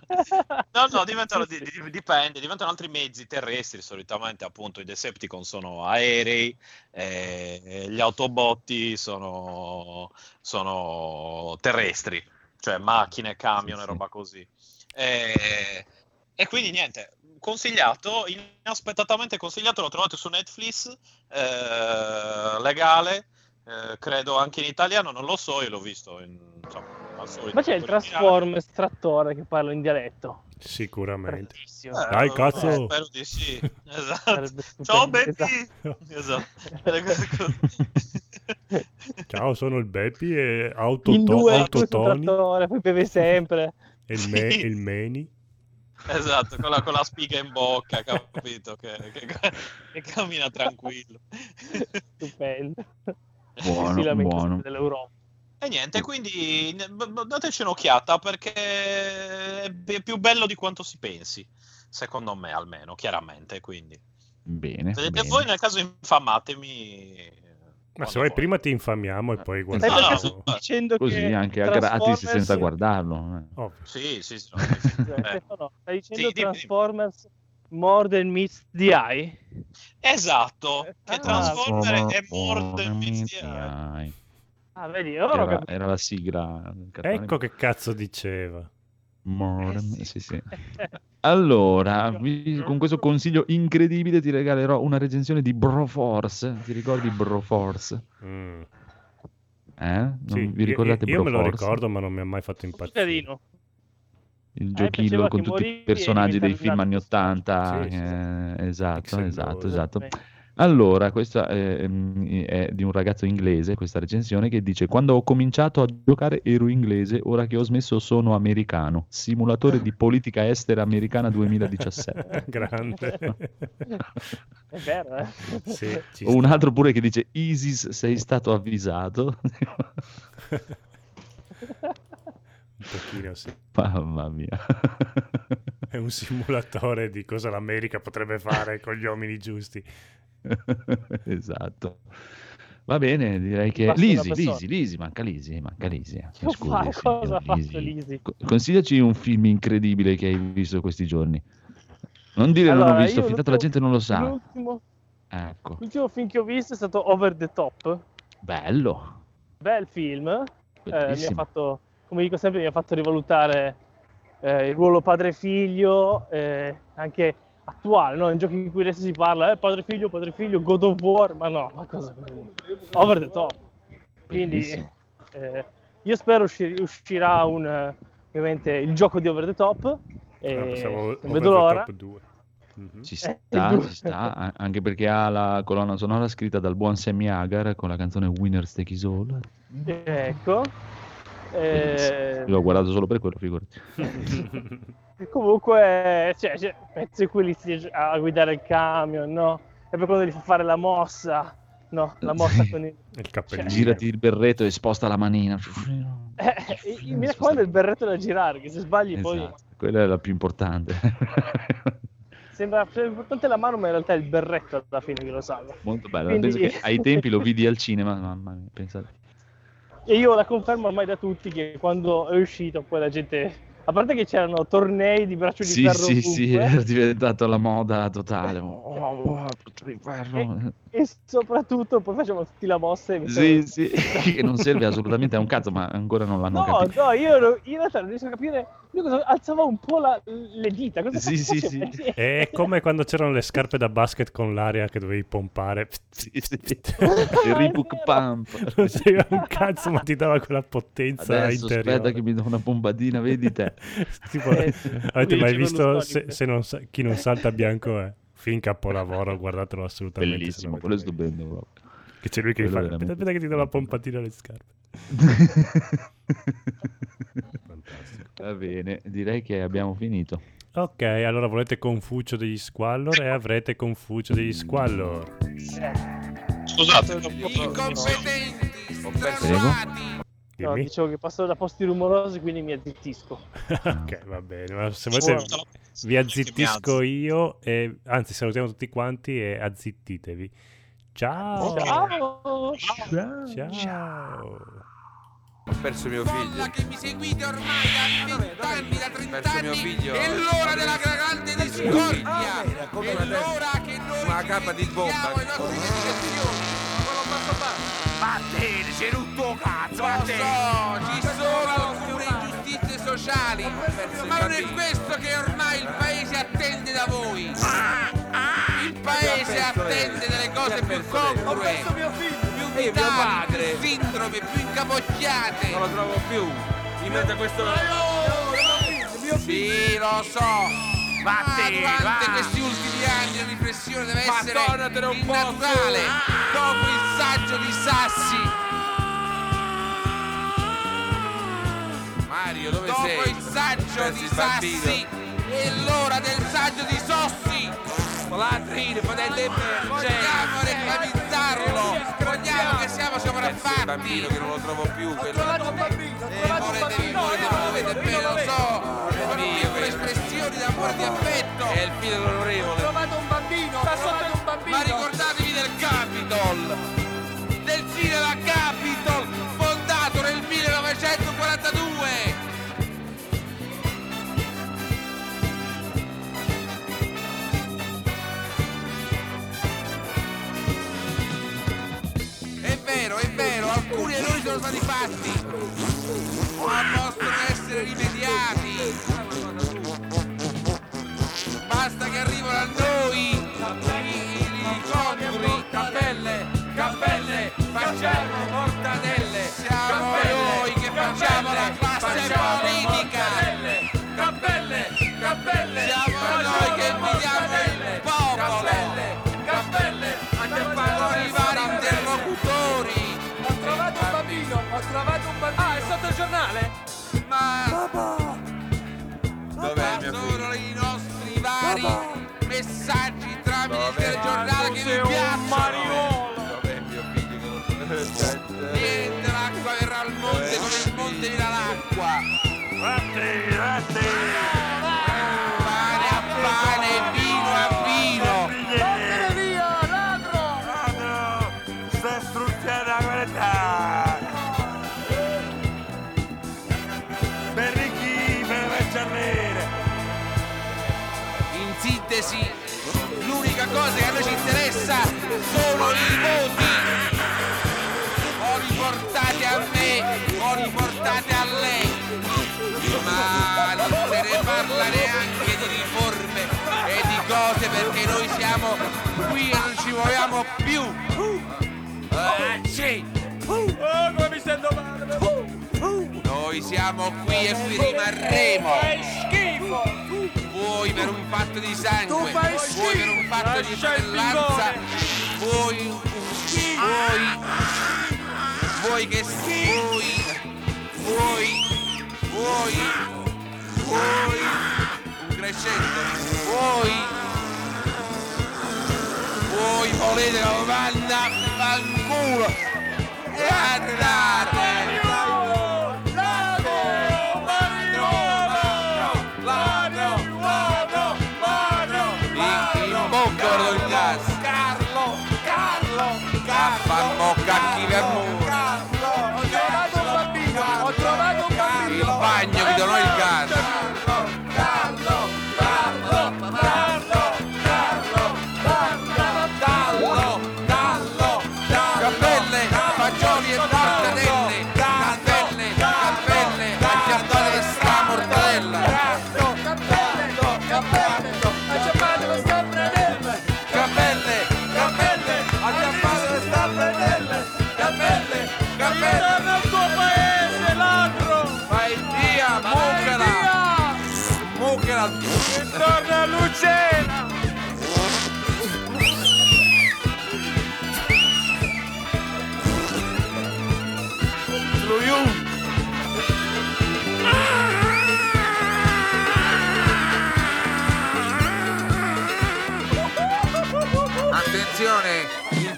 no, no, diventano, di- di- dipende, diventano altri mezzi terrestri, solitamente appunto i Decepticon sono aerei, eh, gli Autobotti sono, sono terrestri, cioè macchine, camion Sì, e roba così. E, e quindi niente, consigliato, inaspettatamente consigliato, l'ho trovato su Netflix, eh, legale, eh, credo anche in italiano, non lo so, io l'ho visto in, insomma, solito Ma c'è il. Transformers trattore che parla in dialetto. Sicuramente. Eh, Dai, eh, cazzo. spero di sì. Esatto. Ciao baby. Esatto. Così. Ciao, sono il Beppi e Autoto- Autotoni trattore, poi beve sempre. e il, me- Sì. il Meni. Esatto, con la, con la spiga in bocca, capito? Che, che, che cammina tranquillo. Stupendo. Buono, Si lamenta buono. dell'Europa. E niente, quindi dateci un'occhiata perché è più bello di quanto si pensi, secondo me almeno, chiaramente. Quindi, Bene. vedete bene. voi nel caso infamatemi. Ma se vuoi vuoi. prima ti infamiamo e poi Sai guardiamo. no, no. dicendo Così che anche a gratis Transformers- senza guardarlo. eh. Ovvio. Sì, sì, sì. Cioè, Eh. Stai dicendo Sì, dimmi, dimmi. Transformers more than meets the eye? Esatto, che Ah, Transformer è Oh, more than meets the eye. Ah, vedi, Era, era la sigla. Ecco che cazzo diceva. More Eh, sì. sì, sì. Allora, vi- con questo consiglio incredibile ti regalerò una recensione di Broforce. Ti ricordi Broforce? Mm. Eh? Non Sì, vi io- ricordate io, io me lo Broforce? ricordo, ma non mi ha mai fatto impazzire. Il Eh, giochino con tutti i personaggi dei film anni nato. 80. Sì, sì. eh, esatto, esatto, esatto. Allora, questa è, mm, è di un ragazzo inglese, questa recensione, che dice Quando ho cominciato a giocare ero inglese, ora che ho smesso sono americano. Simulatore di politica estera americana 2017. Grande. È vero, eh? Sì, ci O un altro pure che dice ISIS sei stato avvisato. Un pochino sì. Mamma mia. È un simulatore di cosa l'America potrebbe fare con gli uomini giusti. esatto. Va bene, direi che... Lisi. Lisi, Lisi, manca Lisi, manca Lisi. eh. Che Scusi, cosa ha fatto Lisi. Lisi? Co- Consigliaci un film incredibile che hai visto questi giorni. Non dire non ho Allora, visto, fidato la gente non lo sa. L'ultimo, Ecco, l'ultimo film che ho visto è stato Over the Top. bello. Bel film. Eh, mi ha fatto, come dico sempre, mi ha fatto rivalutare eh, il ruolo padre-figlio, eh, anche attuale, no? in giochi in cui adesso si parla, eh, padre-figlio, padre-figlio, God of War, ma no, ma cosa Over the top. Quindi eh, io spero usci- uscirà un, eh, ovviamente il gioco di Over the Top. E non Over vedo l'ora. Top 2. Mhm. Ci sta, ci sta, anche perché ha la colonna sonora scritta dal buon Sammy Hagar con la canzone Winner's Take It All. Ecco. Eh, l'ho guardato solo per quello, figurati. Comunque, cioè, cioè, pezzi in cui a guidare il camion, no? E poi quando gli fa fare la mossa, no? La mossa Sì. con il... Il cappellino. Girati il berretto e sposta la manina. Eh, eh, mi raccomando il berretto da girare, che se sbagli poi Esatto, quella è la più importante. sembra sembra importante la mano, ma in realtà è il berretto alla fine che lo salva. Molto bello. Quindi- Penso che ai tempi lo vidi al cinema, mamma mia, pensate. E io la confermo ormai da tutti che quando è uscito poi la gente A parte che c'erano tornei di braccio di Sì, ferro sì, sì, ovunque, è diventato la moda totale. Oh, oh, braccio di ferro. e soprattutto poi facevano tutti la mossa e Sì, sì, che non serve assolutamente a un cazzo, ma ancora non l'hanno No, capito. no, io, in realtà non riesco a capire. Lui cosa- alzava un po' la- le dita. Cosa Sì, sì, sì. È come quando c'erano le scarpe da basket con l'aria che dovevi pompare. Sì, sì. Il Reebok Pump. Non c'era un cazzo, ma ti dava quella potenza Adesso interiore. aspetta che mi do una pombadina, vedi te. Tipo, Eh, sì. avete mai visto se, se non chi non salta bianco è? Film capolavoro, guardatelo assolutamente. Bellissimo, quello è stupendo. proprio. Che c'è lui che fa, Quello aspetta, veramente- aspetta che ti do la pompatina alle scarpe. Fantastico. Va bene, direi che abbiamo finito. Ok, allora volete Confucio degli Squallor e avrete Confucio degli Squallor. Scusate, non Prego. No, Dimmi. dicevo che passo da posti rumorosi, quindi mi azzittisco. ok, va bene. Ma se volete vi azzittisco io e anzi salutiamo tutti quanti e azzittitevi. Ciao. Ciao! Ciao. Ho perso mio figlio. che mi seguite ormai da 20 anni, da 30 Perso mio anni, figlio. è l'ora della grande discordia, è l'ora che noi Una capa di bomba. ai nostri dedicazioni. Vattene, sei rotto cazzo, Lo so, ci sono alcune ingiustizie sociali, ma non è questo che ormai il paese attende da voi. Il paese attende delle cose più congrue, più vitali, più sindrome, più incapocchiate. Non lo trovo più. In mezzo a questo... Sì, lo so. Ma Vattene, durante va. questi ultimi anni la riflessione deve essere te non posso. naturale. Dopo il saggio di Sassi. Mario, dove Dopo sei? il saggio Persi di il bambino. Sassi. È l'ora del saggio di Sossi. Latrine, fratelli e Vogliamo reclamizzarlo. Vogliamo che siamo il sopraffatti. bambino che non lo trovo più. Quello... Eh, volete, vi volete, lo volete bene, lo so. Sono piccole espressioni d'amore e di affetto. È il figlio dell'onorevole. un bambino, sotto un bambino. Ma ricordatevi del Capitol, del cinema Capitol, fondato nel 1942. È vero, è vero, alcuni errori sono stati fatti, ma possono essere rimediati. Facciamo mortadelle. Siamo noi che facciamo la classe politica. Cappelle, cappelle, siamo noi che guidiamo il popolo. Cappelle, andiamo a arrivare interlocutori. Ho trovato un bambino, ho trovato un bambino. Ah, è sotto il giornale? Ma... Dov'è mio sono i nostri vari messaggi tramite il telegiornale che vi piacciono. Pirate! Muoviamo più. Ah, sì. Oh, come mi sento male! Noi siamo qui e rimarremo. schifo! Vuoi per un fatto di sangue, Tu fai vuoi per un fatto di fratellanza, vuoi, vuoi, vuoi che vuoi, vuoi, vuoi, vuoi, un crescendo, vuoi, voi volete la domanda, fanculo, e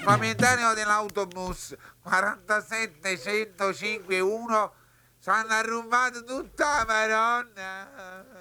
famigliario dell'autobus 47105 1 ci hanno rubato tutta la maronna.